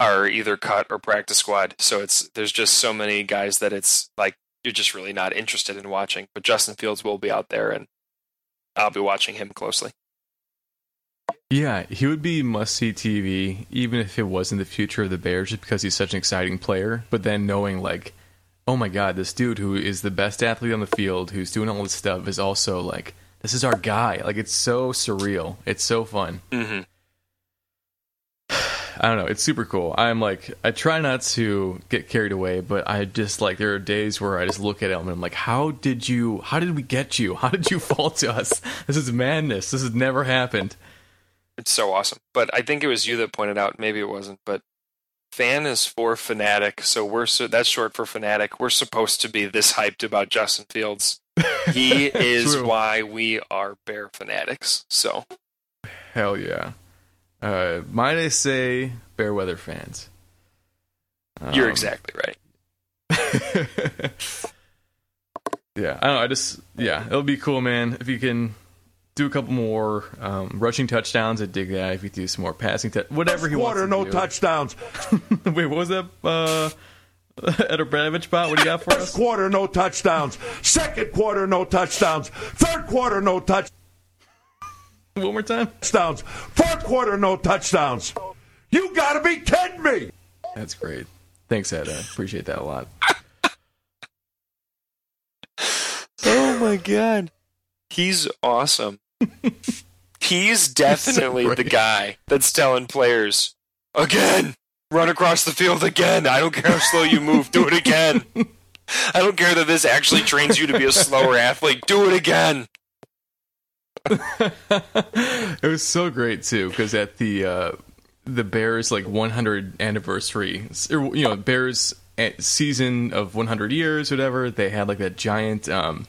[SPEAKER 2] are either cut or practice squad. So it's there's just so many guys that it's like you're just really not interested in watching. But Justin Fields will be out there, and I'll be watching him closely.
[SPEAKER 1] Yeah, he would be must see TV, even if it wasn't the future of the Bears, just because he's such an exciting player. But then knowing, like, oh my God, this dude who is the best athlete on the field, who's doing all this stuff, is also like, this is our guy. Like, it's so surreal. It's so fun.
[SPEAKER 2] Mm-hmm.
[SPEAKER 1] I don't know. It's super cool. I'm like, I try not to get carried away, but I just like, there are days where I just look at him and I'm like, how did you, how did we get you? How did you (laughs) fall to us? This is madness. This has never happened.
[SPEAKER 2] It's so awesome. But I think it was you that pointed out, maybe it wasn't, but fan is for fanatic, so we're so that's short for fanatic. We're supposed to be this hyped about Justin Fields. He (laughs) is why we are bear fanatics. So
[SPEAKER 1] Hell yeah. Uh, might I say, fair weather fans.
[SPEAKER 2] you're
[SPEAKER 1] Um,
[SPEAKER 2] exactly right. (laughs)
[SPEAKER 1] Yeah, I don't know. I just, yeah, it'll be cool, man. If you can do a couple more um, rushing touchdowns, I dig that. If you do some more passing, tou- whatever he
[SPEAKER 5] Quarter,
[SPEAKER 1] wants.
[SPEAKER 5] no
[SPEAKER 1] do.
[SPEAKER 5] touchdowns. (laughs)
[SPEAKER 1] Wait, what was that? Uh, (laughs) Ed Bradovich bot? What do you got for
[SPEAKER 5] First
[SPEAKER 1] us?
[SPEAKER 5] quarter, no touchdowns. Second quarter, no touchdowns. Third quarter, no touchdowns. (laughs)
[SPEAKER 1] One more time. Touchdowns.
[SPEAKER 5] Fourth quarter, no touchdowns. You gotta be kidding me!
[SPEAKER 1] That's great. Thanks, Ed. I appreciate that a lot. (laughs)
[SPEAKER 2] Oh my god. He's awesome. He's (laughs) definitely the guy that's telling players, again, run across the field again. I don't care how slow you move, do it again. I don't care that this actually trains you to be a slower athlete. Do it again. (laughs)
[SPEAKER 1] it was so great too because at the uh, the Bears like 100 anniversary, or, you know, Bears eh, season of 100 years, whatever. They had like that giant um,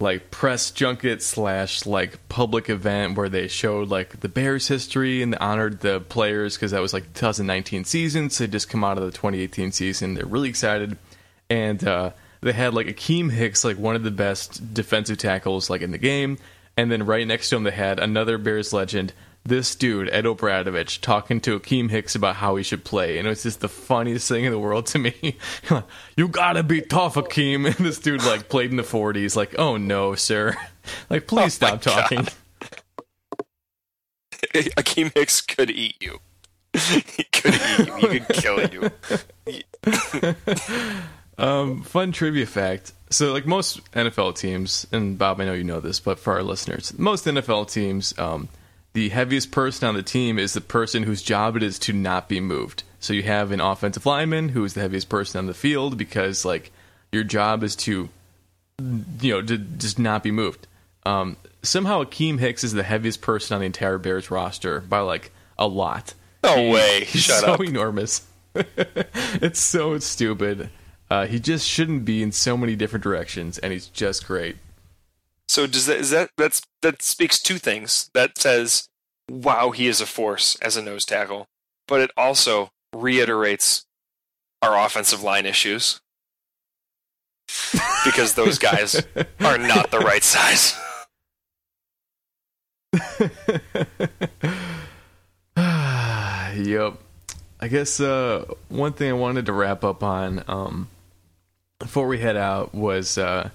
[SPEAKER 1] like press junket slash like public event where they showed like the Bears history and honored the players because that was like 2019 season. So they just come out of the 2018 season. They're really excited, and uh, they had like Akiem Hicks, like one of the best defensive tackles like in the game. And then right next to him, they had another Bears legend, this dude, Ed O'Bradovich, talking to Akiem Hicks about how he should play. And it was just the funniest thing in the world to me. (laughs) you gotta be tough, Akiem. (laughs) And this dude, like, played in the 40s. Like, oh no, sir. (laughs) Like, please
[SPEAKER 2] Oh
[SPEAKER 1] stop talking.
[SPEAKER 2] Akiem Hicks could eat you. he could eat you. He could kill you.
[SPEAKER 1] Um, fun trivia fact. So, like most NFL teams, and Bob, I know you know this, but for our listeners, most NFL teams, um, the heaviest person on the team is the person whose job it is to not be moved. So you have an offensive lineman who is the heaviest person on the field because like your job is to you know to just not be moved. Um, somehow Akiem Hicks is the heaviest person on the entire Bears roster by like a lot.
[SPEAKER 2] No way. (laughs)
[SPEAKER 1] He's
[SPEAKER 2] Shut
[SPEAKER 1] so
[SPEAKER 2] up.
[SPEAKER 1] enormous. (laughs) it's so stupid. Uh, he just shouldn't be in so many different directions, and he's just great.
[SPEAKER 2] So does that is that that's that speaks two things. That says, wow, he is a force as a nose tackle, but it also reiterates our offensive line issues (laughs) because those guys are not the right size. (laughs)
[SPEAKER 1] yep. I guess uh, one thing I wanted to wrap up on um, before we head out was uh,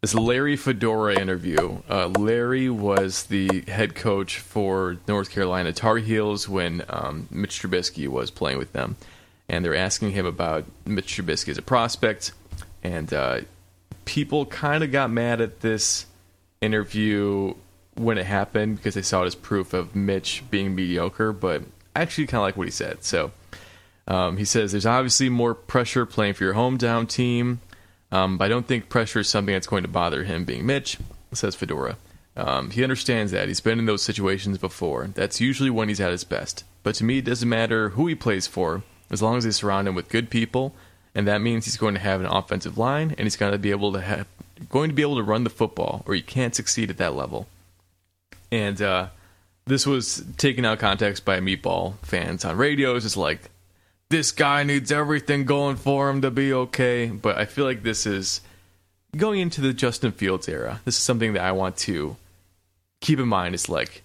[SPEAKER 1] this Larry Fedora interview. Uh, Larry was the head coach for North Carolina Tar Heels when um, Mitch Trubisky was playing with them, and they're asking him about Mitch Trubisky as a prospect, and uh, people kind of got mad at this interview when it happened because they saw it as proof of Mitch being mediocre, but I actually kind of like what he said. So um, he says there's obviously more pressure playing for your hometown team, um, but I don't think pressure is something that's going to bother him being Mitch, says Fedora. Um, he understands that. He's been in those situations before. That's usually when he's at his best. But to me, it doesn't matter who he plays for, as long as they surround him with good people, and that means he's going to have an offensive line, and he's going to be able to have going to be able to run the football, or he can't succeed at that level. And uh, this was taken out of context by Meatball fans on radio. It's just like, this guy needs everything going for him to be okay. But I feel like this is going into the Justin Fields era. This is something that I want to keep in mind. It's like,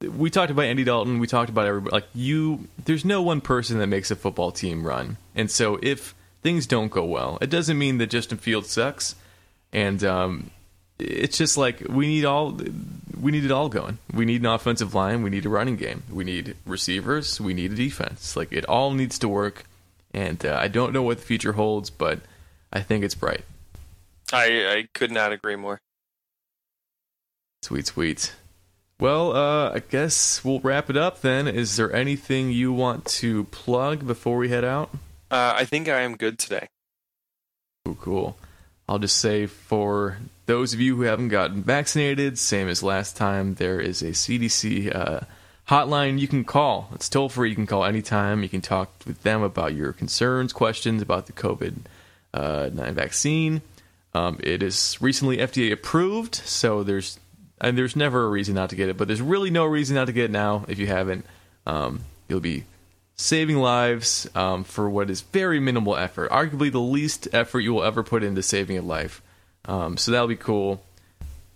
[SPEAKER 1] we talked about Andy Dalton. We talked about everybody. Like, you, there's no one person that makes a football team run. And so if things don't go well, it doesn't mean that Justin Fields sucks. And, um, it's just like we need all we need it all going. We need an offensive line, we need a running game, we need receivers, we need a defense. Like it all needs to work. And uh, I don't know what the future holds, but I think it's bright.
[SPEAKER 2] I I could not agree more.
[SPEAKER 1] Sweet, sweet. Well, uh, I guess we'll wrap it up then. Is there anything you want to plug before we head out?
[SPEAKER 2] Uh, I think I am good today.
[SPEAKER 1] Cool, cool. I'll just say for those of you who haven't gotten vaccinated, same as last time, there is a CDC uh, hotline you can call. It's toll free. You can call anytime. You can talk with them about your concerns, questions about the COVID uh, 9 vaccine. Um, it is recently FDA approved, so there's and there's never a reason not to get it, but there's really no reason not to get it now if you haven't. Um, you'll be saving lives um, for what is very minimal effort, arguably the least effort you will ever put into saving a life. Um, so that'll be cool.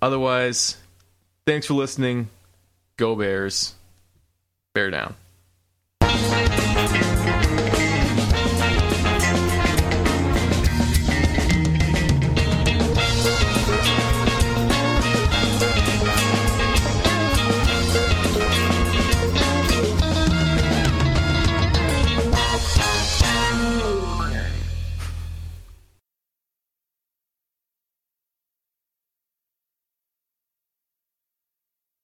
[SPEAKER 1] Otherwise, thanks for listening. Go Bears. Bear down.